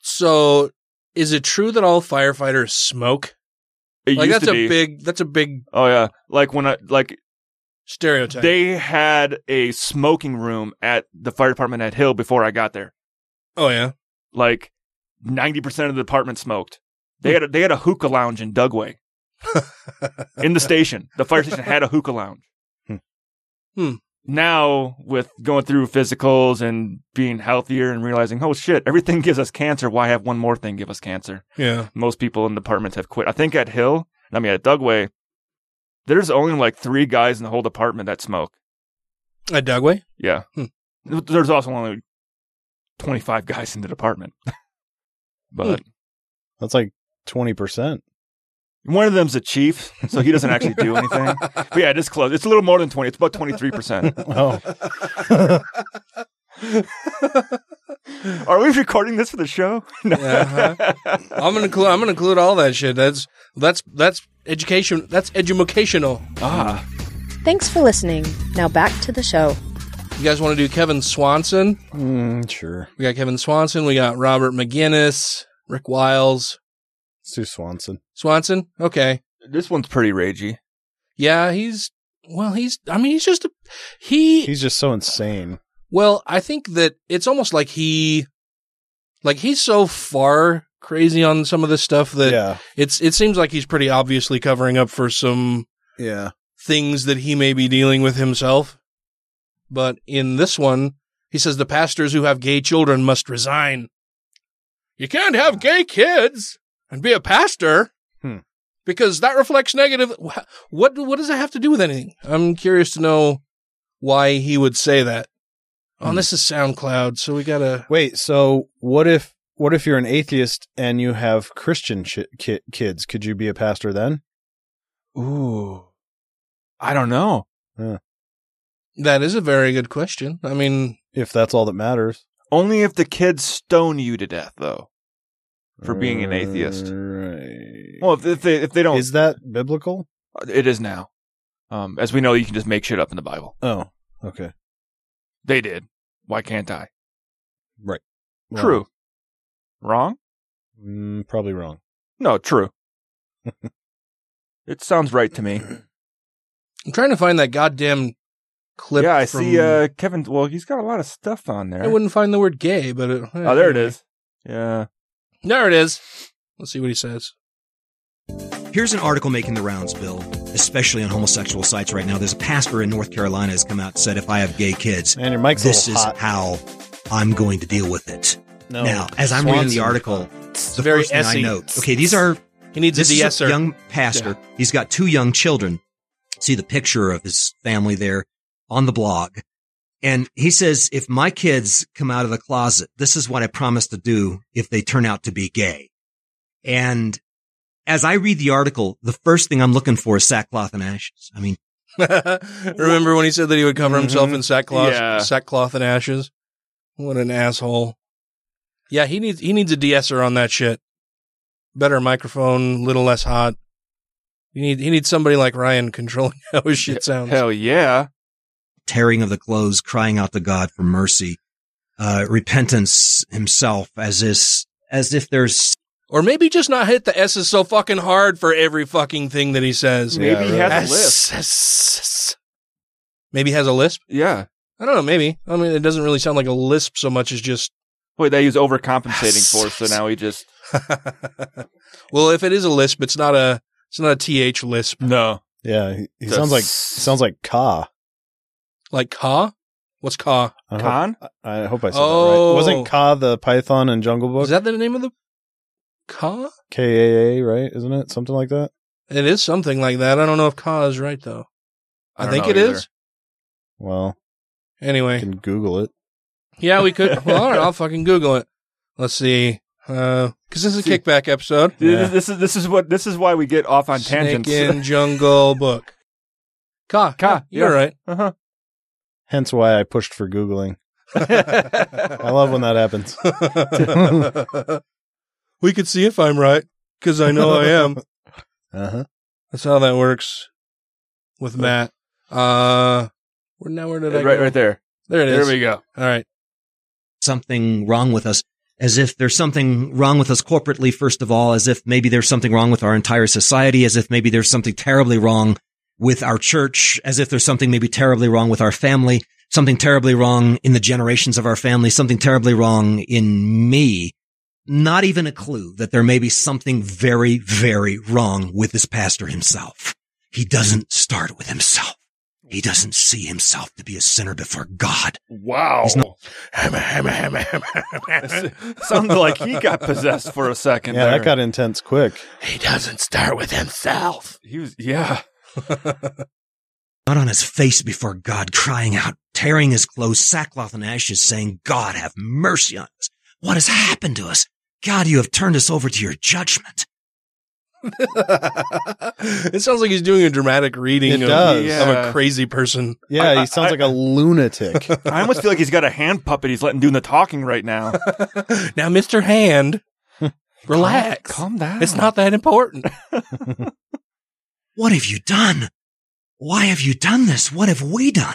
So, is it true that all firefighters smoke? It like that's a be. big that's a big Oh yeah, like when I like stereotype. they had a smoking room at the fire department at Hill before I got there. oh yeah. Like ninety percent of the department smoked. They had a, they had a hookah lounge in Dugway. in the station, the fire station had a hookah lounge. Hmm. Now, with going through physicals and being healthier and realizing, oh shit, everything gives us cancer. Why have one more thing give us cancer? Yeah. Most people in departments have quit. I think at Hill, I mean, at Dugway, there's only like three guys in the whole department that smoke. At Dugway? Yeah. Hmm. There's also only 25 guys in the department. but That's like 20%. One of them's a chief, so he doesn't actually do anything. but yeah, it is close. It's a little more than 20. It's about 23%. Oh. Are we recording this for the show? No. Uh-huh. I'm gonna include. I'm gonna include all that shit. That's that's that's education. That's educational. Ah. Thanks for listening. Now back to the show. You guys want to do Kevin Swanson? Mm, sure. We got Kevin Swanson. We got Robert McGinnis, Rick Wiles, Let's Swanson. Swanson. Okay. This one's pretty ragey. Yeah, he's well. He's. I mean, he's just a. He. He's just so insane. Well, I think that it's almost like he, like he's so far crazy on some of this stuff that Yeah. it's. It seems like he's pretty obviously covering up for some Yeah. things that he may be dealing with himself. But in this one, he says the pastors who have gay children must resign. You can't have gay kids and be a pastor Hmm. because that reflects negative. What what does that have to do with anything? I'm curious to know why he would say that. Oh, this is SoundCloud, so we gotta. Wait, so what if what if you're an atheist and you have Christian ch- ki- kids? Could you be a pastor then? Ooh. I don't know. That is a very good question. I mean, If that's all that matters. Only if the kids stone you to death, though, for being an atheist. Right. Well, if, if they if they don't, Is that biblical? it is now. Um, as we know, you can just make shit up in the Bible. Oh, okay. They did. Why can't I? Right. True. Wrong? Mm, probably wrong. No, true. it sounds right to me. I'm trying to find that goddamn clip. yeah, I from- see. Uh, Kevin. Well, he's got a lot of stuff on there. I wouldn't find the word gay, but it, oh, there it is. Yeah. There it is. Let's see what he says. Here's an article making the rounds, Bill, especially on homosexual sites right now. There's a pastor in North Carolina has come out and said, if I have gay kids, Man, your mic's this is hot. how I'm going to deal with it. No, now, as I'm reading the article, the very first thing I essy. note, okay, these are He needs this a is de-esser. young pastor. He's got two young children. See the picture of his family there on the blog. And he says, if my kids come out of the closet, this is what I promise to do if they turn out to be gay. And as I read the article, the first thing I'm looking for is sackcloth and ashes. I mean, Remember when he said that he would cover himself mm-hmm. in sackcloth, Yeah. sackcloth and ashes? What an asshole! Yeah, he needs he needs a de-esser on that shit. Better microphone, little less hot. You need he needs somebody like Ryan controlling how his shit sounds. Hell yeah. Tearing of the clothes, crying out to God for mercy, uh, repentance himself as is, as if there's Or maybe just not hit the S's so fucking hard for every fucking thing that he says. Maybe he has a S- lisp. Maybe he has a lisp. Yeah. I don't know. Maybe. I mean, it doesn't really sound like a lisp so much as just. Wait, that he's overcompensating for, so now he just well, if it is a lisp, it's not a. It's not a th lisp. no. Yeah, he, he sounds like sounds like Ka. Like Ka? What's Ka? I hope- Khan? I hope I said Oh. that right. Wasn't Ka the Python in Jungle Book? Is that the name of the Ka? K A A, right? Isn't it something like that? It is something like that. I don't know if Ka is right though. I, I think know it is. either. Well, Anyway, you can Google it. yeah, we could. Well, all right, I'll fucking Google it. Let's see. Uh, cause this is a kickback episode. This- Yeah. This is this is what this is why we get off on Snake tangents. in Jungle Book. Ka. Ka, Yeah, you're yeah. right. uh-huh. Hence why I pushed for Googling. I love when that happens. we could see if I'm right, because I know I am. Uh huh. That's how that works with Matt. Uh, where now? Where did I right, go? right there. There it is. There we go. All right. something wrong with us, as if there's something wrong with us corporately, first of all, as if maybe there's something wrong with our entire society, as if maybe there's something terribly wrong with our church, as if there's something maybe terribly wrong with our family, something terribly wrong in the generations of our family, something terribly wrong in me. Not even a clue that there may be something very, very wrong with this pastor himself. He doesn't start with himself. He doesn't see himself to be a sinner before God. Wow. He's not- Sounds like he got possessed for a second. Yeah, there. that got intense quick. He doesn't start with himself. He was, yeah. Not on his face before God, crying out, tearing his clothes, sackcloth and ashes, saying, God, have mercy on us. What has happened to us? God, you have turned us over to your judgment. it sounds like he's doing a dramatic reading It of, does. of Yeah. a crazy person. Yeah, I- he sounds I- like a lunatic. I almost feel like he's got a hand puppet he's letting doing the talking right now. Now, Mr. Hand, relax. Calm down. It's not that important. What have you done? Why have you done this? What have we done?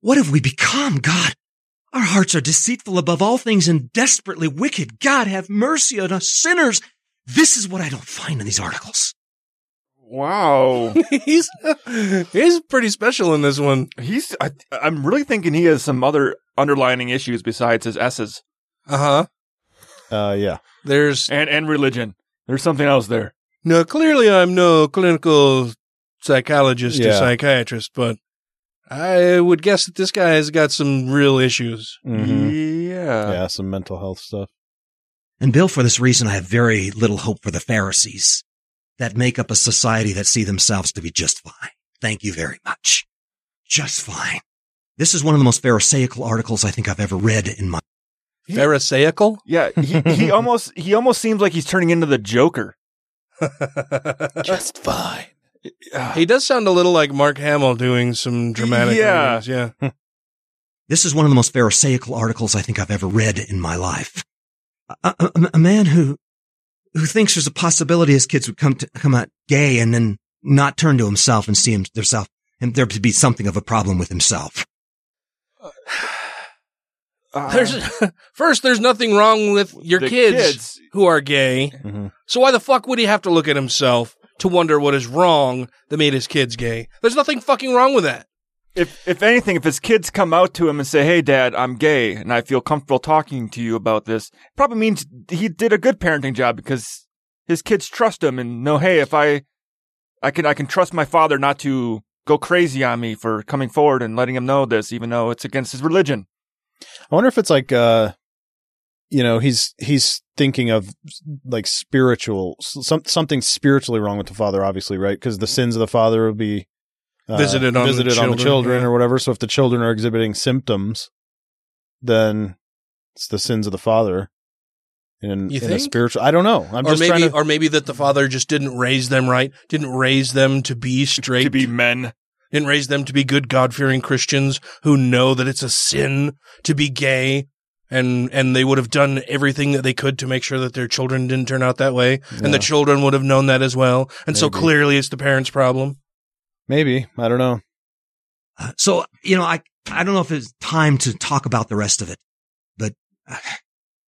What have we become, God? Our hearts are deceitful above all things and desperately wicked. God, have mercy on us sinners. This is what I don't find in these articles. Wow. he's he's pretty special in this one. He's, I, I'm really thinking he has some other underlining issues besides his S's Uh huh. Uh, yeah. There's and, and religion. There's something else there. No. Clearly, I'm no clinical psychologist or psychiatrist, but I would guess that this guy has got some real issues. Mhm. Yeah. Yeah, some mental health stuff. And Bill, for this reason, I have very little hope for the Pharisees that make up a society that see themselves to be just fine. Thank you very much. Just fine. This is one of the most pharisaical articles I think I've ever read in my Pharisaical. Yeah. He, he almost, he almost seems like he's turning into the Joker. Just fine. He does sound a little like Mark Hamill doing some dramatic. Yeah. readings, yeah. This is one of the most pharisaical articles I think I've ever read in my life. A, a- a man who, who thinks there's a possibility his kids would come to, come out gay and then not turn to himself and see him, himself, and there to be something of a problem with himself. Uh, There's first, there's nothing wrong with your The kids, kids. who are gay. Mm-hmm. So why the fuck would he have to look at himself to wonder what is wrong that made his kids gay? There's nothing fucking wrong with that. If, if anything, if his kids come out to him and say, Hey, dad, I'm gay and I feel comfortable talking to you about this, probably means he did a good parenting job because his kids trust him and know, Hey, if I, I can, I can trust my father not to go crazy on me for coming forward and letting him know this, even though it's against his religion. I wonder if it's like, uh, you know, he's he's thinking of like spiritual, some something spiritually wrong with the father, obviously, right? Because the sins of the father would be uh, Visited on the visited on the children, children yeah. or whatever. So if the children are exhibiting symptoms, then it's the sins of the father. In, You in a spiritual, I don't know. I'm or just maybe, trying to. or maybe that the father just didn't raise them right, didn't raise them to be straight, To be men. Didn't raise them to be good God fearing Christians who know that it's a sin to be gay. And, and they would have done everything that they could to make sure that their children didn't turn out that way. And the children would have known that as well. And so clearly it's the parents' problem. maybe I don't know. Uh, So, you know, I, I don't know if it's time to talk about the rest of it, but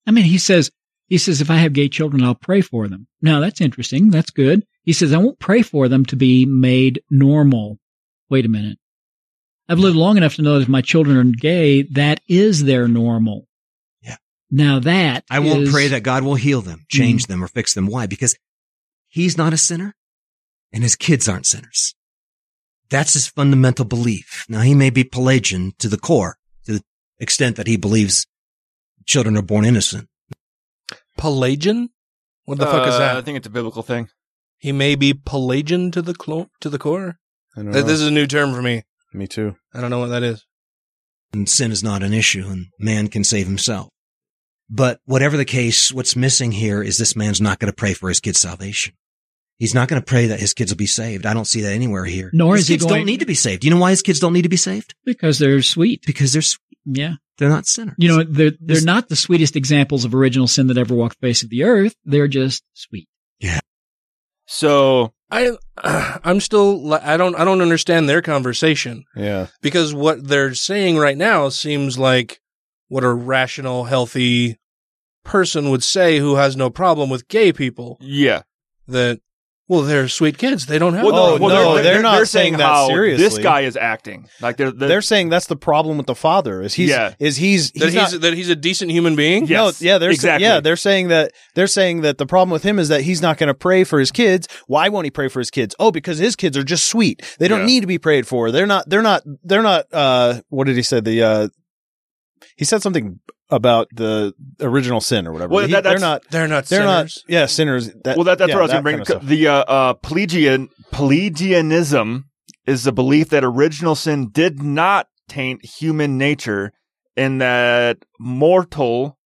I mean, he says, he says, if I have gay children, I'll pray for them. Now that's interesting. That's good. He says, I won't pray for them to be made normal. Wait a minute. I've lived long enough to know that if my children are gay, that is their normal. Yeah. Now that I won't pray that God will heal them, change them, or fix them. Why? Because he's not a sinner and his kids aren't sinners. That's his fundamental belief. Now, he may be Pelagian to the core, to the extent that he believes children are born innocent. Pelagian? What the fuck is Uh, that? I think it's a biblical thing. He may be Pelagian to the clo- to the core. I don't know. This is a new term for me. Me too. I don't know what that is. And sin is not an issue and man can save himself. But whatever the case, what's missing here is this man's not going to pray for his kid's salvation. He's not going to pray that his kids will be saved. I don't see that anywhere here. Nor his is he kids going- don't need to be saved. You know why his kids don't need to be saved? because they're sweet. Because they're sweet. Yeah. They're not sinners. You know, they're, they're This- not the sweetest examples of original sin that ever walked the face of the earth. They're just sweet. Yeah. So I I'm still I don't I don't understand their conversation. Yeah. because what they're saying right now seems like what a rational healthy person would say who has no problem with gay people. Yeah, that Well, they're sweet kids. They don't have. Well, that. no, they're not saying that how seriously. This guy is acting like they're they're, They're saying that's the problem with the father is he's Yeah. is he's that he's he's not, that he's a decent human being. No, yeah, they're exactly. yeah, they're saying that they're saying that the problem with him is that he's not going to pray for his kids. Why won't he pray for his kids? Oh, because his kids are just sweet. They don't Yeah. need to be prayed for. They're not. They're not. They're not. Uh, what did he say? The uh, he said something about the original sin or whatever. Well, He- that- they're not. They're not. They're sinners. not. Yeah, sinners. That, well, that, that's yeah, what I was going to kind bring. of the uh, uh, Pelagian Pelagianism is the belief that original sin did not taint human nature, and that mortal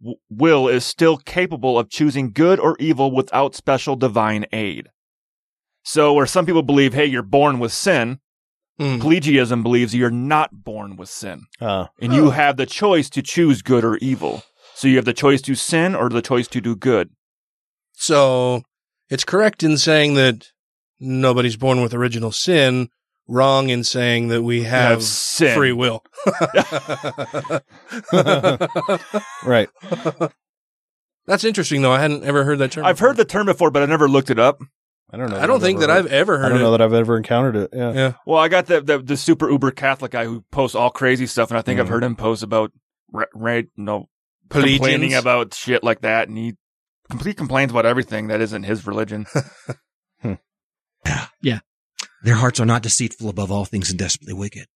w- will is still capable of choosing good or evil without special divine aid. So, where some people believe, hey, you're born with sin, Hmm. Pelagianism believes you're not born with sin. Uh, and you have the choice to choose good or evil. So you have the choice to sin or the choice to do good. So it's correct in saying that nobody's born with original sin. Wrong in saying that we have, have sin. free will. right. That's interesting, though. I hadn't ever heard that term. I've heard the term before, but I never looked it up. I don't know. I don't think that I've ever heard I don't it. know that I've ever encountered it. Yeah. Yeah. Well, I got the the, the super uber Catholic guy who posts all crazy stuff, and I think I've Mhm. heard him post about ra- ra- no Pelagians? complaining about shit like that, and he complete complains about everything that isn't his religion. Yeah. Yeah. Their hearts are not deceitful above all things and desperately wicked.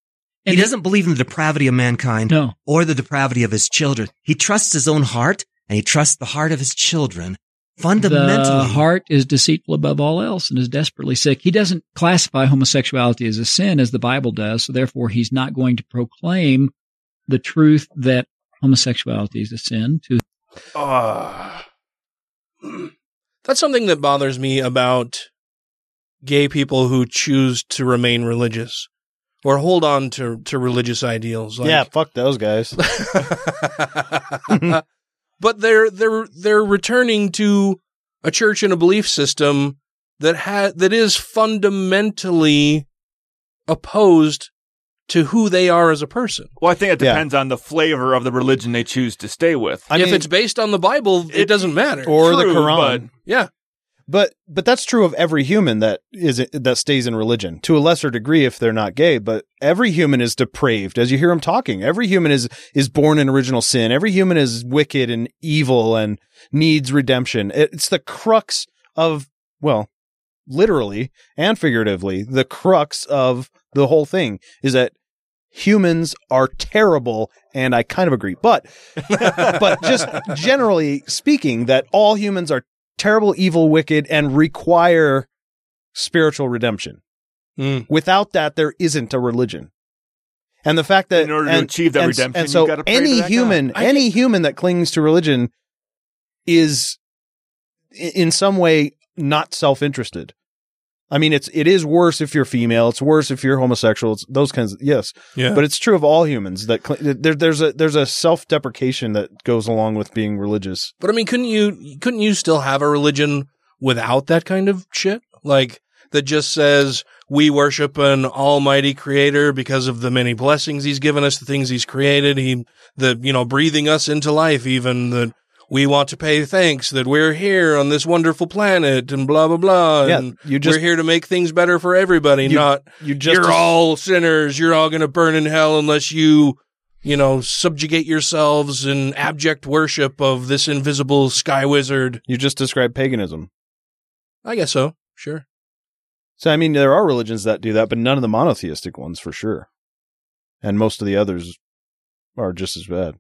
he doesn't believe in the depravity of mankind No. or the depravity of his children. He trusts his own heart and he trusts the heart of his children. Fundamentally, The heart is deceitful above all else and is desperately sick. He doesn't classify homosexuality as a sin as the Bible does, so therefore he's not going to proclaim the truth that homosexuality is a sin to Ah. That's something that bothers me about gay people who choose to remain religious or hold on to, to religious ideals. Like, yeah, fuck those guys. but they're they're they're returning to a church and a belief system that ha- that is fundamentally opposed to who they are as a person. Well, I think it Yeah. depends on the flavor of the religion they choose to stay with. I if mean- it's based on the Bible, it, doesn't matter. or the True, Quran. yeah, But but that's true of every human that is that stays in religion to a lesser degree if they're not gay. But every human is depraved, as you hear him talking. Every human is is born in original sin. Every human is wicked and evil and needs redemption. It's the crux of well, literally and figuratively, the crux of the whole thing is that humans are terrible, and I kind of agree. But but just generally speaking, that all humans are terrible, evil, wicked, and require spiritual redemption. Mm. Without that, there isn't a religion. And the fact that In order to and- achieve that and- redemption, and so gotta pray to any human. I- any human that clings to religion is in some way not self-interested. I mean, it's it is worse if you're female. It's worse if you're homosexual. It's those kinds. Of, yes, Yeah. but it's true of all humans that cl- there, there's a there's a self-deprecation that goes along with being religious. But I mean, couldn't you couldn't you still have a religion without that kind of shit? Like that just says we worship an almighty creator because of the many blessings he's given us, the things he's created, he the you know breathing us into life even that we want to pay thanks that we're here on this wonderful planet and blah blah blah Yeah, and you just- we're here to make things better for everybody, You- not you just you're all sinners, you're all going to burn in hell unless you you know, subjugate yourselves in abject worship of this invisible sky wizard. You just described paganism. I guess so. Sure. So I mean, there are religions that do that, but none of the monotheistic ones for sure. And most of the others are just as bad.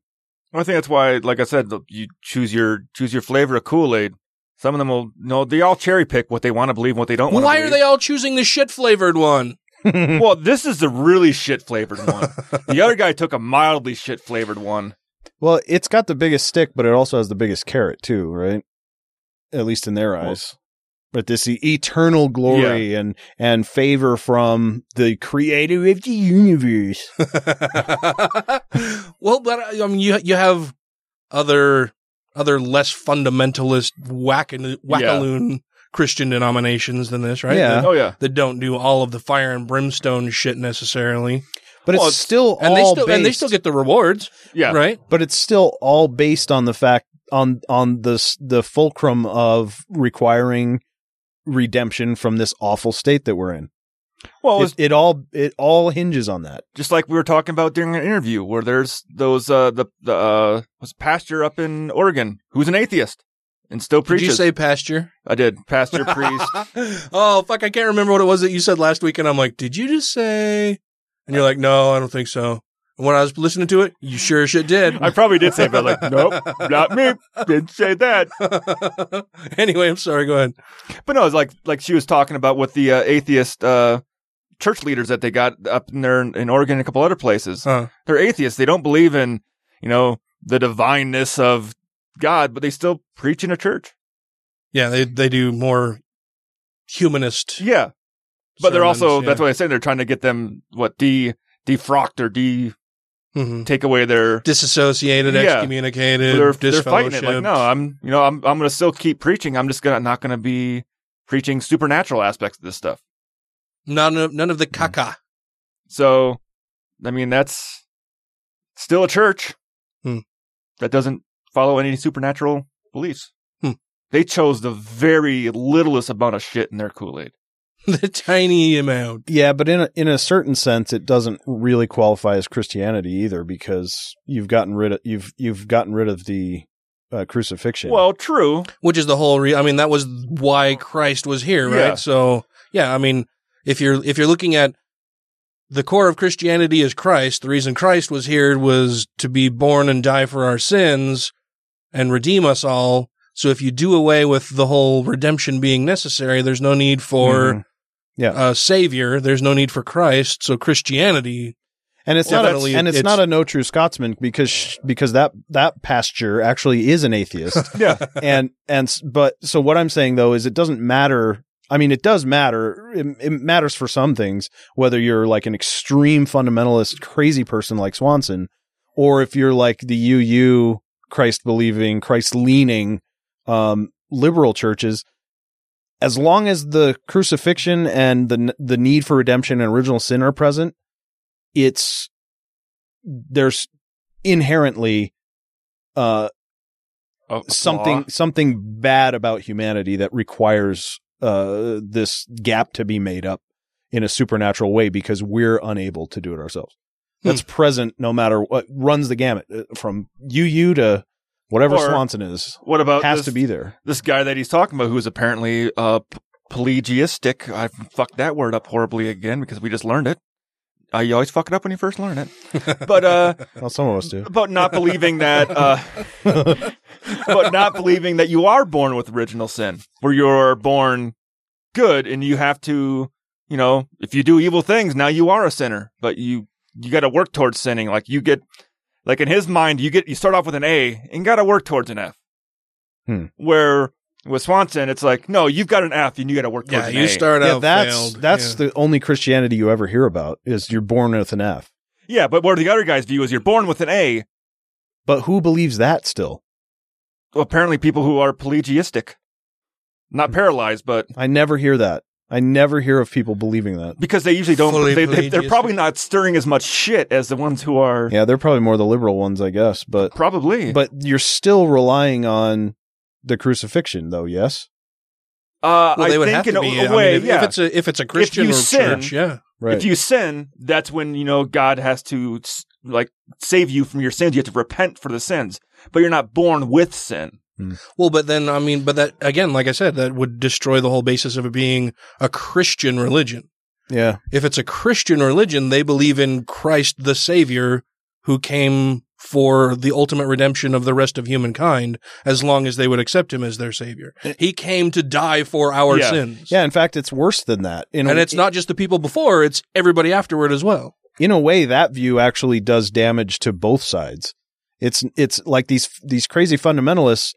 I think that's why, like I said, you choose your choose your flavor of Kool Aid. Some of them will no, they all cherry pick what they want to believe, and what they don't want. Why are they all choosing the shit flavored one? well, this is the really shit flavored one. the other guy took a mildly shit flavored one. Well, it's got the biggest stick, but it also has the biggest carrot too, right? At least in their eyes. But this eternal glory and and favor from the creator of the universe. well, but I mean, you you have other other less fundamentalist wackin- wackaloon Christian denominations than this, right? Yeah. That, Oh, yeah. That don't do all of the fire and brimstone shit necessarily. But Well, it's still and they all still and they still get the rewards, Yeah. right? but it's still all based on the fact on on the the fulcrum of requiring redemption from this awful state that we're in. Well, it, it's it all it all hinges on that. just like we were talking about during an interview where there's those uh the the uh was pastor up in Oregon who's an atheist and still Did you say pasture? I did. Pastor priest. oh fuck! I can't remember what it was that you said last week, and I'm like, did you just say? And you're like, no, I don't think so. And when I was listening to it, you sure as shit did. I probably did say, it, but like, nope, not me. Didn't say that. anyway, I'm sorry. Go ahead. But no, it's like like she was talking about with the uh, atheist uh, church leaders that they got up in there in Oregon and a couple other places. Huh. They're atheists. They don't believe in you know the divineness of God, but they still preach in a church. Yeah, they they do more humanist. Yeah, but they're also yeah. that's what I said. They're trying to get them what de defrocked or de Mhm. take away their disassociated, Yeah. excommunicated, they're, they're fighting it like no i'm you know i'm i'm gonna still keep preaching i'm just gonna not gonna be preaching supernatural aspects of this stuff None of none of the caca. so i mean that's still a church Hmm. that doesn't follow any supernatural beliefs Hmm. they chose the very littlest amount of shit in their kool-aid the tiny amount. Yeah, but in a, in a certain sense, it doesn't really qualify as Christianity either because you've gotten rid of you've you've gotten rid of the uh, crucifixion. well true Which is the whole. Re- I mean, that was why Christ was here, right? Yeah. So yeah, I mean, if you're if you're looking at the core of Christianity is Christ, the reason Christ was here was to be born and die for our sins and redeem us all. So if you do away with the whole redemption being necessary, there's no need for Mhm. Yeah, a savior. There's no need for Christ. So Christianity, and it's not a, and it's, it's- not a no true Scotsman because because that that pasture actually is an atheist. yeah and and but so what I'm saying though is it doesn't matter. I mean, it does matter. It, it matters for some things whether you're like an extreme fundamentalist, crazy person like Swanson, or if you're like the UU Christ believing, Christ leaning, um, liberal churches. As long as the crucifixion and the the need for redemption and original sin are present, it's there's inherently uh A- a something something bad about humanity that requires uh this gap to be made up in a supernatural way because we're unable to do it ourselves. Hmm. That's present no matter what runs the gamut uh, from UU to whatever Or Swanson is. what about has this, to be there. this guy that he's talking about who is apparently uh pelagiistic i fucked that word up horribly again because we just learned it uh, you always fuck it up when you first learn it but uh Well, some of us do. about not believing that uh but not believing that you are born with original sin where you're born good and you have to you know if you do evil things now you are a sinner but you you got to work towards sinning like you get like in his mind you get you start off with an a and got to work towards an f Hmm. where with swanson it's like no you've got an f and you got to work towards yeah, an you A. start Yeah, out that's failed. that's Yeah. the only Christianity you ever hear about is you're born with an F. yeah but what the other guys view is you're born with an a But who believes that still? well, apparently people who are pelagiistic not Hmm. paralyzed but I never hear that. I never hear of people believing that. because they usually don't Fully they, they, they're probably not stirring as much shit as the ones who are Yeah, they're probably more the liberal ones, I guess. But probably but you're still relying on the crucifixion, though. Yes, uh Well, i they would think have in to a, be. a I way mean, if, yeah if it's a if it's a Christian you or sin, church, yeah. right. if you sin that's when you know god has to like save you from your sins you have to repent for the sins but you're not born with sin Mm. Well, but then I mean, but that again, like I said, that would destroy the whole basis of it being a Christian religion. yeah, If it's a Christian religion, they believe in Christ the Savior who came for the ultimate redemption of the rest of humankind as long as they would accept him as their savior. Eh. He came to die for our Yeah. sins. yeah. In fact, it's worse than that. In And a, it's not just the people before, it's everybody afterward as well. in a way that view actually does damage to both sides. It's it's like these these crazy fundamentalists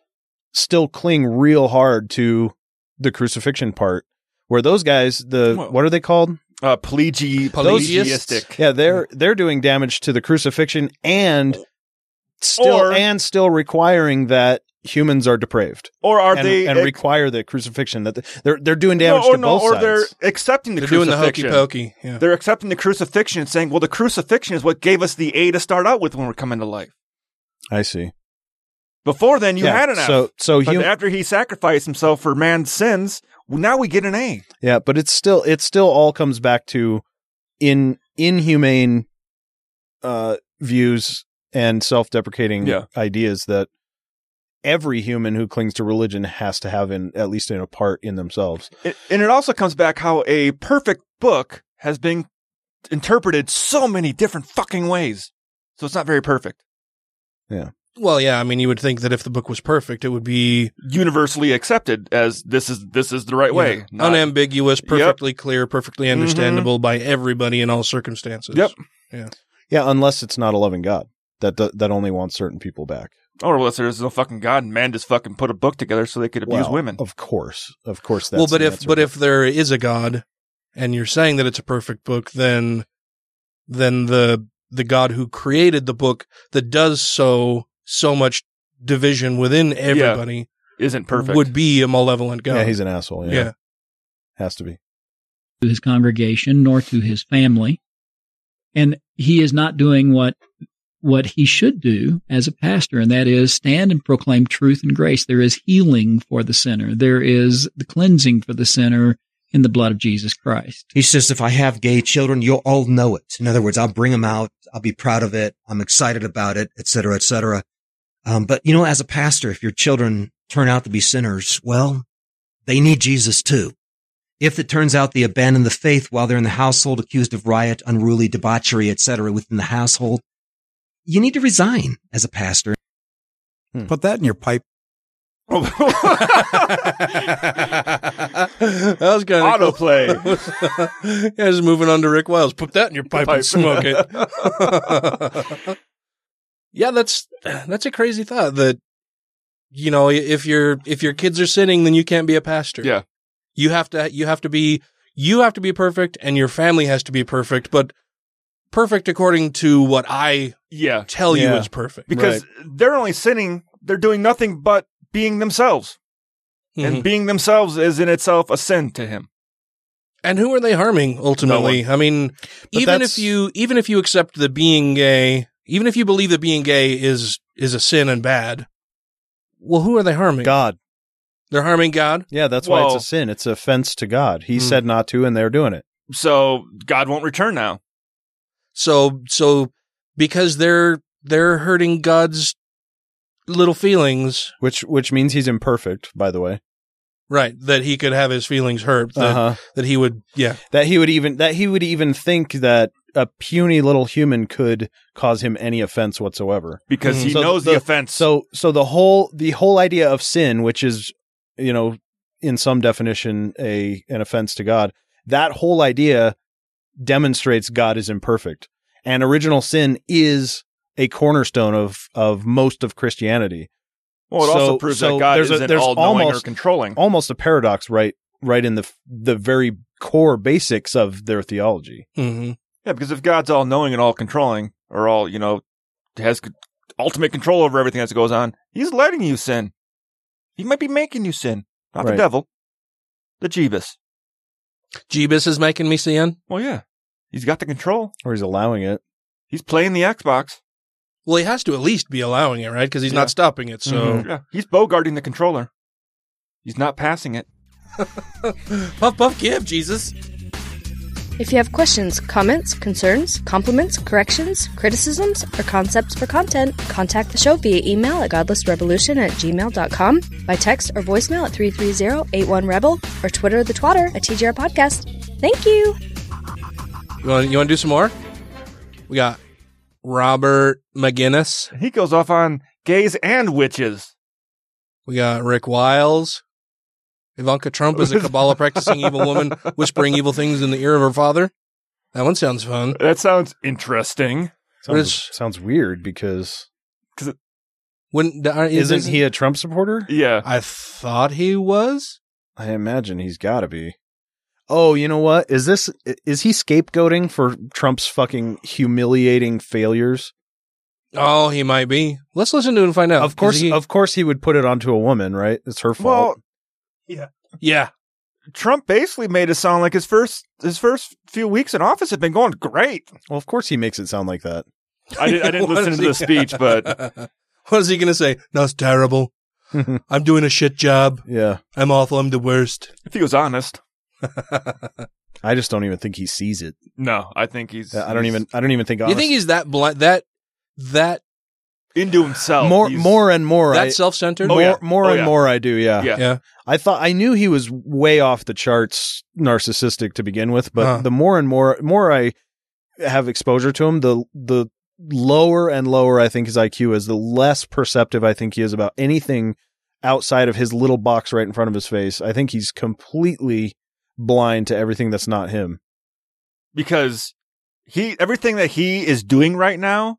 still cling real hard to the crucifixion part, where those guys the Well, what are they called? uh pelagi- Pelagiists? pelagiistic Yeah, they're they're doing damage to the crucifixion and still Or- and still requiring that humans are depraved or are and, they and ex- require the crucifixion that they're they're doing no, damage or to no, both or sides. they're accepting the They're doing the hokey pokey. Yeah. they're accepting the crucifixion and saying well the crucifixion is what gave us the a to start out with when we're coming to life I see. Before then, you Yeah, had an F. so- so But hum- after he sacrificed himself for man's sins, well, now we get an A. Yeah, but it's still it still all comes back to in inhumane uh views and self-deprecating Yeah. ideas that every human who clings to religion has to have in at least in a part in themselves. It, and it also comes back how a perfect book has been interpreted so many different fucking ways. So it's not very perfect. Yeah. Well, yeah. I mean, you would think that if the book was perfect, it would be Universally accepted as this is this is the right way. yeah, Not- unambiguous, Yep. perfectly clear, perfectly Mhm. understandable by everybody in all circumstances. Yep. Yeah. Yeah, unless it's not a loving God that that, that only wants certain people back. Or unless there's no fucking God and man just fucking put a book together so they could abuse Well, women. Of course. Of course that's well, but the if answer. but if there is a God, and you're saying that it's a perfect book, then then the the God who created the book that does so so much division within everybody isn't perfect. would be a malevolent God. Yeah, he's an asshole. Yeah. Yeah. Has to be. to his congregation nor to his family. And he is not doing what what he should do as a pastor, and that is stand and proclaim truth and grace. There is healing for the sinner. There is the cleansing for the sinner in the blood of Jesus Christ. He says, if I have gay children, you'll all know it. In other words, I'll bring them out. I'll be proud of it. I'm excited about it, et cetera, et cetera. Um, but you know, as a pastor, if your children turn out to be sinners, well, they need Jesus too. If it turns out they abandon the faith while they're in the household accused of riot, unruly debauchery, et cetera, within the household, you need to resign as a pastor. Put that in your pipe. that was kind of autoplay. yeah, just moving on to Rick Wiles. Put that in your pipe, Pipe. and smoke it. yeah, that's that's a crazy thought. That you know, if your if your kids are sinning, then you can't be a pastor. Yeah, you have to you have to be you have to be perfect, and your family has to be perfect, but perfect according to what I yeah tell you is perfect. because they're only sinning. They're doing nothing but being themselves, Mhm. and being themselves is in itself a sin to him. And who are they harming ultimately? I mean, But even if you even if you accept the being gay, even if you believe that being gay is is a sin and bad, well, who are they harming? God. They're harming God. Yeah, that's why Well- it's a sin. It's an offense to God. He Hmm. said not to, and they're doing it. So God won't return now. So so because they're they're hurting God's little feelings, Which which means he's imperfect, by the way. Right? That he could have his feelings hurt. That Uh-huh. that he would, yeah. That he would even that he would even think that a puny little human could cause him any offense whatsoever. Because he knows the offense. So so the whole the whole idea of sin, which is you know in some definition a an offense to God, that whole idea demonstrates God is imperfect. And original sin is a cornerstone of of most of Christianity. Well, it also proves that God there's a- isn't there's all-knowing or almost- controlling. Almost a paradox, right? Right in the the very core basics of their theology. Mm-hmm. Yeah, because if God's all knowing and all controlling, or all you know, has ultimate control over everything that goes on, He's letting you sin. He might be making you sin, not Right. the devil, the Jeebus. Jeebus is making me sin. Well, yeah, he's got the control, or he's allowing it. He's playing the Xbox. Well, he has to at least be allowing it, right? Because he's Yeah. not stopping it. So Mhm. yeah, he's bogarting the controller. He's not passing it. puff puff give Jesus. If you have questions, comments, concerns, compliments, corrections, criticisms, or concepts for content, contact the show via email at godlessrevolution at gmail.com, by text or voicemail at 330-81-REBEL, or Twitter the twatter at TGR Podcast. Thank you! You want you want to do some more? We got Robert McGinnis. He goes off on gays and witches. We got Rick Wiles. Ivanka Trump is a Kabbalah practicing evil woman whispering evil things in the ear of her father. That one sounds fun. That sounds interesting. What Sounds, is- sounds weird because When uh, isn't he a Trump supporter? Yeah, I thought he was. I imagine he's got to be. Oh, you know what? Is this is he scapegoating for Trump's fucking humiliating failures? Oh, he might be. Let's listen to it and find out. Of course, 'Cause he- of course, he would put it onto a woman, right? It's her fault. Well, yeah, yeah. Trump basically made it sound like his first his first few weeks in office had been going great. Well, of course, he makes it sound like that. I, did, I didn't listen to the speech, but What is he going to say? That's terrible. I'm doing a shit job. Yeah. I'm awful. I'm the worst. If he was honest. I just don't even think he sees it. No, I think he's. I don't he's even. I don't even think. You think he's that blind? That that into himself? more, He's- more and more. that self-centered? more, oh, yeah. more Oh, and yeah. more. I do. Yeah. Yeah. Yeah. I thought I knew he was way off the charts, narcissistic to begin with. But Huh. the more and more, more I have exposure to him, the the lower and lower I think his IQ is, the less perceptive I think he is about anything outside of his little box right in front of his face. I think he's completely blind to everything that's not him. because he everything that he is doing right now,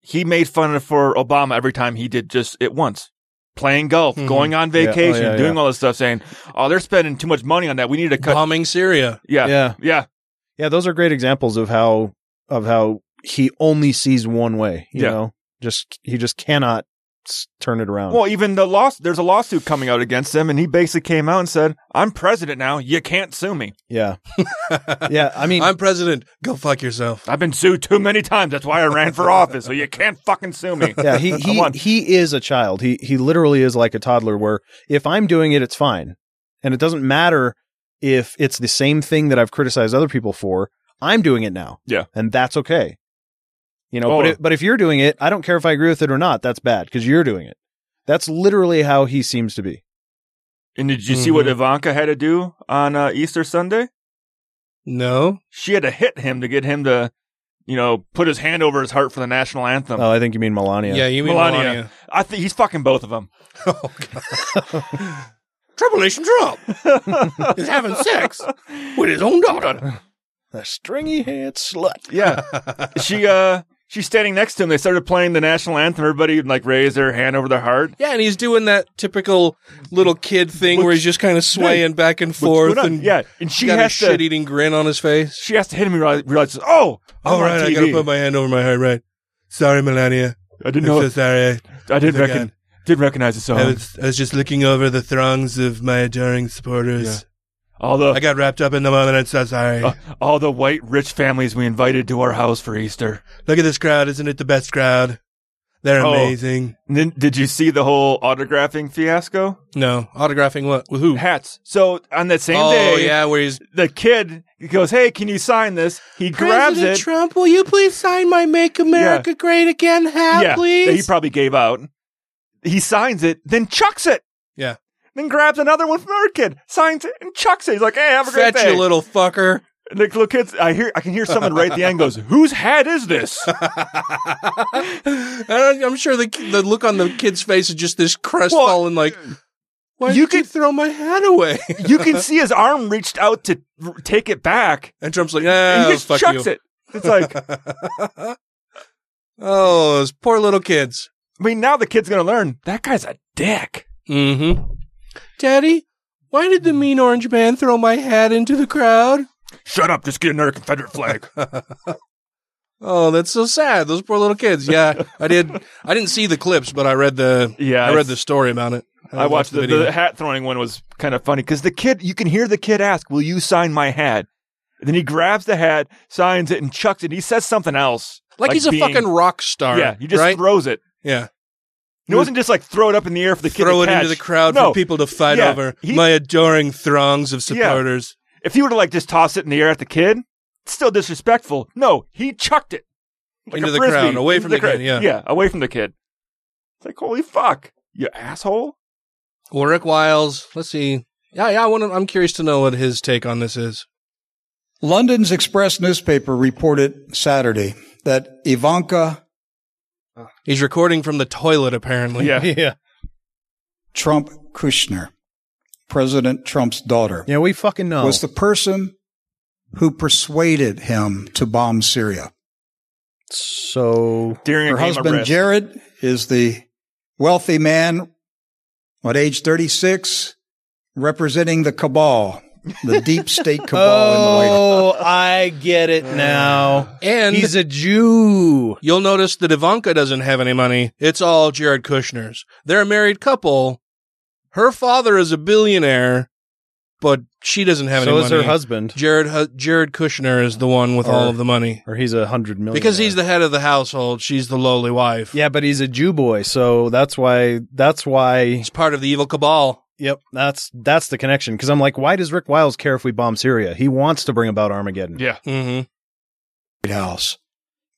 he made fun of for Obama every time he did just it once. Playing golf, Mhm. going on Yeah. Oh, vacation, yeah, doing yeah. all this stuff, saying, "Oh, they're spending too much money on that. We need to cut." bombing Syria. yeah, Yeah. yeah, Yeah, those are great examples of how of how he only sees one way. You Yeah. know, just he just cannot s- turn it around. Well, even the loss, there's a lawsuit coming out against him, and he basically came out and said, "I'm president now. You can't sue me. yeah, yeah. I mean, I'm president. Go fuck yourself. I've been sued too many times. That's why I ran for office. So you can't fucking sue me." yeah, he he he is a child. He he literally is like a toddler. Where if I'm doing it, it's fine, and it doesn't matter if it's the same thing that I've criticized other people for. I'm doing it now. Yeah. and that's okay. You know, Oh. but it, but if you're doing it, I don't care if I agree with it or not. That's bad because you're doing it. That's literally how he seems to be. And did you see what Mhm. Ivanka had to do on uh, Easter Sunday? No. She had to hit him to get him to, you know, put his hand over his heart for the national anthem. Oh, I think you mean Melania. Yeah, you mean Melania. Melania. I think he's fucking both of them. Oh, God. Trouble Nation Trump is having sex with his own daughter. a stringy head slut. Yeah. she uh she's standing next to him. They started playing the national anthem. Everybody like raised their hand over their heart. Yeah, and he's doing that typical little kid thing where he's just kind of swaying back and forth, and Yeah, and she got a has to- shit-eating grin on his face. She has to hit him and realize, realizes, oh, All right, I gotta put my hand over my heart. Right, sorry, Melania. I didn't I'm know. so sorry. I didn't I reckon. Didn't recognize the song. I was, I was just looking over the throngs of my adoring supporters. All the I got wrapped up in the moment. I'm so sorry. uh, all the white rich families we invited to our house for Easter. Look at this crowd. Isn't it the best crowd? They're Oh. amazing. Then, did you see the whole autographing fiasco? No, autographing what? With who? Hats. So on that same oh, day, yeah, where he's the kid goes, "Hey, can you sign this?" He grabs President it. Trump, will you please sign my "Make America Great Again" hat, yeah, please? that he probably gave out. He signs it, then chucks it. Yeah, Then grabs another one from our kid, signs it, and chucks it. He's like, "Hey, have a great fetch day." you little fucker. And the little kids, I hear, I can hear someone right at the end goes, "Whose hat is this?" I'm sure the the look on the kid's face is just this crestfallen, like, why you you could throw my hat away? you can see his arm reached out to r- take it back, and Trump's like, and ah, he just fuck chucks you. it. It's like, oh, those poor little kids. I mean, now the kid's gonna learn that guy's a dick. Mm-hmm. Daddy, why did the mean orange man throw my hat into the crowd? Shut up! Just get another Confederate flag. Oh, that's so sad. Those poor little kids. Yeah, I did. I didn't see the clips, but I read the. Yeah, I read the story about it. I watched the, the hat throwing one was kind of funny because the kid, you can hear the kid ask, "Will you sign my hat?" And then he grabs the hat, signs it, and chucks it. He says something else, like, he's a fucking rock star. Yeah, he just right? throws it. Yeah, It wasn't just like throw it up in the air for the kid throw to it catch. into the crowd no, for people to fight Yeah, over. he- My adoring throngs of Yeah. supporters. If he were to like just toss it in the air at the kid, it's still disrespectful. No, he chucked it like Into the frisbee, crowd, away from the crowd. kid, yeah. yeah, away from the kid. It's like holy fuck, you asshole. Well, Rick Wiles. Let's see. Yeah, yeah. I want. to I'm curious to know what his take on this is. London's Express newspaper reported Saturday that Ivanka He's recording from the toilet, apparently. Yeah. yeah, Trump Kushner, President Trump's daughter, yeah. We fucking know. was the person who persuaded him to bomb Syria. so During Her husband. Jared, is the wealthy man at age 36, representing the cabal, the deep state cabal in the White oh, House. Oh, I get it now. And He's a Jew. You'll notice that Ivanka doesn't have any money. It's all Jared Kushner's. They're a married couple. Her father is a billionaire. but she doesn't have So any money. So is her husband. Jared Jared Kushner is the one with all of the money Or he's a hundred million. because he's the head of the household. She's the lowly wife. Yeah, but he's a Jew boy, so that's why that's why he's part of the evil cabal. Yep, that's that's the connection. Because I'm like, why does Rick Wiles care if we bomb Syria? He wants to bring about Armageddon. Yeah. Mm-hmm. White House.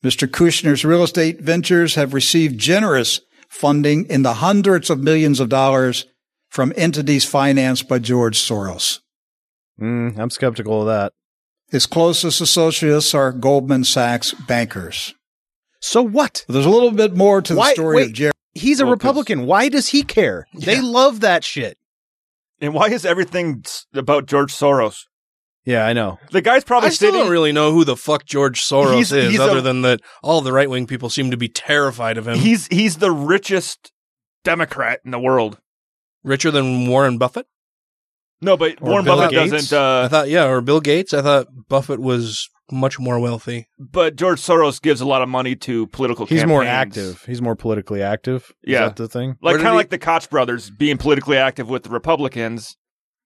Mr. Kushner's real estate ventures have received generous funding in the hundreds of millions of dollars from entities financed by George Soros. Mm, I'm skeptical of that. His closest associates are Goldman Sachs bankers. So what? There's a little bit more to the Why- story wait, of Jared. He's a Well, 'cause- Republican. Why does he care? They love that shit. And why is everything about George Soros? Yeah, I know. The guy's probably I still sitting. don't really know who the fuck George Soros He's- is, he's other a- than that all the right wing people seem to be terrified of him. He's he's the richest Democrat in the world. richer than Warren Buffett. No, but Or Warren Bill Buffett Gates? doesn't. Uh, I thought, yeah, or Bill Gates. I thought Buffett was much more wealthy. but George Soros gives a lot of money to political. He's more active. He's more politically active. Is Yeah, that the thing? Like kind of he- like the Koch brothers being politically active with the Republicans.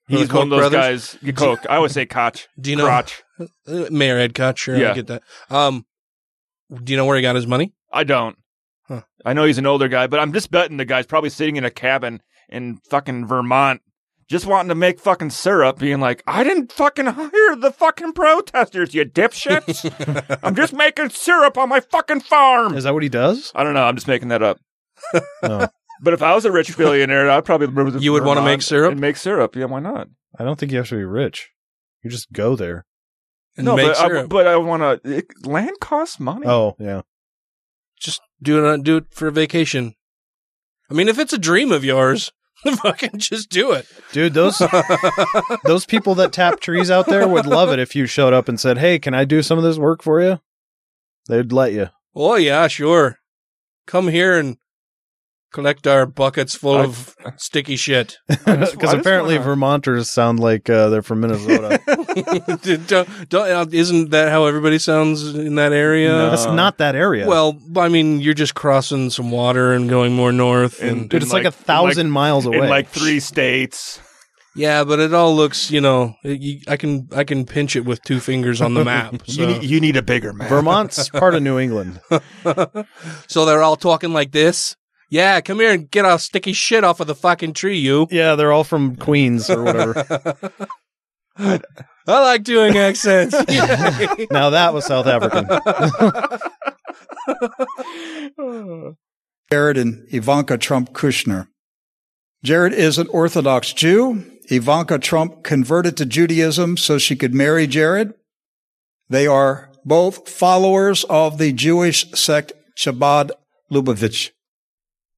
Who, the He's one of those brothers? guys. Koch. I always say Koch. Do you know Crotch. Uh, Mayor Ed Koch? Sure, I get that. Um, do you know where he got his money? I don't. Huh. I know he's an older guy, but I'm just betting the guy's probably sitting in a cabin in fucking Vermont, just wanting to make fucking syrup, being like, "I didn't fucking hire the fucking protesters, you dipshits. I'm just making syrup on my fucking farm." Is that what he does? I don't know. I'm just making that up. No, oh. But if I was a rich billionaire, I'd probably move to You would wanna Vermont make syrup? and make syrup. Yeah, why not? I don't think you have to be rich. You just go there. And no, make but I, syrup. but I want to. Land costs money. Oh, yeah. Just do it. Do it for a vacation. I mean, if it's a dream of yours, fucking just do it, Dude, those those people that tap trees out there would love it if you showed up and said, "Hey, can I do some of this work for you?" They'd let you. Oh yeah, sure. Come here and collect our buckets full of sticky shit. Because apparently Vermonters sound like uh, they're from Minnesota. don't, don't, uh, isn't that how everybody sounds in that area? That's not that area. Well, I mean, you're just crossing some water and going more north, and, Dude, it's like a thousand miles away. in like three states. yeah, but it all looks, you know, it- you, I can I can pinch it with two fingers on the map. You need, you need a bigger map. Vermont's part of New England. so they're all talking like this. Yeah, come here and get our sticky shit off of the fucking tree, you. Yeah, they're all from Queens or whatever. I like doing accents. now that was South African. Jared and Ivanka Trump Kushner. Jared is an Orthodox Jew. Ivanka Trump converted to Judaism so she could marry Jared. They are both followers of the Jewish sect Chabad Lubavitch.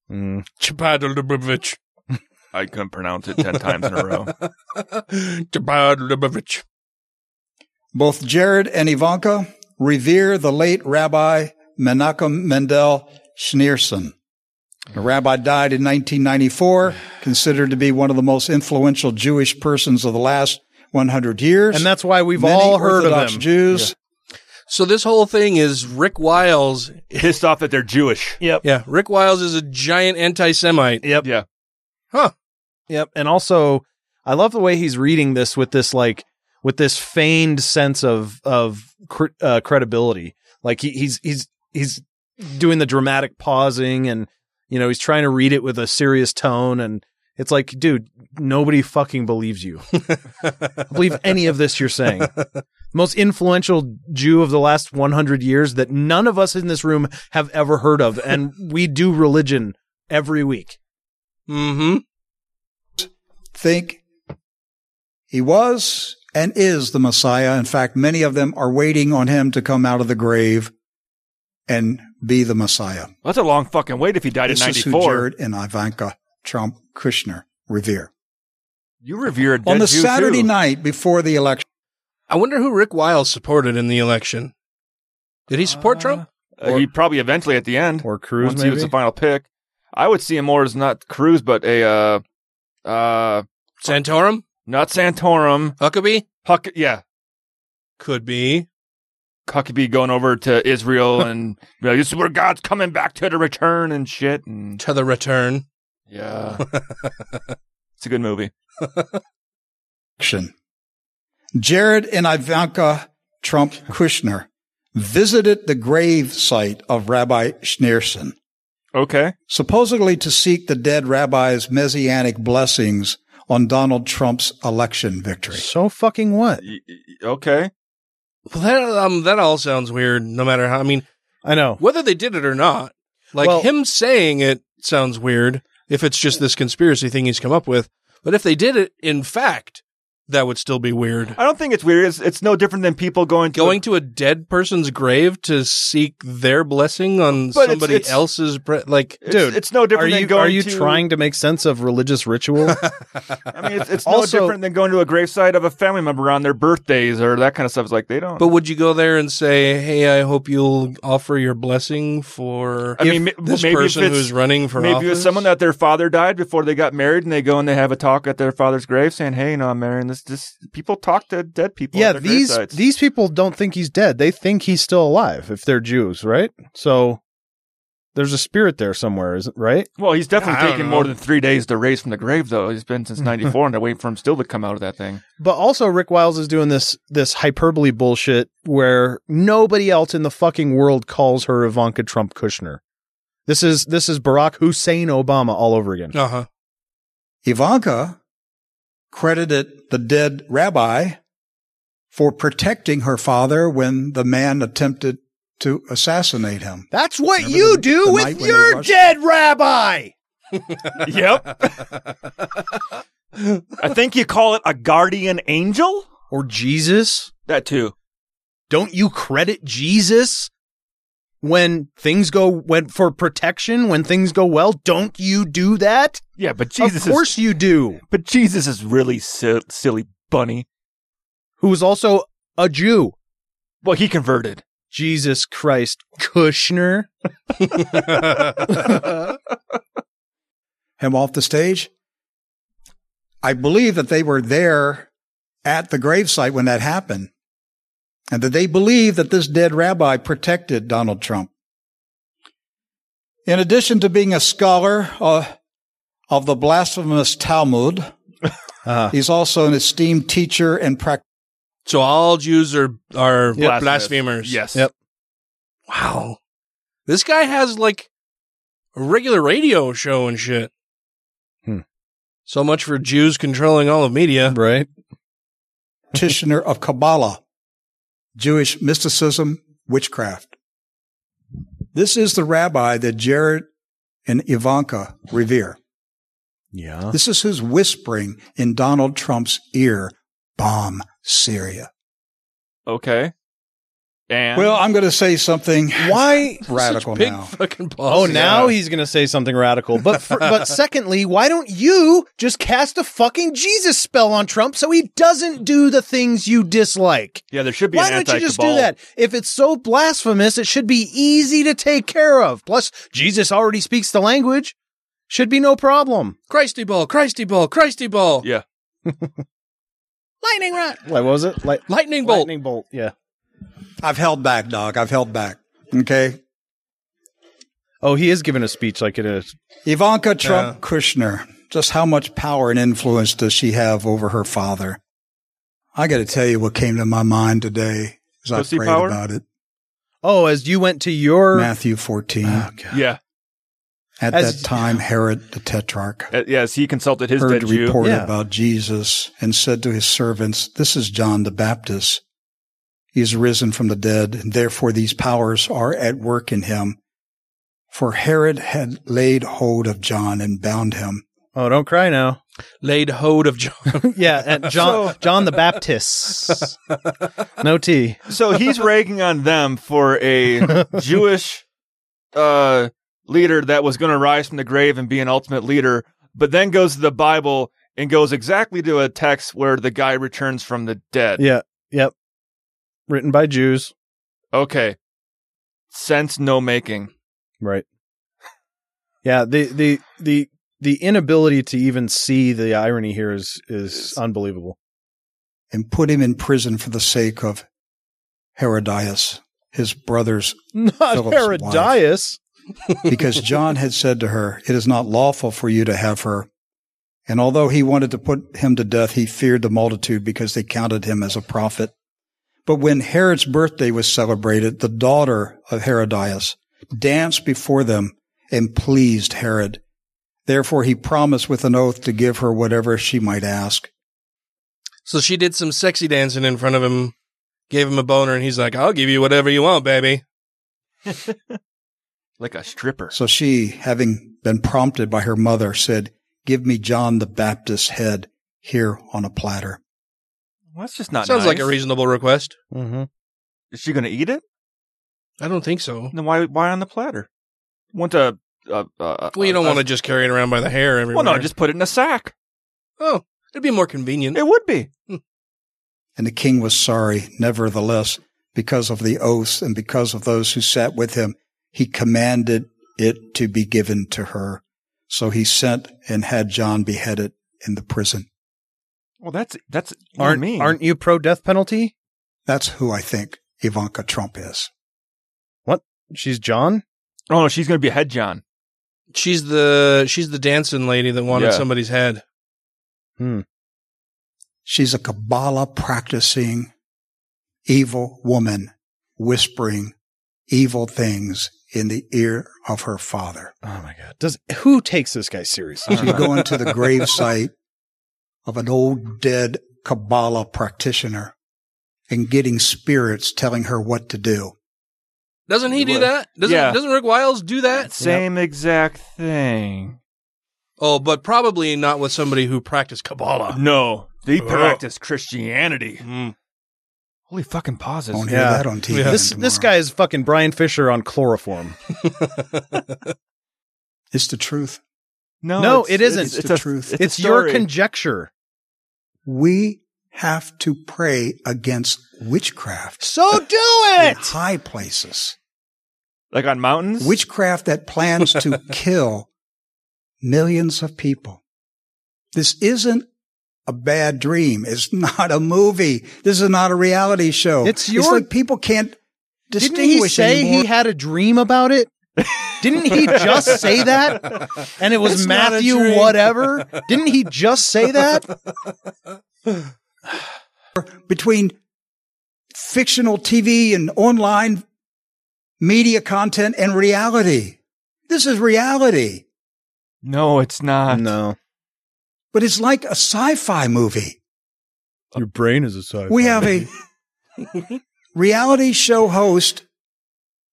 Mm. Chabad Lubavitch. I couldn't pronounce it ten times in a row. Chabad Lubavitch. Both Jared and Ivanka revere the late Rabbi Menachem Mendel Schneerson. The rabbi died in 1994, considered to be one of the most influential Jewish persons of the last 100 years. And that's why we've Many all heard of him. Jews. So this whole thing is Rick Wiles. Pissed off that they're Jewish. Yep. Yeah, Rick Wiles is a giant anti-Semite. Yep. Yeah. Huh. Yep. And also, I love the way he's reading this with this like with this feigned sense of of cr- uh, credibility. Like he, he's he's he's doing the dramatic pausing, and you know he's trying to read it with a serious tone, and it's like, dude, nobody fucking believes you. believe any of this you're saying. Most influential Jew of the last 100 years that none of us in this room have ever heard of, and we do religion every week. Mm-hmm. think he was and is the Messiah. In fact, many of them are waiting on him to come out of the grave and be the Messiah. That's a long fucking wait if he died This in is who '94. Jared and Ivanka Trump Kushner revere. You revere a dead On the Jew, Saturday too. night before the election, I wonder who Rick Wiles supported in the election. Did he support Trump? Uh, he probably eventually at the end, or Cruz, once he was the final pick. I would see him more as not Cruz, but a uh, uh, Santorum? not Santorum. Huckabee? Huck, yeah, Could be. Huckabee going over to Israel and be like, this is where God's coming back to the return and shit. And To the return. yeah, it's a good movie. Jared and Ivanka Trump Kushner visited the grave site of Rabbi Schneerson, Okay. supposedly to seek the dead rabbi's messianic blessings on Donald Trump's election victory. So fucking what? Okay. Well, that um, that all sounds weird. No matter how, I mean, I know whether they did it or not. Like Well- him saying it sounds weird if it's just this conspiracy thing he's come up with. But if they did it, in fact, that would still be weird. I don't think it's weird. It's, it's no different than people going to Going to a dead person's grave to seek their blessing on But it's- somebody it's- else's bre- like It's- it's no different Are than you going are you to- trying to make sense of religious ritual? I mean, it's, it's Also- no different than going to a gravesite of a family member on their birthdays or that kind of stuff. It's like they don't. But would you go there and say, "Hey, I hope you'll offer your blessing for I mean, this maybe if person it's- who's running for maybe office"? it's someone that their father died before they got married, and they go and they have a talk at their father's grave, saying, "Hey, you know, I'm marrying this." This people talk to dead people. yeah, these gravesites. these people don't think he's dead. They think he's still alive if they're Jews, right? So there's a spirit there somewhere, isn't right? Well, he's definitely don't taken more than three days to raise from the grave, though. He's been since '94, and they're waiting for him still to come out of that thing. But also Rick Wiles is doing this this hyperbole bullshit where nobody else in the fucking world calls her Ivanka Trump Kushner. This is this is Barack Hussein Obama all over again. Uh huh. Ivanka credited the dead rabbi for protecting her father when the man attempted to assassinate him. That's what Remember you the- do the with night when they your dead rabbi. yep. I think you call it a guardian angel or Jesus. That too. Don't you credit Jesus when things go when for protection when things go well? Don't you do that? Yeah, but Jesus of course is, you do. But Jesus is really si- silly bunny. Who was also a Jew. Well, he converted. Jesus Christ, Kushner. him off the stage. I believe that they were there at the gravesite when that happened, and that they believe that this dead rabbi protected Donald Trump. In addition to being a scholar uh, of the blasphemous Talmud, Uh-huh. he's also an esteemed teacher and practitioner. So all Jews are are Blasphemous. blasphemers. Yes. Yep. Wow. This guy has like a regular radio show and shit. Hmm. So much for Jews controlling all of media. Right. practitioner of Kabbalah, Jewish mysticism, witchcraft. This is the rabbi that Jared and Ivanka revere. Yeah. This is who's whispering in Donald Trump's ear, bomb Syria. Okay. And Well, I'm going to say something Why radical Big now. fucking Oh, balls. now he's going to say something radical. But for, but secondly, why don't you just cast a fucking Jesus spell on Trump so he doesn't do the things you dislike? yeah, there should be Why an don't you just do that? If it's so blasphemous, it should be easy to take care of. Plus, Jesus already speaks the language. Should be no problem. Christy ball, Christy ball, Christy ball. Yeah. Lightning rod. What was it? Light- Lightning bolt. lightning bolt. Yeah. I've held back, dog. I've held back. Okay. Oh, he is giving a speech like it is. Ivanka Trump Kushner, just how much power and influence does she have over her father? I got to tell you what came to my mind today as I prayed power? about it. Oh, as you went to your Matthew 14. Yeah. At As- that time, Herod the Tetrarch Uh, yes, he consulted his heard dead the Jew. report Yeah. about Jesus and said to his servants, This is John the Baptist. He is risen from the dead, and therefore these powers are at work in him. For Herod had laid hold of John and bound him. Oh, don't cry now. Laid hold of John. Yeah, and John John the Baptist. No tea. So he's ragging on them for a Jewish uh, leader that was going to rise from the grave and be an ultimate leader, but then goes to the Bible and goes exactly to a text where the guy returns from the dead. Yeah. Yep. Written by Jews. Okay. Sense no making. Right. Yeah, the the the the inability to even see the irony here is is unbelievable. and put him in prison for the sake of Herodias, his brother's Not Philip's Herodias. because John had said to her, It is not lawful for you to have her. And although he wanted to put him to death, he feared the multitude because they counted him as a prophet. But when Herod's birthday was celebrated, the daughter of Herodias danced before them and pleased Herod. Therefore he promised with an oath to give her whatever she might ask. So she did some sexy dancing in front of him, gave him a boner, and he's like, I'll give you whatever you want, baby. like a stripper. So she, having been prompted by her mother, said, Give me John the Baptist's head here on a platter. Well, that's just not Sounds nice. like a reasonable request. Mm-hmm. Is she going to eat it? I don't think so. Then why why on the platter? Want to? Uh, uh, Well, you don't uh, want to just carry it around by the hair everywhere. Well, no, just put it in a sack. Oh, it'd be more convenient. It would be. And the king was sorry. Nevertheless, because of the oaths and because of those who sat with him, he commanded it to be given to her. So he sent and had John beheaded in the prison. Well, that's that's Aren't mean. aren't you pro death penalty? That's who I think Ivanka Trump is. What? She's John? Oh no, she's going to be a head John. She's the she's the dancing lady that wanted Yeah. somebody's head. Hmm. She's a Kabbalah practicing evil woman whispering evil things in the ear of her father. Oh my god. Does who takes this guy seriously? She's going to the gravesite of an old dead Kabbalah practitioner and getting spirits telling her what to do. Doesn't he do that? Doesn't Yeah. doesn't Rick Wiles do that? Same exact thing. Oh, but probably not with somebody who practiced Kabbalah. No, they Oh. practice Christianity. Mm. Holy fucking pauses. Won't hear Yeah. that on TV. This this guy is fucking Bryan Fischer on chloroform. It's the truth. No, no, it's- it isn't. It's the truth. it's It's your story. conjecture. We have to pray against witchcraft So do in it. high places. Like on mountains. Witchcraft that plans to kill millions of people. This isn't a bad dream. It's not a movie. This is not a reality show. It's your- like people can't distinguish. Didn't he say anymore. he had a dream about it? Didn't he just say that? And it was It's Matthew whatever? Didn't he just say that? between fictional TV and online media content and reality. This is reality, No, it's not. No. but it's like a sci-fi movie. Your brain is a sci fi. We have a reality show host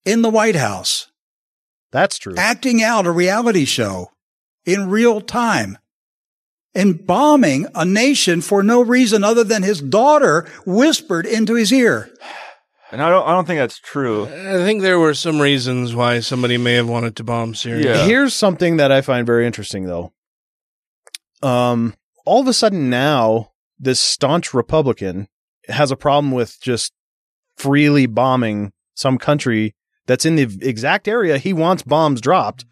in the White House That's true. acting out a reality show in real time and bombing a nation for no reason other than his daughter whispered into his ear. And I don't. I don't think that's true. I think there were some reasons why somebody may have wanted to bomb Syria. Yeah. Here's something that I find very interesting though. Um all of a sudden now this staunch Republican has a problem with just freely bombing some country that's in the exact area he wants bombs dropped.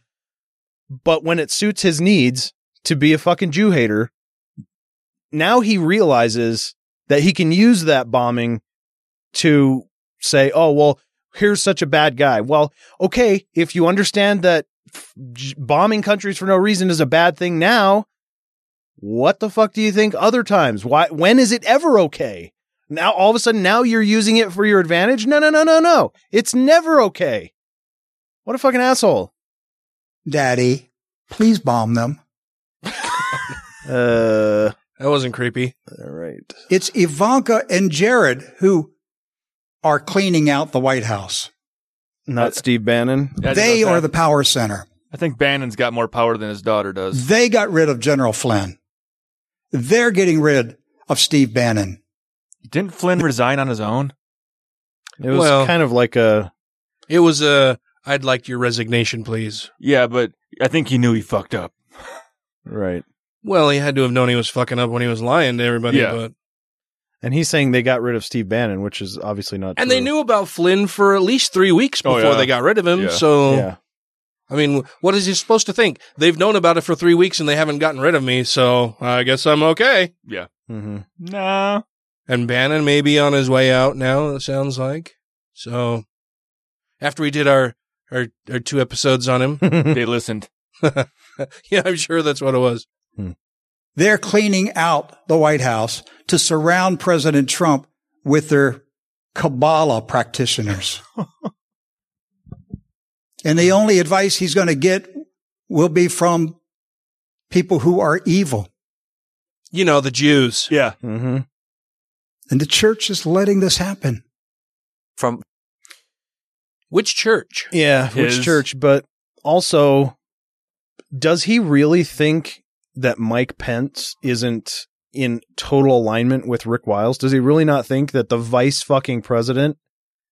But when it suits his needs to be a fucking Jew hater, now he realizes that he can use that bombing to say, oh, well, here's such a bad guy. Well, okay, if you understand that bombing countries for no reason is a bad thing now, what the fuck do you think other times? Why, when is it ever okay? Now, all of a sudden, now you're using it for your advantage? No, no, no, no, no. It's never okay. What a fucking asshole. Daddy, please bomb them. Uh, That wasn't creepy. all right. It's Ivanka and Jared who are cleaning out the White House. Not Steve Bannon. Yeah, They are the power center. I think Bannon's got more power than his daughter does. They got rid of General Flynn. They're getting rid of Steve Bannon. Didn't Flynn resign on his own? It was Well- kind of like a. It was a. I'd like your resignation, please. Yeah, but I think he knew he fucked up. Right. Well, he had to have known he was fucking up when he was lying to everybody. Yeah. But And he's saying they got rid of Steve Bannon, which is obviously not and true. they knew about Flynn for at least three weeks Oh, before yeah. they got rid of him. Yeah. So Yeah. I mean, what is he supposed to think? They've known about it for three weeks and they haven't gotten rid of me, so I guess I'm okay. Yeah. Mm-hmm. No. And Bannon may be on his way out now, it sounds like. So after we did our our, our two episodes on him. They listened. yeah, I'm sure that's what it was. The They're cleaning out the White House to surround President Trump with their Kabbalah practitioners. and the only advice he's going to get will be from people who are evil. You know, the Jews. Yeah. Mm-hmm. And the church is letting this happen. From which church? Yeah, His. which church? But also, does he really think that Mike Pence isn't in total alignment with Rick Wiles? Does he really not think that the vice fucking president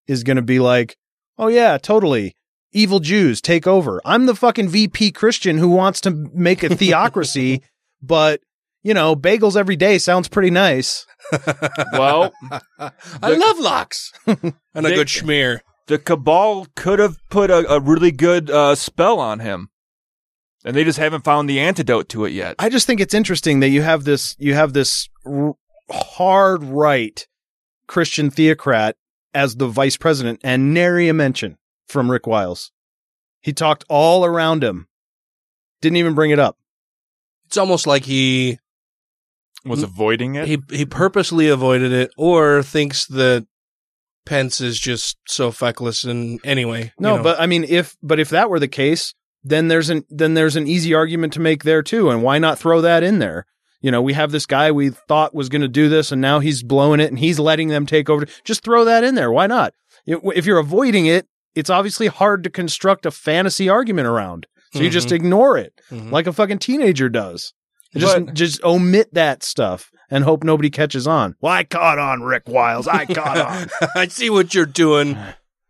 is going to be like, oh yeah, totally. Evil Jews take over. I'm the fucking VP Christian who wants to make a theocracy, but you know, bagels every day sounds pretty nice. Well, I love lox and a They- good schmear. the cabal could have put a, a really good uh, spell on him, and they just haven't found the antidote to it yet. I just think it's interesting that you have this you have this r- hard right Christian theocrat as the vice president and nary a mention from Rick Wiles. He talked all around him. Didn't even bring it up. It's almost like he Was avoiding it. he he purposely avoided it or thinks that Pence is just so feckless and anyway. No, you know. but I mean if but if that were the case, then there's an then there's an easy argument to make there too and why not throw that in there? You know, we have this guy we thought was going to do this and now he's blowing it and he's letting them take over. Just throw that in there. Why not? If if you're avoiding it, it's obviously hard to construct a fantasy argument around. So you just Mhm. ignore it Mhm. like a fucking teenager does. Just But- just omit that stuff and hope nobody catches on. Well, I caught on, Rick Wiles. I caught on. I see what you're doing,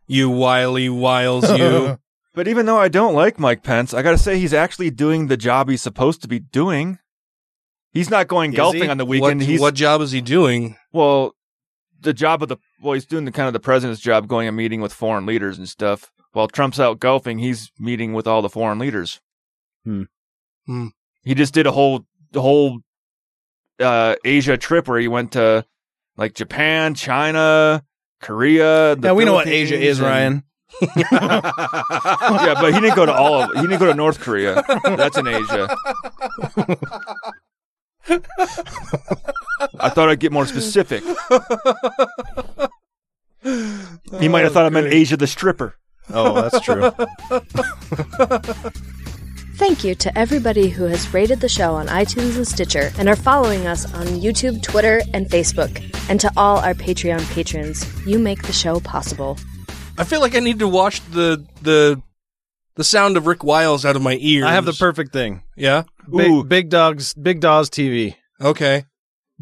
you wily wiles, you. But even though I don't like Mike Pence, I got to say he's actually doing the job he's supposed to be doing. He's not going Is golfing he? on the weekend. What, he's what job is he doing? well, the job of the well, he's doing the kind of the president's job, going and meeting with foreign leaders and stuff. While Trump's out golfing, he's meeting with all the foreign leaders. Hmm. Hmm. He just did a whole whole uh, Asia trip where he went to like Japan, China, Korea. The yeah, we know what Asia is, and- Ryan. yeah, but he didn't go to all of He didn't go to North Korea. That's in Asia. I thought I'd get more specific. He might have thought I meant Asia the stripper. Oh, that's true. Thank you to everybody who has rated the show on iTunes and Stitcher and are following us on YouTube, Twitter, and Facebook. And to all our Patreon patrons, you make the show possible. I feel like I need to wash the the the sound of Rick Wiles out of my ears. I have the perfect thing. Yeah. Big, big dogs, big dogs TV. Okay.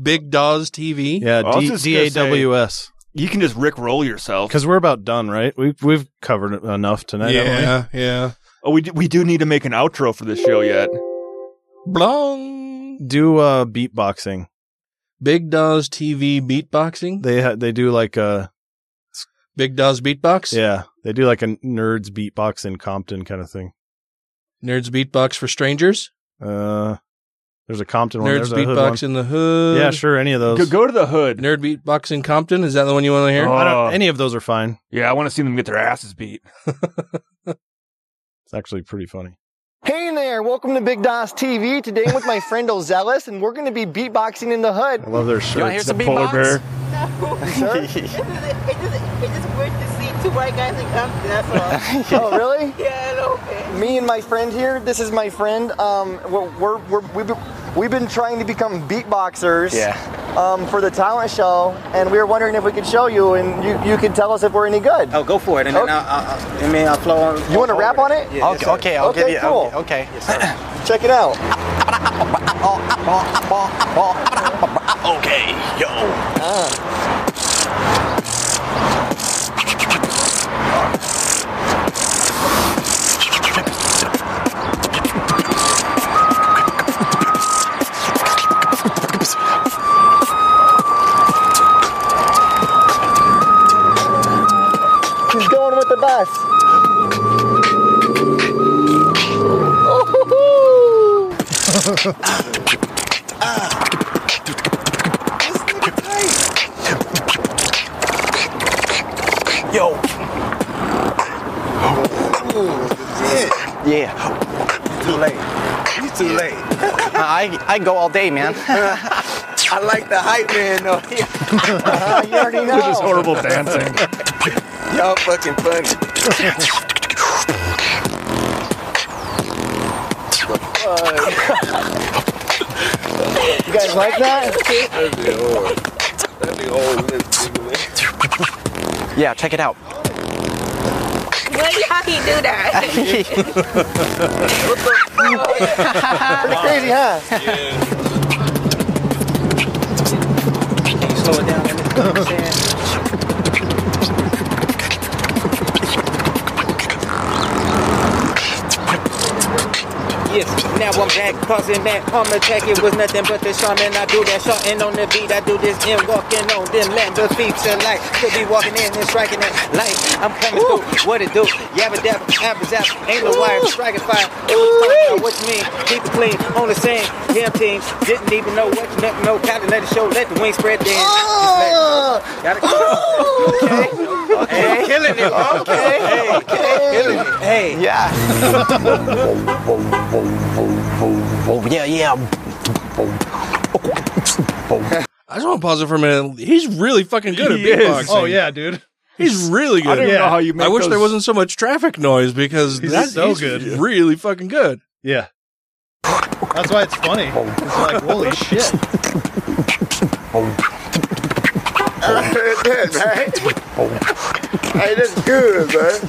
Big Daws TV. Yeah, I was D just D gonna A W S. You can just Rick roll yourself. Because we're about done, right? We've we've covered it enough tonight. haven't Yeah, yeah. Oh, we do, we do need to make an outro for this show yet. Blong. Do uh, beatboxing. Big Daws TV beatboxing. They ha- they do like a Big Daws beatbox. yeah they do like a nerds beatbox in Compton kind of thing. Nerds beatbox for strangers. Uh, there's a Compton one. Nerds There's beatbox one. in the hood. Yeah, sure. Any of those. Go, go to the hood. Nerd beatbox in Compton. Is that the one you want to hear? Oh. I don't, any of those are fine. Yeah, I want to see them get their asses beat. It's actually pretty funny. Hey there, welcome to Big Daws TV. Today I'm with my friend Ozelis, and we're going to be beatboxing in the hood. I love their shirts. You wanna hear some the polar beatbox? bear. Sir? It's just, it's just weird to see two white guys in Compton, that's all. oh, really? Yeah, I know, man. Me and my friend here, this is my friend. Um, we're, we're, we're, we've, been, we've been trying to become beatboxers Yeah. um, for the talent show, and we were wondering if we could show you, and you, you could tell us if we're any good. Oh, go for it, and then I'll, I'll, I mean, I'll flow on. You want to rap on it? Yeah, okay, okay, I'll give you. cool. Okay, yes. Check it out. okay, yo. He's going with the bus. Yo. Yeah. Too late. He's too late. I I I go all day, man. I like the hype man though. Uh-huh, you already know. This is horrible dancing. Y'all fucking funny. You guys like that? That'd be hard. That'd be hard. Let's jiggle it. Yeah, check it out. What, how he do that? Pretty crazy, huh? Can you slow it down a minute? Yes, now I'm back, causing that harm attack. It was nothing but the charm, and I do that shorting on the beat. I do this in walking on them lambda feet and like could be walking in and striking that light. I'm coming through, what it do? Yabba dabba, apple zap, ain't no wire, striking fire. It was talking about what you mean, keep it clean, on the same damn team. Didn't even know what you nothing, no kind let it show, let the wings spread then. Oh! Gotta go. Okay. Okay. Killing it. Okay. Hey. Okay. Killing it. Hey. Yeah. oh yeah, yeah. I just want to pause it for a minute. He's really fucking good at He is. beatboxing. Oh, yeah, dude. He's really good. I don't even know how you make I wish there wasn't so much traffic noise because He's that- so he's good. Really fucking good. Yeah. That's why it's funny. It's like, holy shit. I heard that, right? Hey, that's good, man.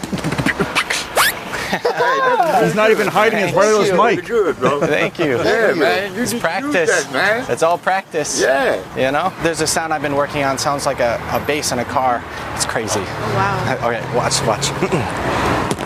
He's not even hiding his wireless mic. Good, bro. Thank you. Yeah, man. You it's practice. that, man. It's all practice. Yeah. You know, there's a sound I've been working on. Sounds like a, a bass in a car. It's crazy. Oh, Wow. Uh, okay, watch, watch.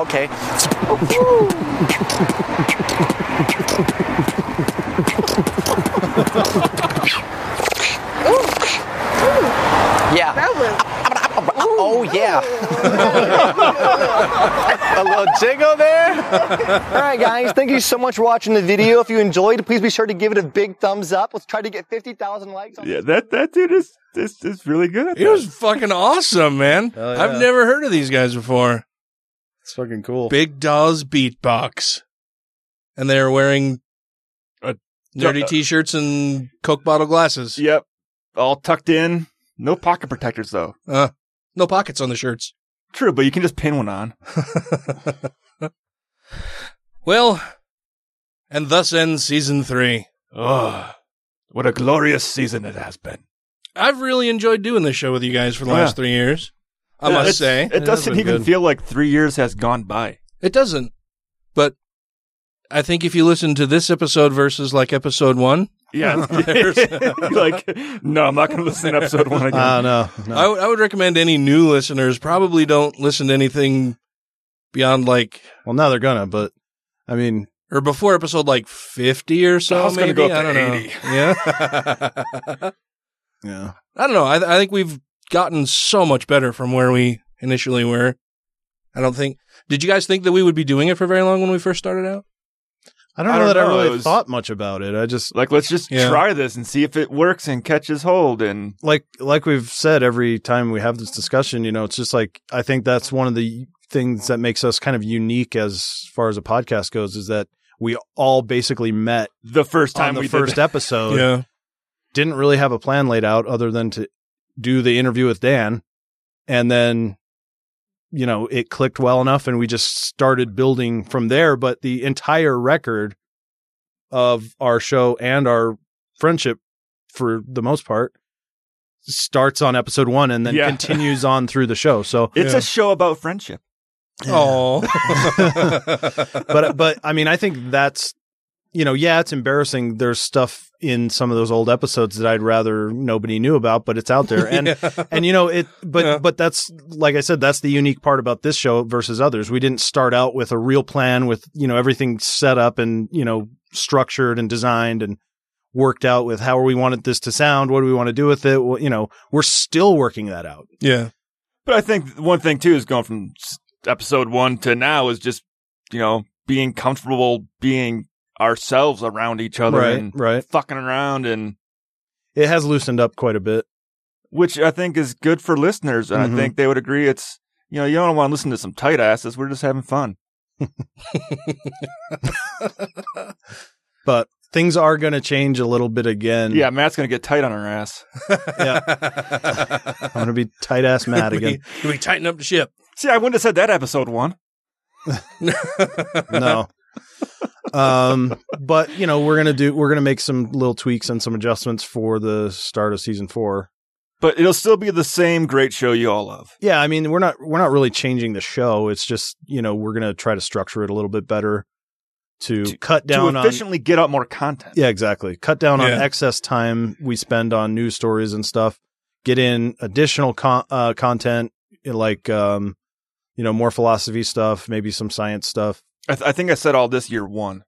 Okay. Yeah. Oh yeah. a little jiggle there. All right, guys. Thank you so much for watching the video. If you enjoyed, please be sure to give it a big thumbs up. Let's try to get 50,000 likes. On this. Yeah, that that dude is is, is really good at It was fucking awesome, man. Hell yeah. I've never heard of these guys before. It's fucking cool. Big Daws Beatbox. And they're wearing Uh, dirty uh, t-shirts and Coke bottle glasses. Yep, all tucked in. No pocket protectors though. Uh, no pockets on the shirts. True, but you can just pin one on. Well, and thus ends season three. Oh, what a glorious season it has been. I've really enjoyed doing this show with you guys for the Oh, last yeah. three years. I Yeah, must say. it doesn't even feel like three years has gone by. It doesn't. But I think if you listen to this episode versus like episode one, Yeah, there's- like no, I'm not going to listen to episode one again. Uh, no, no. I, would- recommend any new listeners probably don't listen to anything beyond like well, now they're gonna, but I mean, or before episode like 50 or so I was gonna maybe. go up I to don't 80. know. Yeah. yeah. I don't know. I, I think we've gotten so much better from where we initially were. I don't think. Did you guys think that we would be doing it for very long when we first started out? I don't I know don't that I really it was- thought much about it. I just Like, let's just Yeah. try this and see if it works and catches hold. And like like we've said every time we have this discussion, you know, it's just like I think that's one of the things that makes us kind of unique as far as a podcast goes is that we all basically met the first on time the we first did episode. Yeah. Didn't really have a plan laid out other than to do the interview with Dan and then you know, it clicked well enough and we just started building from there, but the entire record of our show and our friendship for the most part starts on episode 1 and then Yeah. continues on through the show. So it's a show about friendship. Oh. but but I mean, I think that's you know, yeah, it's embarrassing. There's stuff in some of those old episodes that I'd rather nobody knew about, but it's out there. And Yeah. and you know it, but Yeah. but that's like I said, that's the unique part about this show versus others. We didn't start out with a real plan with you know everything set up and you know structured and designed, and worked out with how we wanted this to sound. What do we want to do with it? Well, you know, we're still working that out. Yeah. But I think one thing too is going from episode one to now is just, you know, being comfortable being ourselves around each other Right, and right. fucking around and It has loosened up quite a bit. which I think is good for listeners. And Mhm. I think they would agree it's, you know, you don't want to listen to some tight asses. We're just having fun. But things are going to change a little bit again. Yeah, Matt's going to get tight on our ass. yeah. I'm going to be tight ass Matt again. Can we tighten up the ship? See, I wouldn't have said that episode one. no. Um, but you know, we're gonna do we're gonna make some little tweaks and some adjustments for the start of season four. But it'll still be the same great show you all love. Yeah, I mean, we're not we're not really changing the show. It's just you know we're gonna try to structure it a little bit better to, cut down to on efficiently get out more content. yeah exactly cut down on excess time we spend on news stories and stuff. Get in additional con- uh, content like um, you know more philosophy stuff, maybe some science stuff. I, th- I think I said all this year one.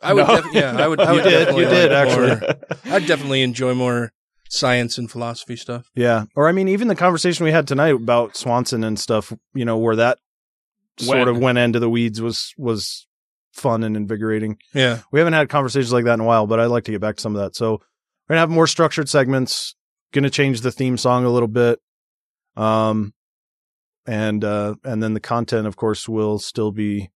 I would, No. def- yeah, I would. I You did, you did, actually. more- I'd definitely enjoy more science and philosophy stuff. Yeah. Or I mean, even the conversation we had tonight about Swanson and stuff, you know, where that sort of went into the weeds was was fun and invigorating. Yeah. We haven't had conversations like that in a while, but I'd like to get back to some of that. So we're gonna have more structured segments, gonna change the theme song a little bit. Um and uh and then the content of course will still be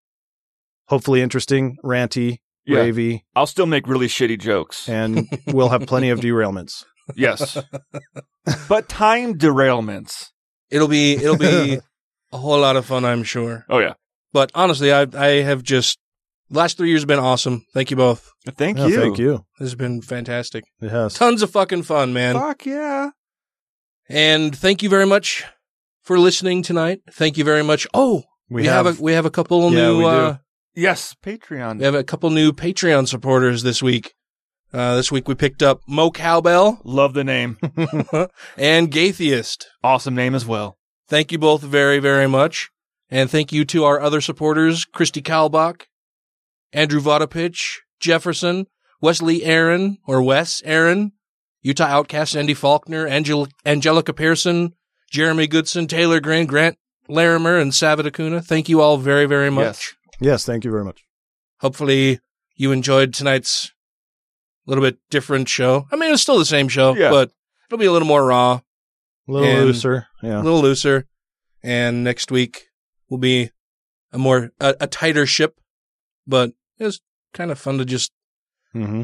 hopefully interesting, ranty, Yeah. ravey, I'll still make really shitty jokes. and we'll have plenty of derailments. Yes. but time derailments. It'll be it'll be a whole lot of fun, I'm sure. Oh yeah. But honestly, I I have just last three years have been awesome. Thank you both. Thank Yeah, you. thank you. This has been fantastic. It has. Tons of fucking fun, man. Fuck yeah. And thank you very much for listening tonight. Thank you very much. Oh, we, We have, have- a we have a couple Yeah, new we do. uh Yes, Patreon. we have a couple new Patreon supporters this week. Uh, this week we picked up Mo Cowbell Love the name. and Gaytheist. awesome name as well. Thank you both very, very much. And thank you to our other supporters, Christy Kalbach, Andrew Vodopich, Jefferson, Wesley Aaron, or Wes Aaron, Utah Outcast Andy Faulkner, Angel- Angelica Pearson, Jeremy Goodson, Taylor Grant, Grant Larimer, and Savid Acuna. Thank you all very, very much. Yes. Yes, thank you very much. Hopefully you enjoyed tonight's little bit different show. I mean, it's still the same show, Yeah. but it'll be a little more raw. A little looser. Yeah. a little looser. And next week will be a more a, a tighter ship, but it's kind of fun to just Mm-hmm.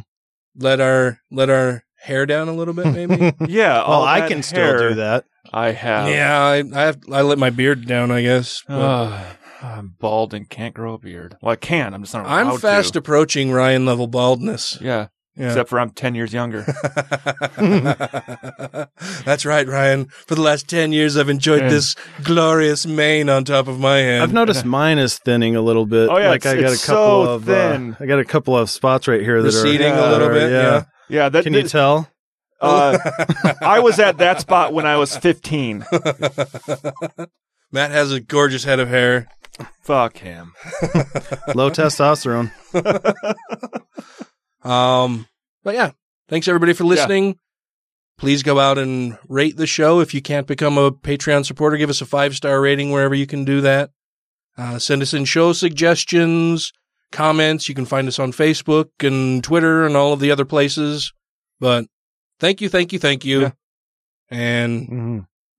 let our let our hair down a little bit, maybe. Yeah. Well, I that can still do that. I have. yeah, I I have I let my beard down, I guess. but Ugh, I'm bald and can't grow a beard. Well, I can. I'm just not. I'm allowed fast To. approaching Ryan level baldness. Yeah. Yeah. Except for I'm ten years younger. That's right, Ryan. For the last ten years, I've enjoyed Yeah. this glorious mane on top of my head. I've noticed mine is thinning a little bit. Oh, yeah, like it's- I got it's a couple so of thin. Uh, I got a couple of spots right here that Receding are a little bit, are- yeah. yeah. That, Can you tell? Uh, I was at that spot when I was 15. Matt has a gorgeous head of hair. Fuck him. Low testosterone. Um, but yeah, thanks everybody for listening. Please go out and rate the show. If you can't become a Patreon supporter, give us a five star rating wherever you can do that. Uh, send us in show suggestions, comments. You can find us on Facebook and Twitter and all of the other places. But thank you, thank you, thank you. Yeah. And Mm-hmm.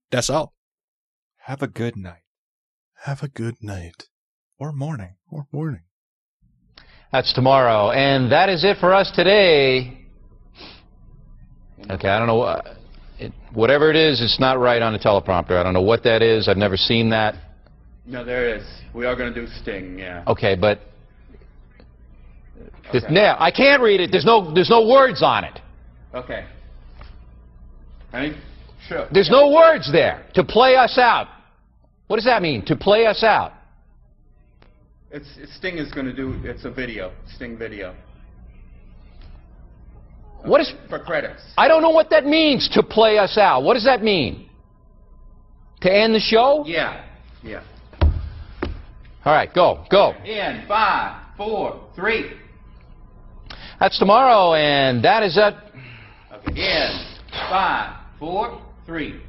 that's all. Have a good night Have a good night or morning. or morning. That's tomorrow. And that is it for us today. Okay, I don't know. Uh, it, whatever it is, it's not right on the teleprompter. I don't know what that is. I've never seen that. No, there is. We are going to do Sting, yeah. Okay, but. This, Okay. now, I can't read it. There's no, there's no words on it. Okay. Ready? Sure. There's no words there. To play us out. What does that mean? To play us out. It's, it's Sting is going to do, it's a video, Sting video. What is. For credits. I don't know what that means, to play us out. What does that mean? To end the show? Yeah, yeah. All right, go, go. In five, four, three. That's tomorrow, and that is it In five, four, three.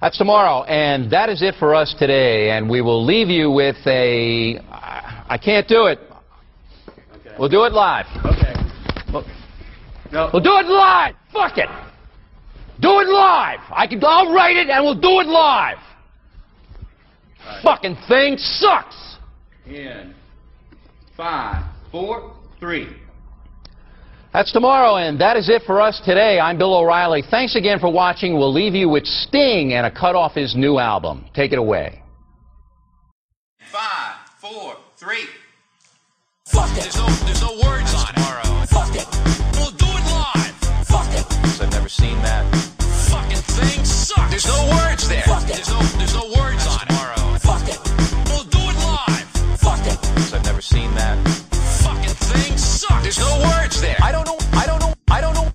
That's tomorrow, and that is it for us today. And we will leave you with a. I can't do it. We'll do it live. Okay. We'll, we'll do it live. Fuck it. Do it live. I can. I'll write it, and we'll do it live. Fucking thing sucks. In five, four, three. That's tomorrow, and that is it for us today. I'm Bill O'Reilly. Thanks again for watching. We'll leave you with Sting and a cut off his new album. Take it away. Five, four, three. Fuck it. There's no, there's no words on it. Fuck it. We'll do it live. Fuck it. I've never seen that. Fucking thing sucks. There's no words there. Fuck it. There's no, there's no words on it. Fuck it. We'll do it live. Fuck it. I've never seen that. Sucks. There's no words there. I don't know. I don't know. I don't know.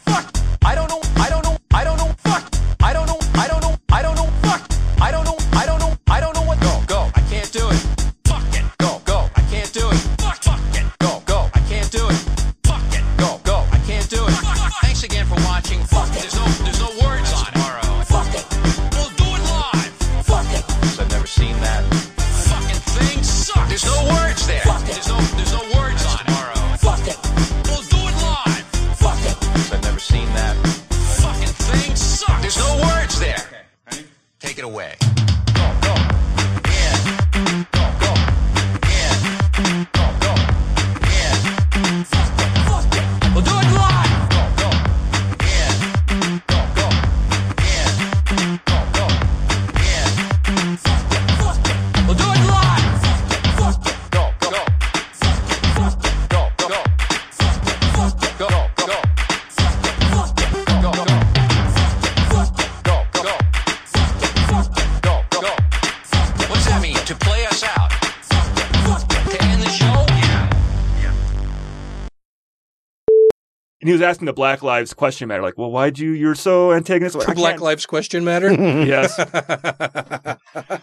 Asking the Black Lives question matter, like, well, why do you, you're so antagonistic. For Black Lives Question Matter? yes.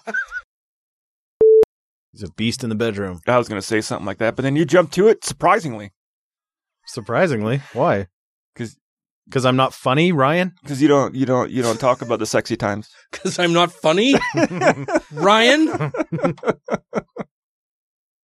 He's a beast in the bedroom. I was going to say something like that, but then you jumped to it surprisingly. Surprisingly, why? 'Cause- because I'm not funny, Ryan. Because you don't, you don't, you don't talk about the sexy times. Because I'm not funny? Ryan?